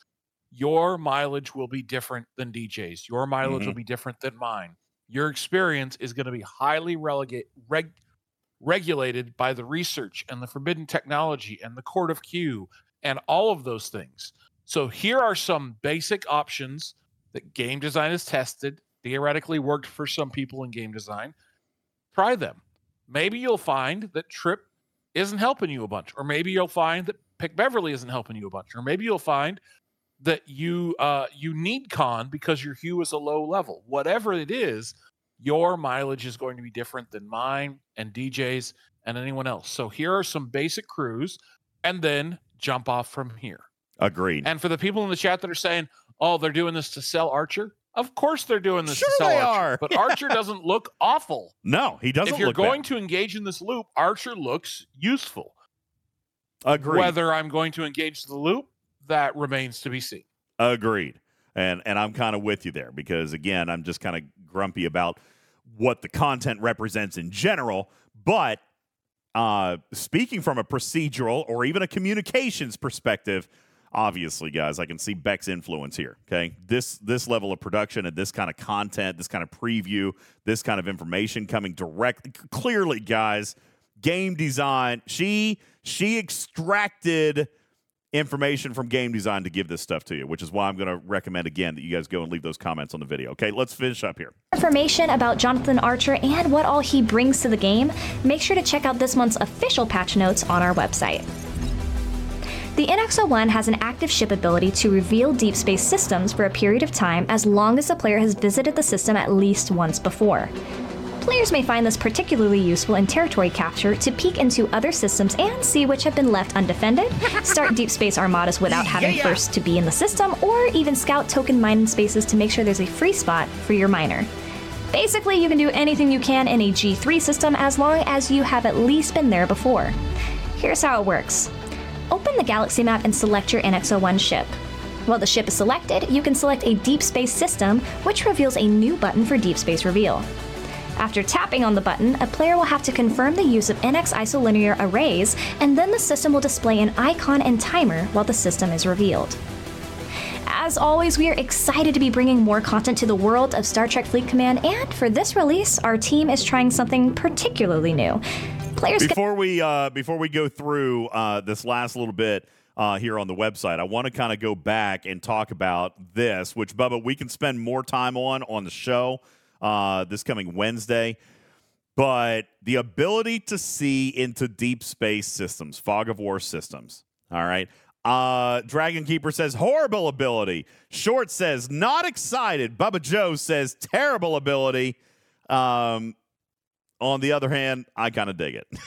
B: your mileage will be different than DJ's. Your mileage will mm-hmm. be different than mine. Your experience is going to be highly relegate, reg, regulated by the research and the forbidden technology and the court of Q and all of those things. So here are some basic options that game design has tested, theoretically worked for some people in game design. Try them. Maybe you'll find that Trip isn't helping you a bunch, or maybe you'll find that Pick Beverly isn't helping you a bunch, or maybe you'll find that you uh, you need Khan because your Hugh is a low level. Whatever it is, your mileage is going to be different than mine and DJ's and anyone else. So here are some basic crews, and then jump off from here.
A: Agreed.
B: And for the people in the chat that are saying, "Oh, they're doing this to sell Archer," of course they're doing this
A: Sure
B: to sell
A: they
B: Archer.
A: are.
B: But. Archer doesn't look awful.
A: no, he doesn't
B: if you're going
A: bad.
B: to engage in this loop, Archer looks useful.
A: Agreed.
B: Whether I'm going to engage the loop, that remains to be seen.
A: Agreed. And and I'm kind of with you there because again, I'm just kind of grumpy about what the content represents in general, but uh speaking from a procedural or even a communications perspective, obviously guys, I can see Bek's influence here, okay? This this level of production and this kind of content, this kind of preview, this kind of information coming directly clearly guys, game design, she she extracted information from game design to give this stuff to you, which is why I'm going to recommend again that you guys go and leave those comments on the video. Okay, let's finish up here.
C: information about Jonathan Archer and what all he brings to the game, make sure to check out this month's official patch notes on our website. The NX-01 has an active ship ability to reveal deep space systems for a period of time as long as the player has visited the system at least once before. Players may find this particularly useful in territory capture to peek into other systems and see which have been left undefended, start deep space armadas without having first to be in the system, or even scout token mining spaces to make sure there's a free spot for your miner. Basically, you can do anything you can in a G3 system as long as you have at least been there before. Here's how it works open the galaxy map and select your NX01 ship. While the ship is selected, you can select a deep space system, which reveals a new button for deep space reveal. After tapping on the button, a player will have to confirm the use of NX isolinear arrays, and then the system will display an icon and timer while the system is revealed. As always, we are excited to be bringing more content to the world of Star Trek Fleet Command, and for this release, our team is trying something particularly new. Players
A: Before we uh, before we go through uh, this last little bit uh, here on the website, I want to kind of go back and talk about this, which Bubba we can spend more time on on the show uh, this coming Wednesday. But the ability to see into deep space systems, fog of war systems. All right. Uh, Dragon Keeper says horrible ability. Short says not excited. Bubba Joe says terrible ability. Um, on the other hand, I kind of dig it.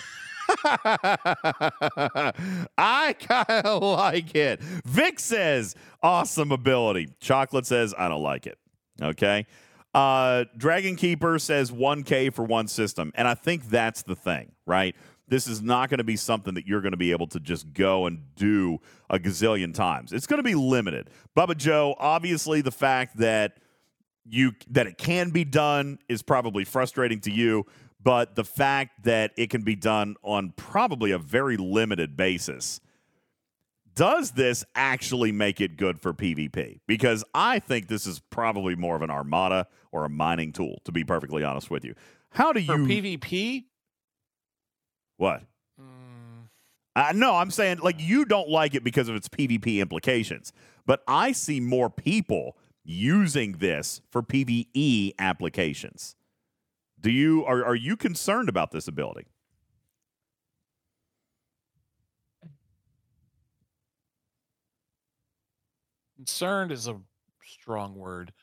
A: I kind of like it. Vic says awesome ability. Chocolate says I don't like it. Okay. Uh, Dragon Keeper says 1K for one system. And I think that's the thing, right? This is not going to be something that you're going to be able to just go and do a gazillion times. It's going to be limited. Bubba Joe, obviously, the fact that you that it can be done is probably frustrating to you, but the fact that it can be done on probably a very limited basis does this actually make it good for PvP? Because I think this is probably more of an armada or a mining tool, to be perfectly honest with you. How do you
B: For PvP,
A: what?
B: mm,
A: Uh, no, I'm saying like you don't like it because of its PvP implications, but I see more people using this for PvE applications. Do you are are you concerned about this ability?
B: Concerned is a strong word.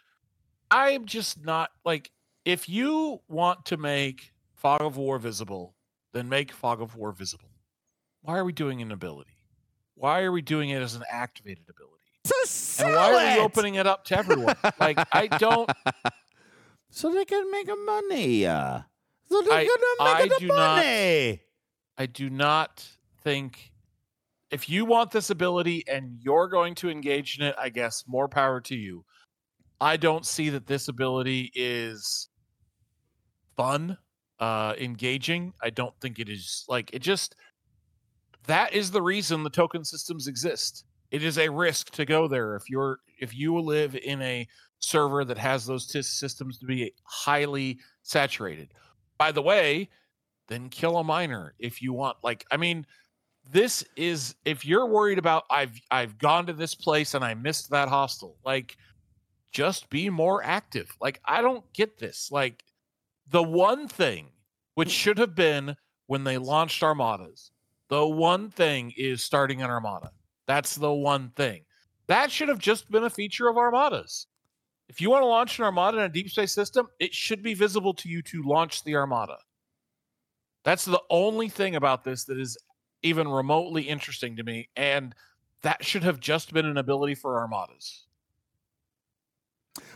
B: I'm just not like if you want to make fog of war visible, then make fog of war visible. Why are we doing an ability? Why are we doing it as an activated ability?
A: To
B: And why are we opening it up to everyone? like I don't
A: so they can make a money. Uh, so
B: I-
A: gonna
B: I
A: make the
B: do not-
A: money.
B: I do not think if you want this ability and you're going to engage in it, I guess more power to you. I don't see that this ability is fun, uh engaging. I don't think it is like it just that is the reason the token systems exist. It is a risk to go there if you're if you live in a server that has those tis systems to be highly saturated. By the way, then kill a miner if you want. Like, I mean, this is if you're worried about I've I've gone to this place and I missed that hostile, like just be more active. Like, I don't get this. Like the one thing which mm. should have been when they launched armadas, the one thing is starting an armada. That's the one thing. That should have just been a feature of armadas. If you want to launch an armada in a deep space system, it should be visible to you to launch the armada. That's the only thing about this that is even remotely interesting to me. And that should have just been an ability for armadas.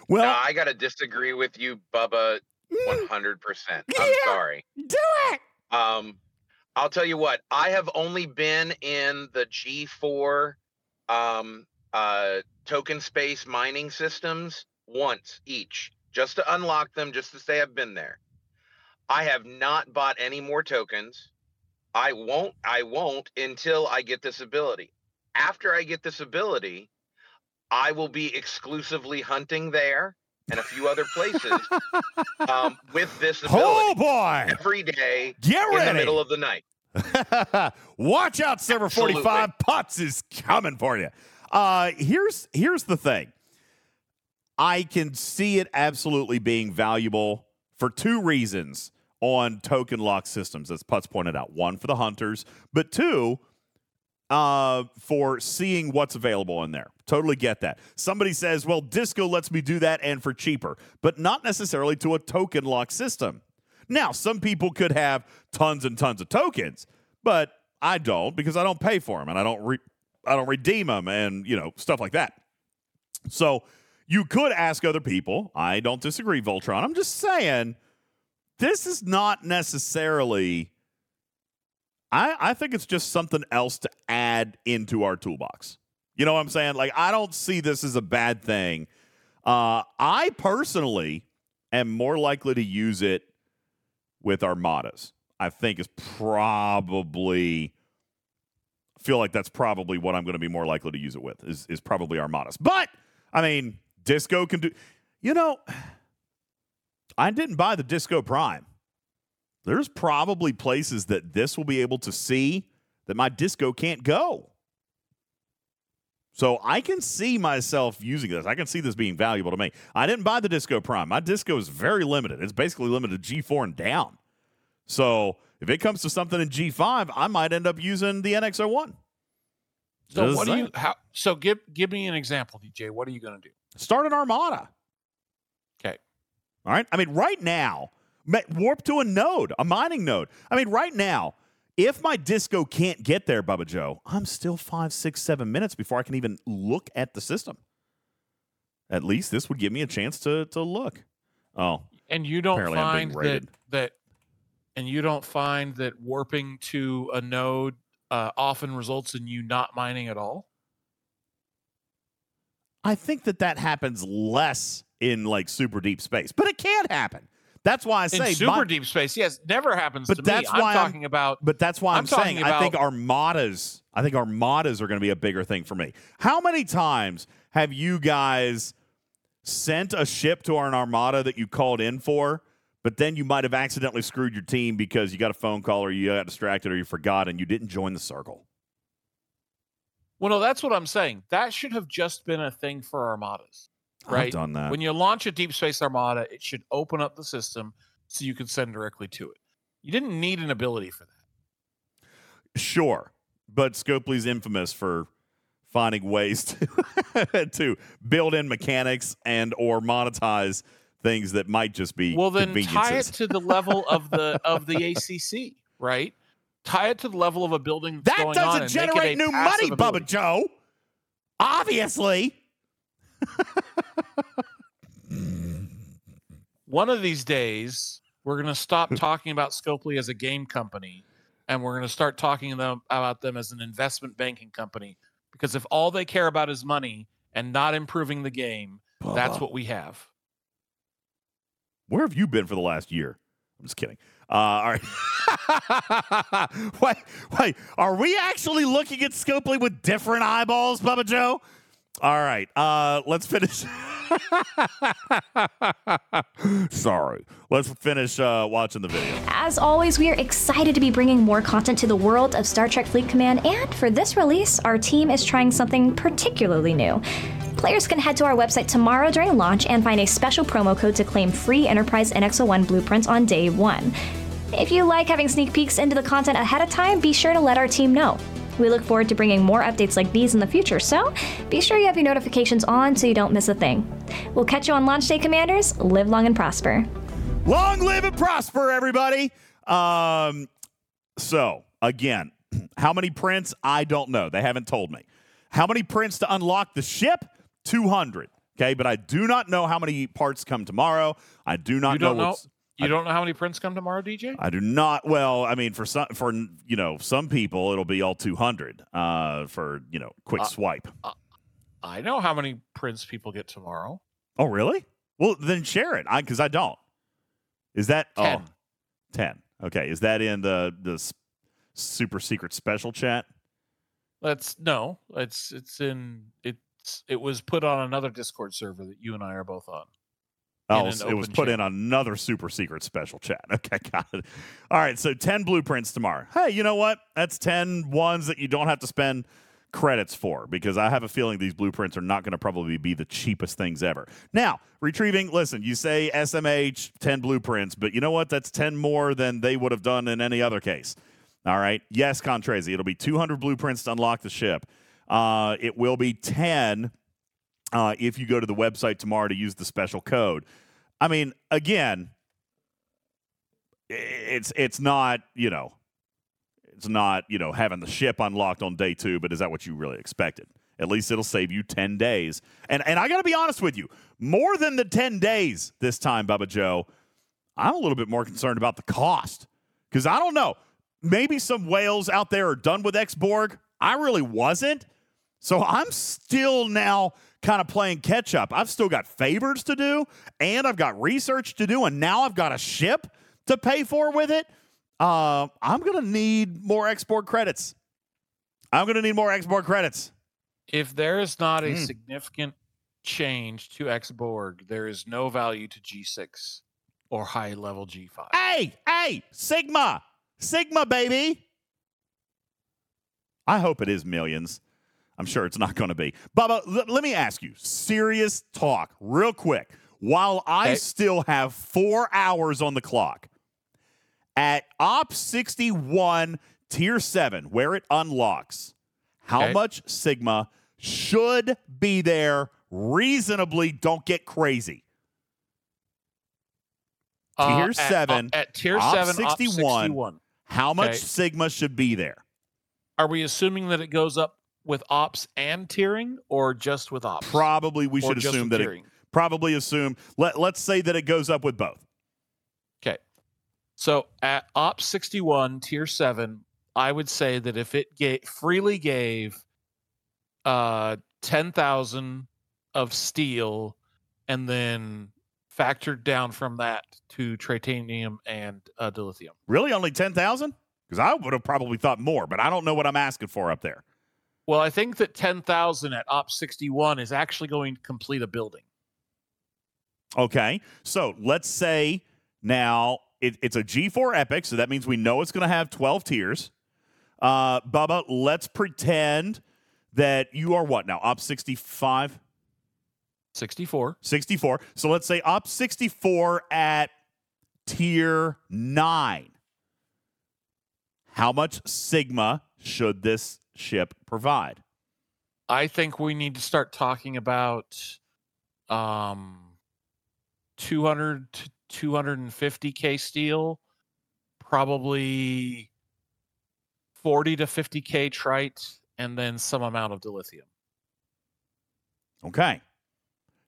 A: Well,
E: No, I gotta disagree with you, Bubba, one hundred percent. I'm
A: Yeah.
E: sorry.
A: do it.
E: Um, I'll tell you what. I have only been in the G4 um, uh, token space mining systems once each, just to unlock them, just to say I've been there. I have not bought any more tokens. I won't. I won't until I get this ability. After I get this ability, I will be exclusively hunting there and a few other places um, with this ability
A: Oh boy!
E: every day
A: Get ready.
E: in the middle of the night.
A: Watch out, server
E: Absolutely.
A: 45 Putts is coming for you. Uh here's here's the thing. I can see it absolutely being valuable for two reasons on token lock systems, as Putz pointed out. One for the hunters, but two, uh, for seeing what's available in there. Totally get that. Somebody says, well, Disco lets me do that and for cheaper, but not necessarily to a token lock system. Now, some people could have tons and tons of tokens, but I don't because I don't pay for them and I don't re- I don't redeem them and you know stuff like that. So you could ask other people. I don't disagree, Voltron. I'm just saying this is not necessarily. I I think it's just something else to add into our toolbox. You know what I'm saying? Like I don't see this as a bad thing. Uh, I personally am more likely to use it with armadas. I think is probably feel like that's probably what I'm going to be more likely to use it with is is probably armadas. But I mean, Disco can do. You know, I didn't buy the Disco Prime. There's probably places that this will be able to see that my Disco can't go. So I can see myself using this. I can see this being valuable to me. I didn't buy the Disco Prime. My Disco is very limited. It's basically limited to G4 and down. So if it comes to something in G5, I might end up using the NX01.
B: So
A: Just
B: what do you how so give give me an example, DJ. What are you gonna do?
A: Start an Armada. All right. I mean, right now, warp to a node, a mining node. I mean, right now, if my disco can't get there, Bubba Joe, I'm still five, six, seven minutes before I can even look at the system. At least this would give me a chance to to look. Oh,
B: And you don't
A: Apparently I'm being
B: find that that and you don't find that warping to a node uh, often results in you not mining at all.
A: I think that that happens less in like super deep space, but it can happen. That's why I
B: In
A: say
B: super
A: my-
B: deep space, yes, never happens
A: But
B: to
A: that's
B: me. I'm
A: why I'm-
B: talking about
A: But that's why I'm,
B: I'm
A: saying I think
B: about-
A: armadas. I think armadas are going to be a bigger thing for me. How many times have you guys sent a ship to an armada that you called in for, but then you might have accidentally screwed your team because you got a phone call or you got distracted or you forgot and you didn't join the circle?
B: Well, no, that's what I'm saying. That should have just been a thing for armadas.
A: I've
B: Right.
A: done that.
B: When you launch a deep space armada, it should open up the system so you can send directly to it. You didn't need an ability for that.
A: Sure, but Scopely's infamous for finding ways to to build in mechanics and or monetize things that might just be
B: Well, then tie it to the level of the of the ACC, right? Tie it to the level of a building that's
A: That doesn't generate new money,
B: passive
A: Bubba. Joe. Obviously.
B: One of these days, we're going to stop talking about Scopely as a game company, and we're going to start talking them about them as an investment banking company. Because if all they care about is money and not improving the game, that's what we have.
A: Where have you been for the last year? I'm just kidding. Uh, all right. wait, wait. Are we actually looking at Scopely with different eyeballs, Bubba Joe? All right. Uh, let's finish. Sorry. Let's finish uh, watching the video.
C: As always, we are excited to be bringing more content to the world of Star Trek Fleet Command, and for this release, our team is trying something particularly new. Players can head to our website tomorrow during launch and find a special promo code to claim free Enterprise NX01 blueprints on day one. If you like having sneak peeks into the content ahead of time, be sure to let our team know. We look forward to bringing more updates like these in the future, so be sure you have your notifications on so you don't miss a thing. We'll catch you on launch day, Commanders. Live long and prosper.
A: Long live and prosper, everybody. Um, so again, how many prints? I don't know. They haven't told me. How many prints to unlock the ship? 200. Okay, but I do not know how many parts come tomorrow. I do not
B: You don't know?
A: what's.
B: You don't know how many prints come tomorrow, DJ?
A: I do not. Well, I mean, for some, for you know, some people it'll be all 200 uh, for you know, quick
B: Uh,
A: swipe.
B: I know how many prints people get tomorrow.
A: Oh, really? Well, then share it. I because I don't. Is that
B: Ten.
A: Oh, 10. Okay. Is that in the the super secret special chat?
B: That's no. It's it's in it's it was put on another Discord server that you and I are both on.
A: Oh, it was put in another super secret special chat. Okay, got it. All right, so 10 blueprints tomorrow. Hey, you know what? That's 10 ones that you don't have to spend credits for because I have a feeling these blueprints are not going to probably be the cheapest things ever. Now, retrieving, listen, you say SMH, 10 blueprints, but you know what? That's 10 more than they would have done in any other case. All right. Yes, Contrazi, it'll be 200 blueprints to unlock the ship. Uh, it will be 10 uh, if you go to the website tomorrow to use the special code. I mean, again, it's it's not you know, it's not you know having the ship unlocked on day two. But is that what you really expected? At least it'll save you ten days. And and I got to be honest with you, more than the ten days this time, Bubba Joe. I'm a little bit more concerned about the cost because I don't know. Maybe some whales out there are done with X Borg. I really wasn't. So I'm still now kind of playing catch up. I've still got favors to do, and I've got research to do, and now I've got a ship to pay for with it. Uh, I'm going to need more export credits. I'm going to need more export credits.
B: If there is not a
A: Mm.
B: significant change to X Borg, there is no value to G6 or high level G5.
A: Hey, hey, Sigma, Sigma, baby. I hope it is millions. I'm sure it's not going to be. Bubba, l- let me ask you serious talk, real quick. While I
B: Okay.
A: still have four hours on the clock, at Op 61 Tier 7, where it unlocks, how
B: Okay.
A: much Sigma should be there reasonably? Don't get crazy.
B: Uh,
A: Tier
B: at-
A: seven,
B: uh, at tier
A: op
B: 7, 61.
A: 61.
B: 61.
A: How much
B: Okay.
A: Sigma should be there?
B: Are we assuming that it goes up with ops and tiering or just with ops?
A: Probably we should assume that it probably assume let let's say that it goes up with both.
B: Okay. So at Op 61 Tier 7, I would say that if it ga- freely gave uh 10,000 of steel and then factored down from that to tritanium and uh, dilithium.
A: Really, only ten thousand? Because I would have probably thought more, but I don't know what I'm asking for up there.
B: Well, I think that 10,000 at Op 61 is actually going to complete a building.
A: Okay, so let's say now it, it's a G4 Epic, so that means we know it's going to have 12 tiers. Uh, Bubba, let's pretend that you are what now? Op 65?
B: 64.
A: 64. So let's say Op 64 at tier 9. How much Sigma should this ship provide?
B: I think we need to start talking about um 200 to 250k steel, probably 40 to 50k trite, and then some amount of dilithium.
A: Okay.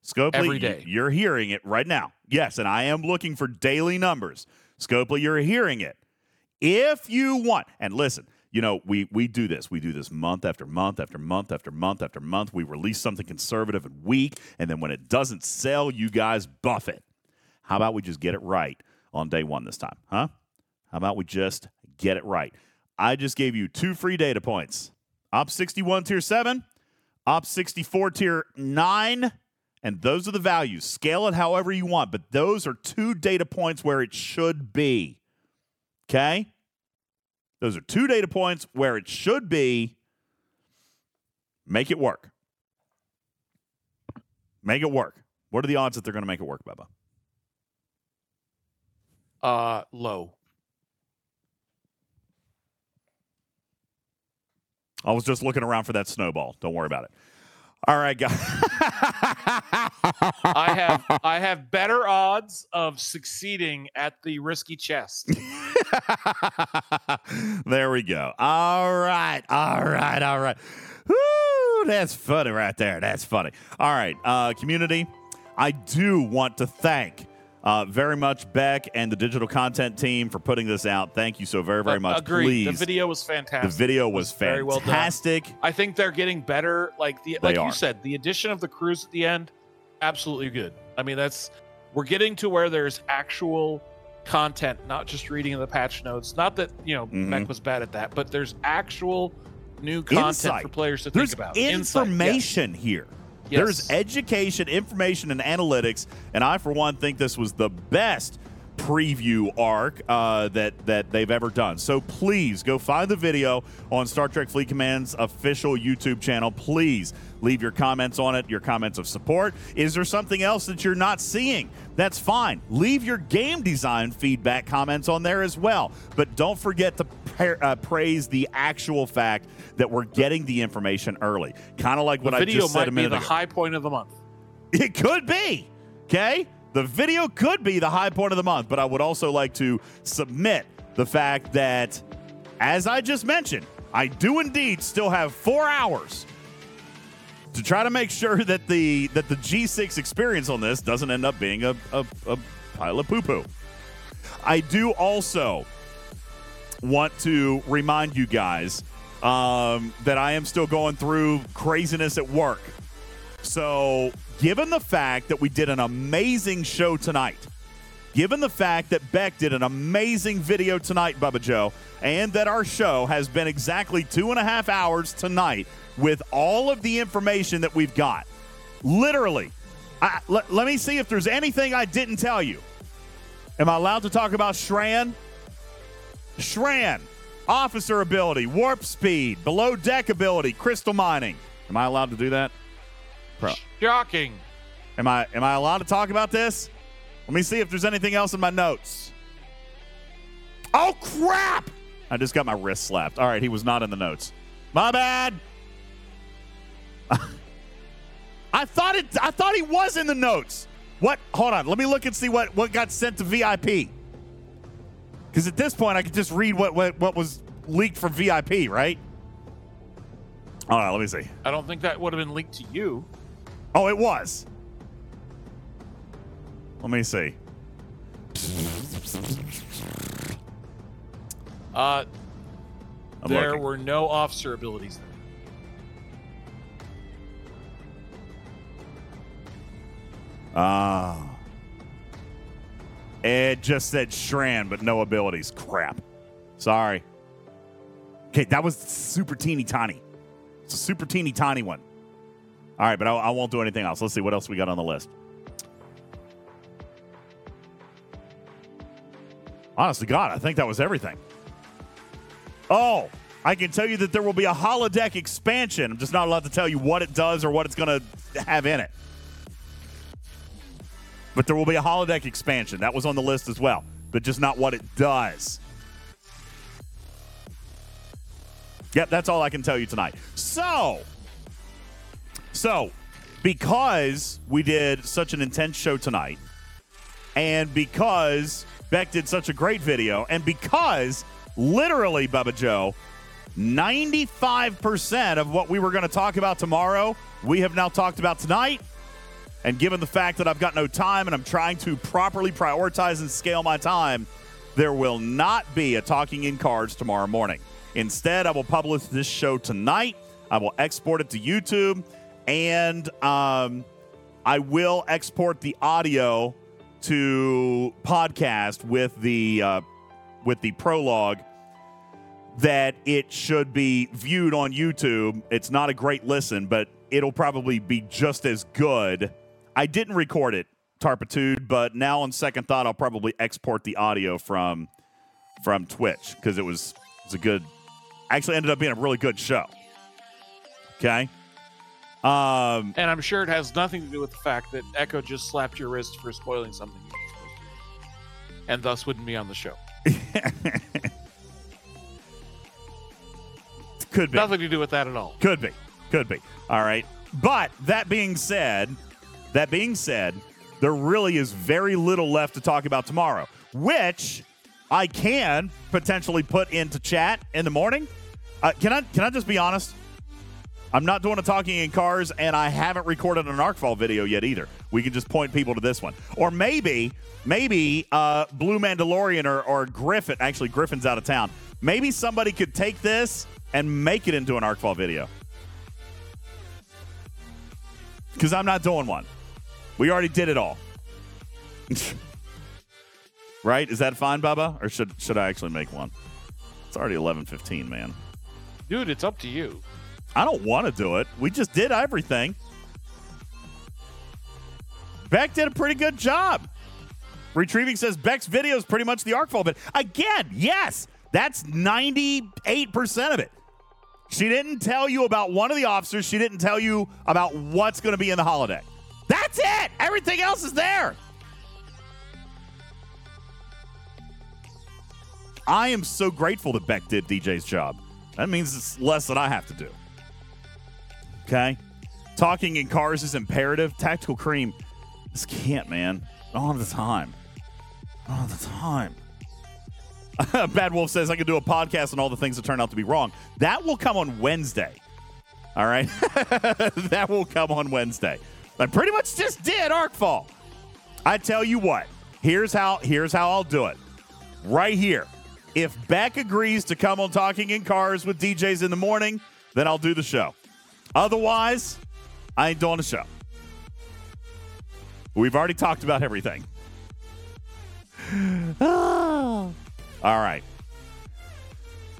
A: Scopely,
B: Every day.
A: you're hearing it right now. Yes, and I am looking for daily numbers. Scopely, you're hearing it. If you want, and listen, you know, we we do this. We do this month after month after month after month after month. We release something conservative and weak, and then when it doesn't sell, you guys buff it. How about we just get it right on day one this time, huh? How about we just get it right? I just gave you two free data points. Op 61 tier 7, Op 64 tier 9, and those are the values. Scale it however you want, but those are two data points where it should be. Okay? Those are two data points where it should be. Make it work. Make it work. What are the odds that they're going to make it work, Bubba?
B: Uh low.
A: I was just looking around for that snowball. Don't worry about it. All right, guys.
B: I have I have better odds of succeeding at the risky chest.
A: there we go. All right. All right. All right. Woo, that's funny right there. That's funny. All right. Uh, community, I do want to thank uh, very much Bek and the digital content team for putting this out. Thank you so very, very much.
B: Agreed.
A: Please.
B: The video was fantastic.
A: The video was,
B: was very well
A: fantastic.
B: I think they're getting better. Like the like you said, the addition of the cruise at the end, absolutely good. I mean, that's we're getting to where there's actual content, not just reading the patch notes. Not that you know
A: Mhm.
B: Bek was bad at that, but there's actual new content
A: Insight.
B: for players to
A: There's
B: think about. Insight, yes.
A: information here.
B: Yes.
A: There's education, information, and analytics. And I, for one, think this was the best preview arc uh, that that they've ever done. So please go find the video on Star Trek Fleet Command's official YouTube channel. Please leave your comments on it, your comments of support. Is there something else that you're not seeing? That's fine. Leave your game design feedback comments on there as well. But don't forget to pra- uh, praise the actual fact that we're getting the information early. Kind of like
B: The
A: what I just said Video
B: might
A: a
B: be the high point of the month.
A: It could be. Okay? The video could be the high point of the month, but I would also like to submit the fact that, as I just mentioned, I do indeed still have four hours to try to make sure that the that the G6 experience on this doesn't end up being a, a, a pile of poo-poo. I do also want to remind you guys um, that I am still going through craziness at work. So, given the fact that we did an amazing show tonight, given the fact that Bek did an amazing video tonight, Bubba Joe, and that our show has been exactly two and a half hours tonight with all of the information that we've got, literally, I, let, let me see if there's anything I didn't tell you. Am I allowed to talk about Shran? Shran, officer ability, warp speed, below deck ability, crystal mining. Am I allowed to do that? Pro.
B: Shocking.
A: Am I am I allowed to talk about this? Let me see if there's anything else in my notes. Oh crap! I just got my wrist slapped. All right, he was not in the notes. My bad. I thought it I thought he was in the notes. What? Hold on. Let me look and see what what got sent to VIP. Cuz at this point I could just read what what, what was leaked from VIP, right? All right, let me see.
B: I don't think that would have been leaked to you.
A: Oh, it was. Let me see.
B: Uh,
A: I'm
B: there
A: looking.
B: were no officer abilities there.
A: Ah. it just said Shran, but no abilities. Crap. Sorry. Okay, that was super teeny tiny. It's a super teeny tiny one. All right, but I, I won't do anything else. Let's see what else we got on the list. Honestly, God, I think that was everything. Oh, I can tell you that there will be a holodeck expansion. I'm just not allowed to tell you what it does or what it's going to have in it. But there will be a holodeck expansion. That was on the list as well, but just not what it does. Yep, that's all I can tell you tonight. So, so because we did such an intense show tonight, and because Bek did such a great video, and because literally, Bubba Joe, 95% of what we were going to talk about tomorrow, we have now talked about tonight. And given the fact that I've got no time and I'm trying to properly prioritize and scale my time, there will not be a Talking in Carz tomorrow morning. Instead, I will publish this show tonight. I will export it to YouTube, and um, I will export the audio to podcast with the uh, with the prologue that it should be viewed on YouTube. It's not a great listen, but it'll probably be just as good. I didn't record it, Tarpitude, but now on second thought, I'll probably export the audio from from Twitch because it was it was a good. Actually, ended up being a really good show. Okay. Um,
B: And I'm sure it has nothing to do with the fact that Echo just slapped your wrist for spoiling something you supposed to, and thus wouldn't be on the show.
A: could be.
B: Nothing to do with that at all.
A: Could be. Could be. All right. But that being said, that being said, there really is very little left to talk about tomorrow, which I can potentially put into chat in the morning. Uh, can I can I just be honest? I'm not doing a talking in Carz, and I haven't recorded an Arcfall video yet either. We can just point people to this one, or maybe maybe uh, Blue Mandalorian or, or Griffin. Actually, Griffin's out of town. Maybe somebody could take this and make it into an Arcfall video. Because I'm not doing one. We already did it all. right? Is that fine, Bubba? Or should should I actually make one? It's already 11:15, man.
B: Dude, it's up to you.
A: I don't want to do it. We just did everything. Bek did a pretty good job. Retrieving says Bek's video is pretty much the Arcfall, but again, yes, that's 98% of it. She didn't tell you about one of the officers. She didn't tell you about what's going to be in the holiday. That's it. Everything else is there. I am so grateful that Beck did DJ's job. That means it's less that I have to do. Okay? Talking in Carz is imperative. Tactical cream, this can't, man. Don't have the time. Don't have the time. Bad Wolf says I could do a podcast on all the things that turn out to be wrong. That will come on Wednesday. All right? that will come on Wednesday. I pretty much just did Arcfall. I tell you what, here's how here's how I'll do it. Right here. If Bek agrees to come on Talking in Carz with DJs in the morning, then I'll do the show. Otherwise, I ain't doing the show. We've already talked about everything. All right.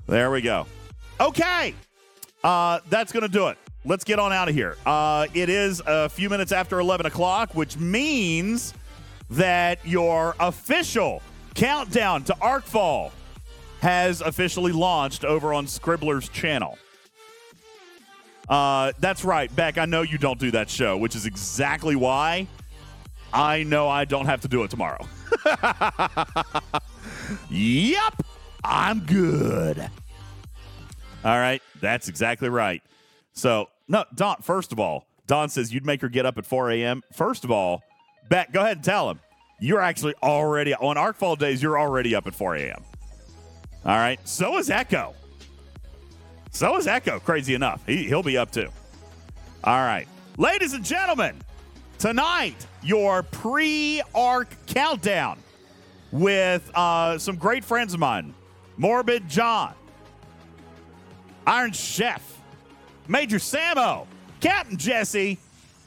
A: There we go. Okay. Uh, that's going to do it. Let's get on out of here. Uh, it is a few minutes after 11 o'clock, which means that your official countdown to Arcfall has officially launched over on Scribbler's channel. Uh, that's right, Bek. I know you don't do that show, which is exactly why I know I don't have to do it tomorrow. yep, I'm good. All right, that's exactly right. So, no, Don, first of all, Don says you'd make her get up at 4 a.m. First of all, Bek, go ahead and tell him. You're actually already, on Arcfall days, you're already up at 4 a.m. All right, so is Echo. So is Echo, crazy enough. He, he'll be up too. All right. Ladies and gentlemen, tonight, your pre arc countdown with uh, some great friends of mine Morbid John, Iron Chef, Major Samo, Captain Jesse,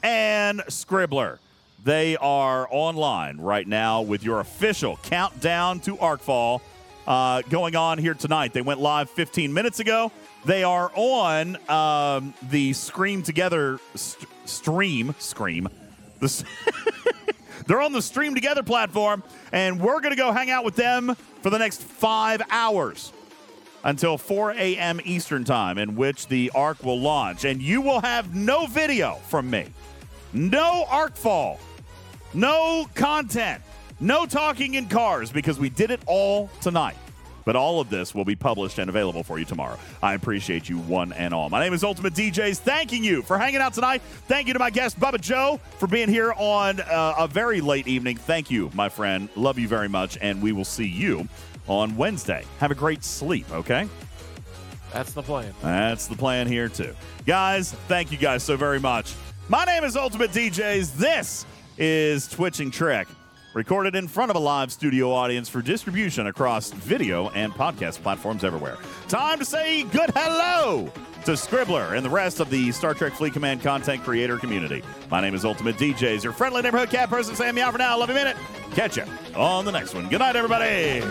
A: and Scribbler. They are online right now with your official countdown to Arcfall uh, going on here tonight. They went live 15 minutes ago. They are on um, the Scream Together st- stream. Scream. The They're on the Stream Together platform, and we're going to go hang out with them for the next five hours until 4 a.m. Eastern Time, in which the Arc will launch. And you will have no video from me, no Arc Fall, no content, no talking in Carz, because we did it all tonight. But all of this will be published and available for you tomorrow. I appreciate you one and all. My name is Ultimate DJs. Thanking you for hanging out tonight. Thank you to my guest, Bubba Joe, for being here on uh, a very late evening. Thank you, my friend. Love you very much. And we will see you on Wednesday. Have a great sleep, okay?
B: That's the plan.
A: That's the plan here, too. Guys, thank you guys so very much. My name is Ultimate DJs. This is Twitching Trek, recorded in front of a live studio audience for distribution across video and podcast platforms everywhere. Time to say good hello to Scribbler and the rest of the Star Trek Fleet Command content creator community. My name is Ultimate DJz, your friendly neighborhood cat person saying meow for now. Love you a minute. Catch you on the next one. Good night, everybody.